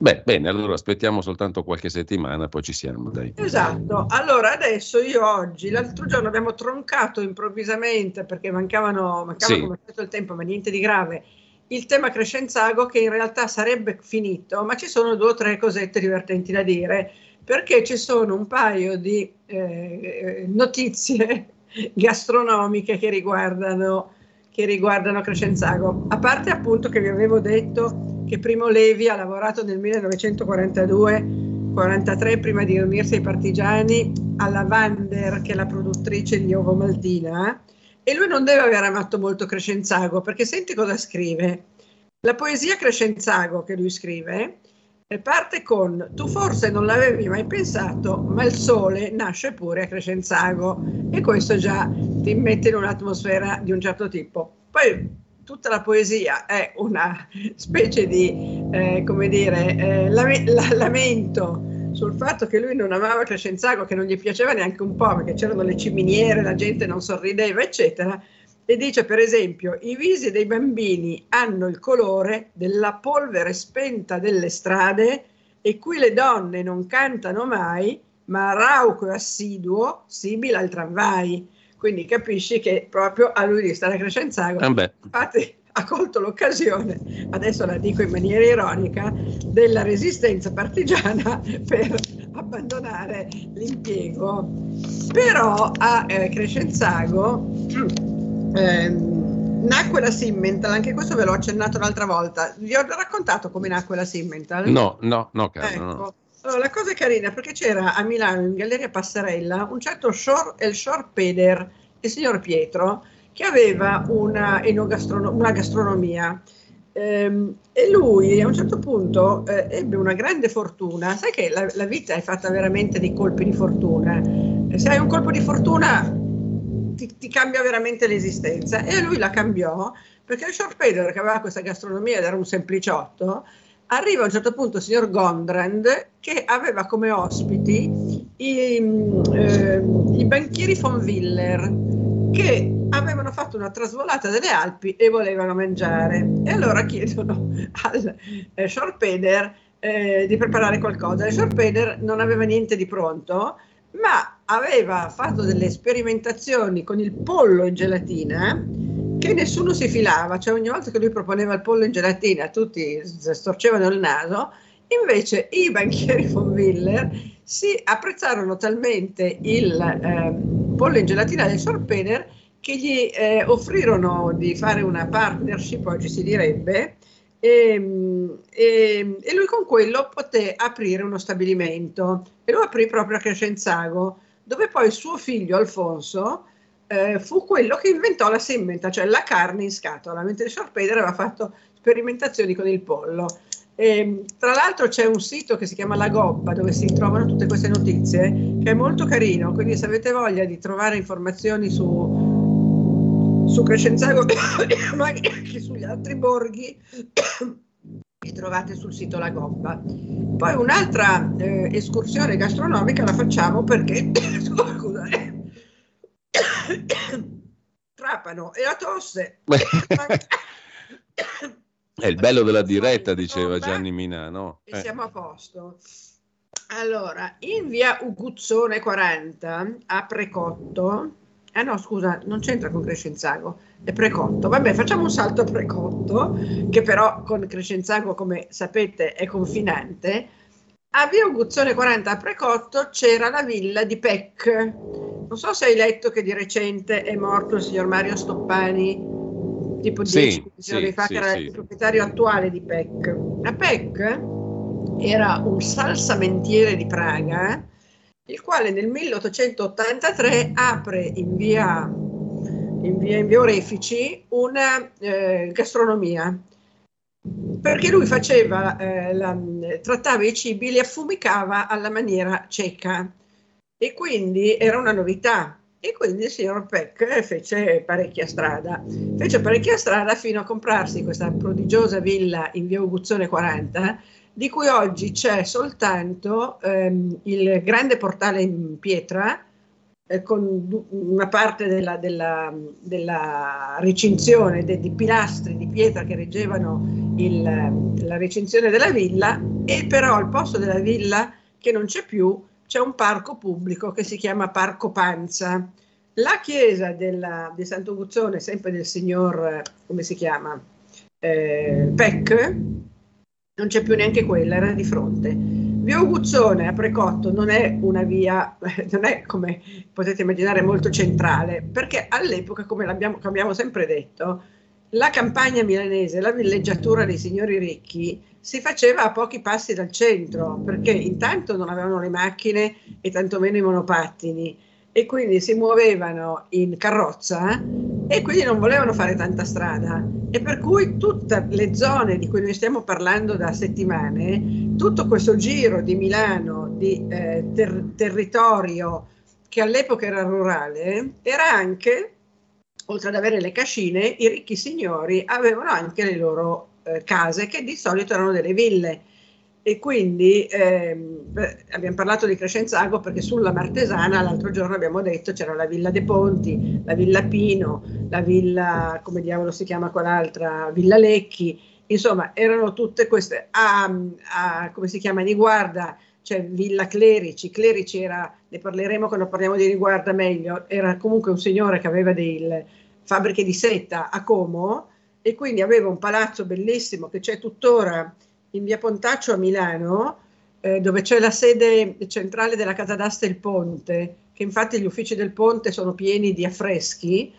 Beh, bene, allora aspettiamo soltanto qualche settimana, poi ci siamo, dai. Esatto, allora adesso io oggi, l'altro giorno abbiamo troncato improvvisamente perché mancavano, mancava Sì. come solito il tempo, ma niente di grave, il tema Crescenzago che in realtà sarebbe finito, ma ci sono due o tre cosette divertenti da dire perché ci sono un paio di eh, notizie *laughs* gastronomiche che riguardano, che riguardano Crescenzago. A parte appunto che vi avevo detto che Primo Levi ha lavorato nel 1942-43 prima di unirsi ai partigiani alla Vander, che è la produttrice di Ovo Maltina, e lui non deve aver amato molto Crescenzago, perché senti cosa scrive. La poesia Crescenzago che lui scrive parte con tu forse non l'avevi mai pensato, ma il sole nasce pure a Crescenzago e questo già ti mette in un'atmosfera di un certo tipo. Poi tutta la poesia è una specie di, eh, come dire, eh, lame- la- lamento sul fatto che lui non amava Crescenzago, che non gli piaceva neanche un po', perché c'erano le ciminiere, la gente non sorrideva, eccetera, e dice per esempio i visi dei bambini hanno il colore della polvere spenta delle strade e qui le donne non cantano mai ma rauco e assiduo simile al tramvai. Quindi capisci che proprio a lui di stare a Crescenzago Ah, infatti ha colto l'occasione adesso la dico in maniera ironica della resistenza partigiana *laughs* per abbandonare l'impiego. Però a eh, Crescenzago *clears throat* eh, nacque la Simmental, anche questo ve l'ho accennato l'altra volta. Vi ho raccontato come nacque la Simmental? No, no, no, caro, ecco. no. Allora, la cosa è carina perché c'era a Milano in Galleria Passarella un certo Shor, El Schorpeder, il signor Pietro, che aveva una, una gastronomia. Ehm, e lui a un certo punto eh, ebbe una grande fortuna. Sai che la, la vita è fatta veramente di colpi di fortuna. Se hai un colpo di fortuna ti, ti, cambia veramente l'esistenza. E lui la cambiò perché il Schorpeder, che aveva questa gastronomia ed era un sempliciotto, arriva a un certo punto il signor Gondrand che aveva come ospiti i, eh, i banchieri von Willer che avevano fatto una trasvolata delle Alpi e volevano mangiare. E allora chiedono al eh, Schorpeder eh, di preparare qualcosa. Il Schorpeder non aveva niente di pronto ma aveva fatto delle sperimentazioni con il pollo in gelatina che nessuno si filava, cioè ogni volta che lui proponeva il pollo in gelatina tutti storcevano il naso, invece i banchieri *laughs* von Willer si apprezzarono talmente il eh, pollo in gelatina del Sorpener che gli eh, offrirono di fare una partnership, oggi si direbbe, e, e, e, lui con quello poté aprire uno stabilimento. E lo aprì proprio a Crescenzago, dove poi suo figlio Alfonso eh, fu quello che inventò la semmenta, cioè la carne in scatola, mentre il Sorpeder aveva fatto sperimentazioni con il pollo. E, tra l'altro c'è un sito che si chiama La Gobba dove si trovano tutte queste notizie che è molto carino, quindi se avete voglia di trovare informazioni su, su Crescenzago *coughs* ma anche sugli altri borghi li trovate sul sito La Gobba. Poi un'altra eh, escursione gastronomica la facciamo perché *coughs* eh. *coughs* Trapano e la tosse. È il bello della diretta, diceva Gianni Minà, no? E siamo a posto. Allora, in via Uguzzone 40 a Precotto, ah no scusa, non c'entra con Crescenzago, Precotto, vabbè facciamo un salto Precotto, che però con Crescenzago come sapete è confinante, a via Uguzzone 40 a Precotto c'era la villa di Peck, non so se hai letto che di recente è morto il signor Mario Stoppani, tipo 10 sì, giorni sì, fa, sì, che era il proprietario attuale di Peck. La Peck era un salsamentiere di Praga, il quale nel 1883 apre in via, in via, in via Orefici una eh, gastronomia. Perché lui faceva, eh, la, trattava i cibi, li affumicava alla maniera ceca e quindi era una novità. E quindi il signor Peck fece parecchia strada. Fece parecchia strada fino a comprarsi questa prodigiosa villa in via Uguzzone 40, di cui oggi c'è soltanto ehm, il grande portale in pietra, eh, con una parte della, della, della recinzione de- pilastri di pietra che reggevano il- la recinzione della villa, e però al posto della villa che non c'è più c'è un parco pubblico che si chiama Parco Panza. La chiesa della, di Sant'Uguzzone, sempre del signor, come si chiama, eh, Peck, non c'è più neanche quella, era di fronte. Via Uguzzone a Precotto non è una via, *laughs* non è come potete immaginare molto centrale, perché all'epoca, come, come abbiamo sempre detto, la campagna milanese, la villeggiatura dei signori ricchi si faceva a pochi passi dal centro, perché intanto non avevano le macchine e tantomeno i monopattini e quindi si muovevano in carrozza e quindi non volevano fare tanta strada. E per cui tutte le zone di cui noi stiamo parlando da settimane, tutto questo giro di Milano, di eh, ter- territorio che all'epoca era rurale, era anche, oltre ad avere le cascine, i ricchi signori avevano anche le loro eh, case che di solito erano delle ville e quindi ehm, abbiamo parlato di Crescenzago perché sulla Martesana l'altro giorno abbiamo detto c'era la Villa dei Ponti, la Villa Pino, la Villa, come diavolo si chiama quell'altra, Villa Lecchi, insomma erano tutte queste, a, a come si chiama, Niguarda, cioè Villa Clerici, Clerici era, ne parleremo quando parliamo di Niguarda meglio, era comunque un signore che aveva delle fabbriche di seta a Como e quindi aveva un palazzo bellissimo che c'è tuttora in via Pontaccio a Milano, eh, dove c'è la sede centrale della Casa d'Asta Il Ponte, che infatti gli uffici del Ponte sono pieni di affreschi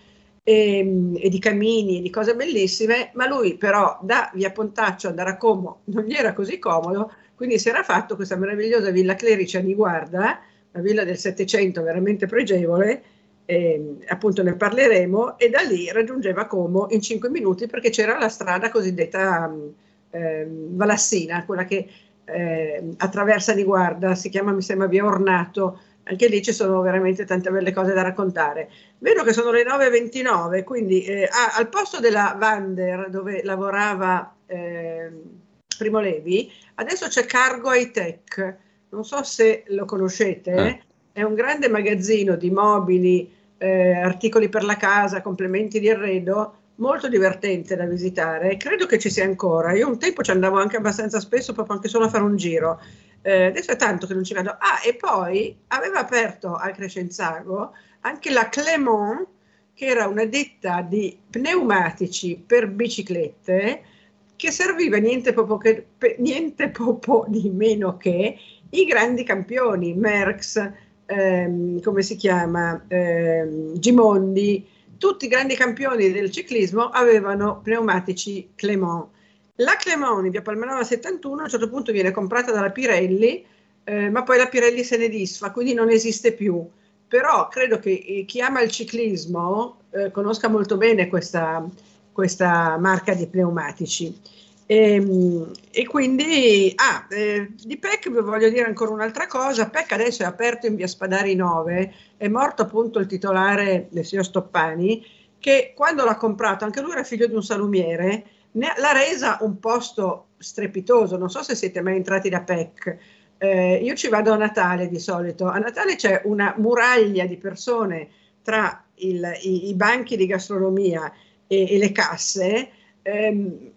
e, ehm, e, di camini e di cose bellissime, ma lui però da via Pontaccio andare a Como non gli era così comodo, quindi si era fatto questa meravigliosa villa Clerici a Niguarda, una villa del Settecento veramente pregevole, eh, appunto ne parleremo, e da lì raggiungeva Como in cinque minuti perché c'era la strada cosiddetta eh, Valassina, quella che eh, attraversa di guarda, si chiama mi sembra via Ornato, anche lì ci sono veramente tante belle cose da raccontare. Vedo che sono le 9.29, quindi eh, ah, al posto della Vander dove lavorava eh, Primo Levi, adesso c'è Cargo High Tech, non so se lo conoscete, eh. è un grande magazzino di mobili, eh, articoli per la casa, complementi di arredo molto divertente da visitare, credo che ci sia ancora. Io un tempo ci andavo anche abbastanza spesso, proprio anche solo a fare un giro. Eh, adesso è tanto che non ci vado. Ah, e poi aveva aperto al Crescenzago anche la Clément, che era una ditta di pneumatici per biciclette, che serviva niente poco, che, niente poco di meno che i grandi campioni, Merckx, ehm, come si chiama, ehm, Gimondi, tutti i grandi campioni del ciclismo avevano pneumatici Clément. La Clément in via Palmanova 71 a un certo punto viene comprata dalla Pirelli, eh, ma poi la Pirelli se ne disfa, quindi non esiste più. Però credo che eh, chi ama il ciclismo eh, conosca molto bene questa, questa marca di pneumatici. E, ehm, e, quindi, ah, eh, di PEC vi voglio dire ancora un'altra cosa, PEC adesso è aperto in via Spadari 9, è morto appunto il titolare del signor Stoppani, che quando l'ha comprato, anche lui era figlio di un salumiere, ne, l'ha resa un posto strepitoso, non so se siete mai entrati da PEC, eh, io ci vado a Natale di solito, a Natale c'è una muraglia di persone tra il, i, i, banchi di gastronomia e, e le casse, ehm,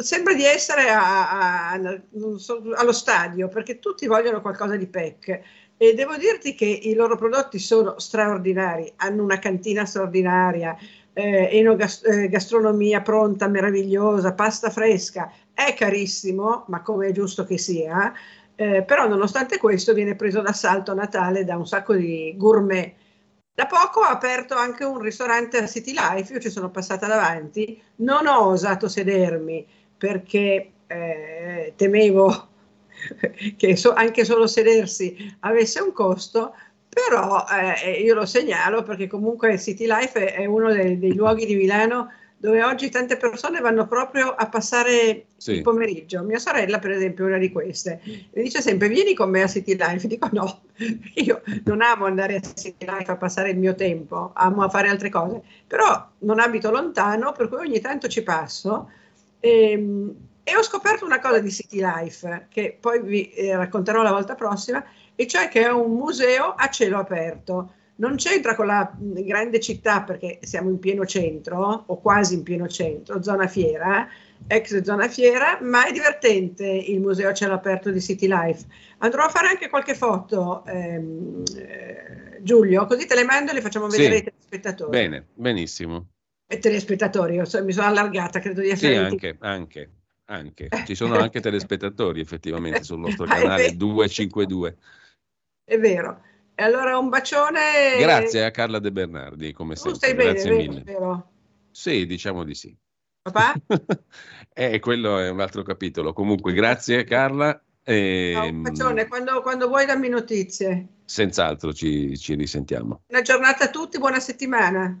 sembra di essere a, a, so, allo stadio perché tutti vogliono qualcosa di PEC e devo dirti che i loro prodotti sono straordinari, hanno una cantina straordinaria, eh, enogastronomia pronta, meravigliosa, pasta fresca, è carissimo, ma come è giusto che sia, eh, però nonostante questo viene preso d'assalto a Natale da un sacco di gourmet. Da poco ha aperto anche un ristorante a City Life, io ci sono passata davanti, non ho osato sedermi perché eh, temevo *laughs* che so, anche solo sedersi avesse un costo, però eh, io lo segnalo perché comunque City Life è, è uno dei, dei, luoghi di Milano dove oggi tante persone vanno proprio a passare sì. il pomeriggio. Mia sorella, per esempio, è una di queste. Mi dice sempre: Vieni con me a City Life. Dico no, *laughs* io non amo andare a City Life a passare il mio tempo, amo a fare altre cose, però non abito lontano, per cui ogni tanto ci passo e, ehm, e, ho scoperto una cosa di City Life che poi vi eh, racconterò la volta prossima, e cioè che è un museo a cielo aperto. Non c'entra con la grande città perché siamo in pieno centro, o quasi in pieno centro, zona fiera, ex zona fiera, ma è divertente il museo a cielo aperto di City Life. Andrò a fare anche qualche foto, ehm, eh, Giulio, così te le mando e le facciamo vedere sì. ai telespettatori. Bene, benissimo telespettatori, io so, mi sono allargata, credo di essere... Sì, anche, anche. anche. Ci sono anche telespettatori effettivamente sul nostro *laughs* canale 252. È vero. E allora un bacione. Grazie a Carla De Bernardi, come Tu sempre. stai bene, Grazie vero, mille. vero? Sì, diciamo di sì. Papà? *laughs* Eh, quello è un altro capitolo. Comunque, grazie Carla. E, Ciao, un bacione, quando, quando vuoi dammi notizie. Senz'altro ci, ci risentiamo. Una giornata a tutti, buona settimana.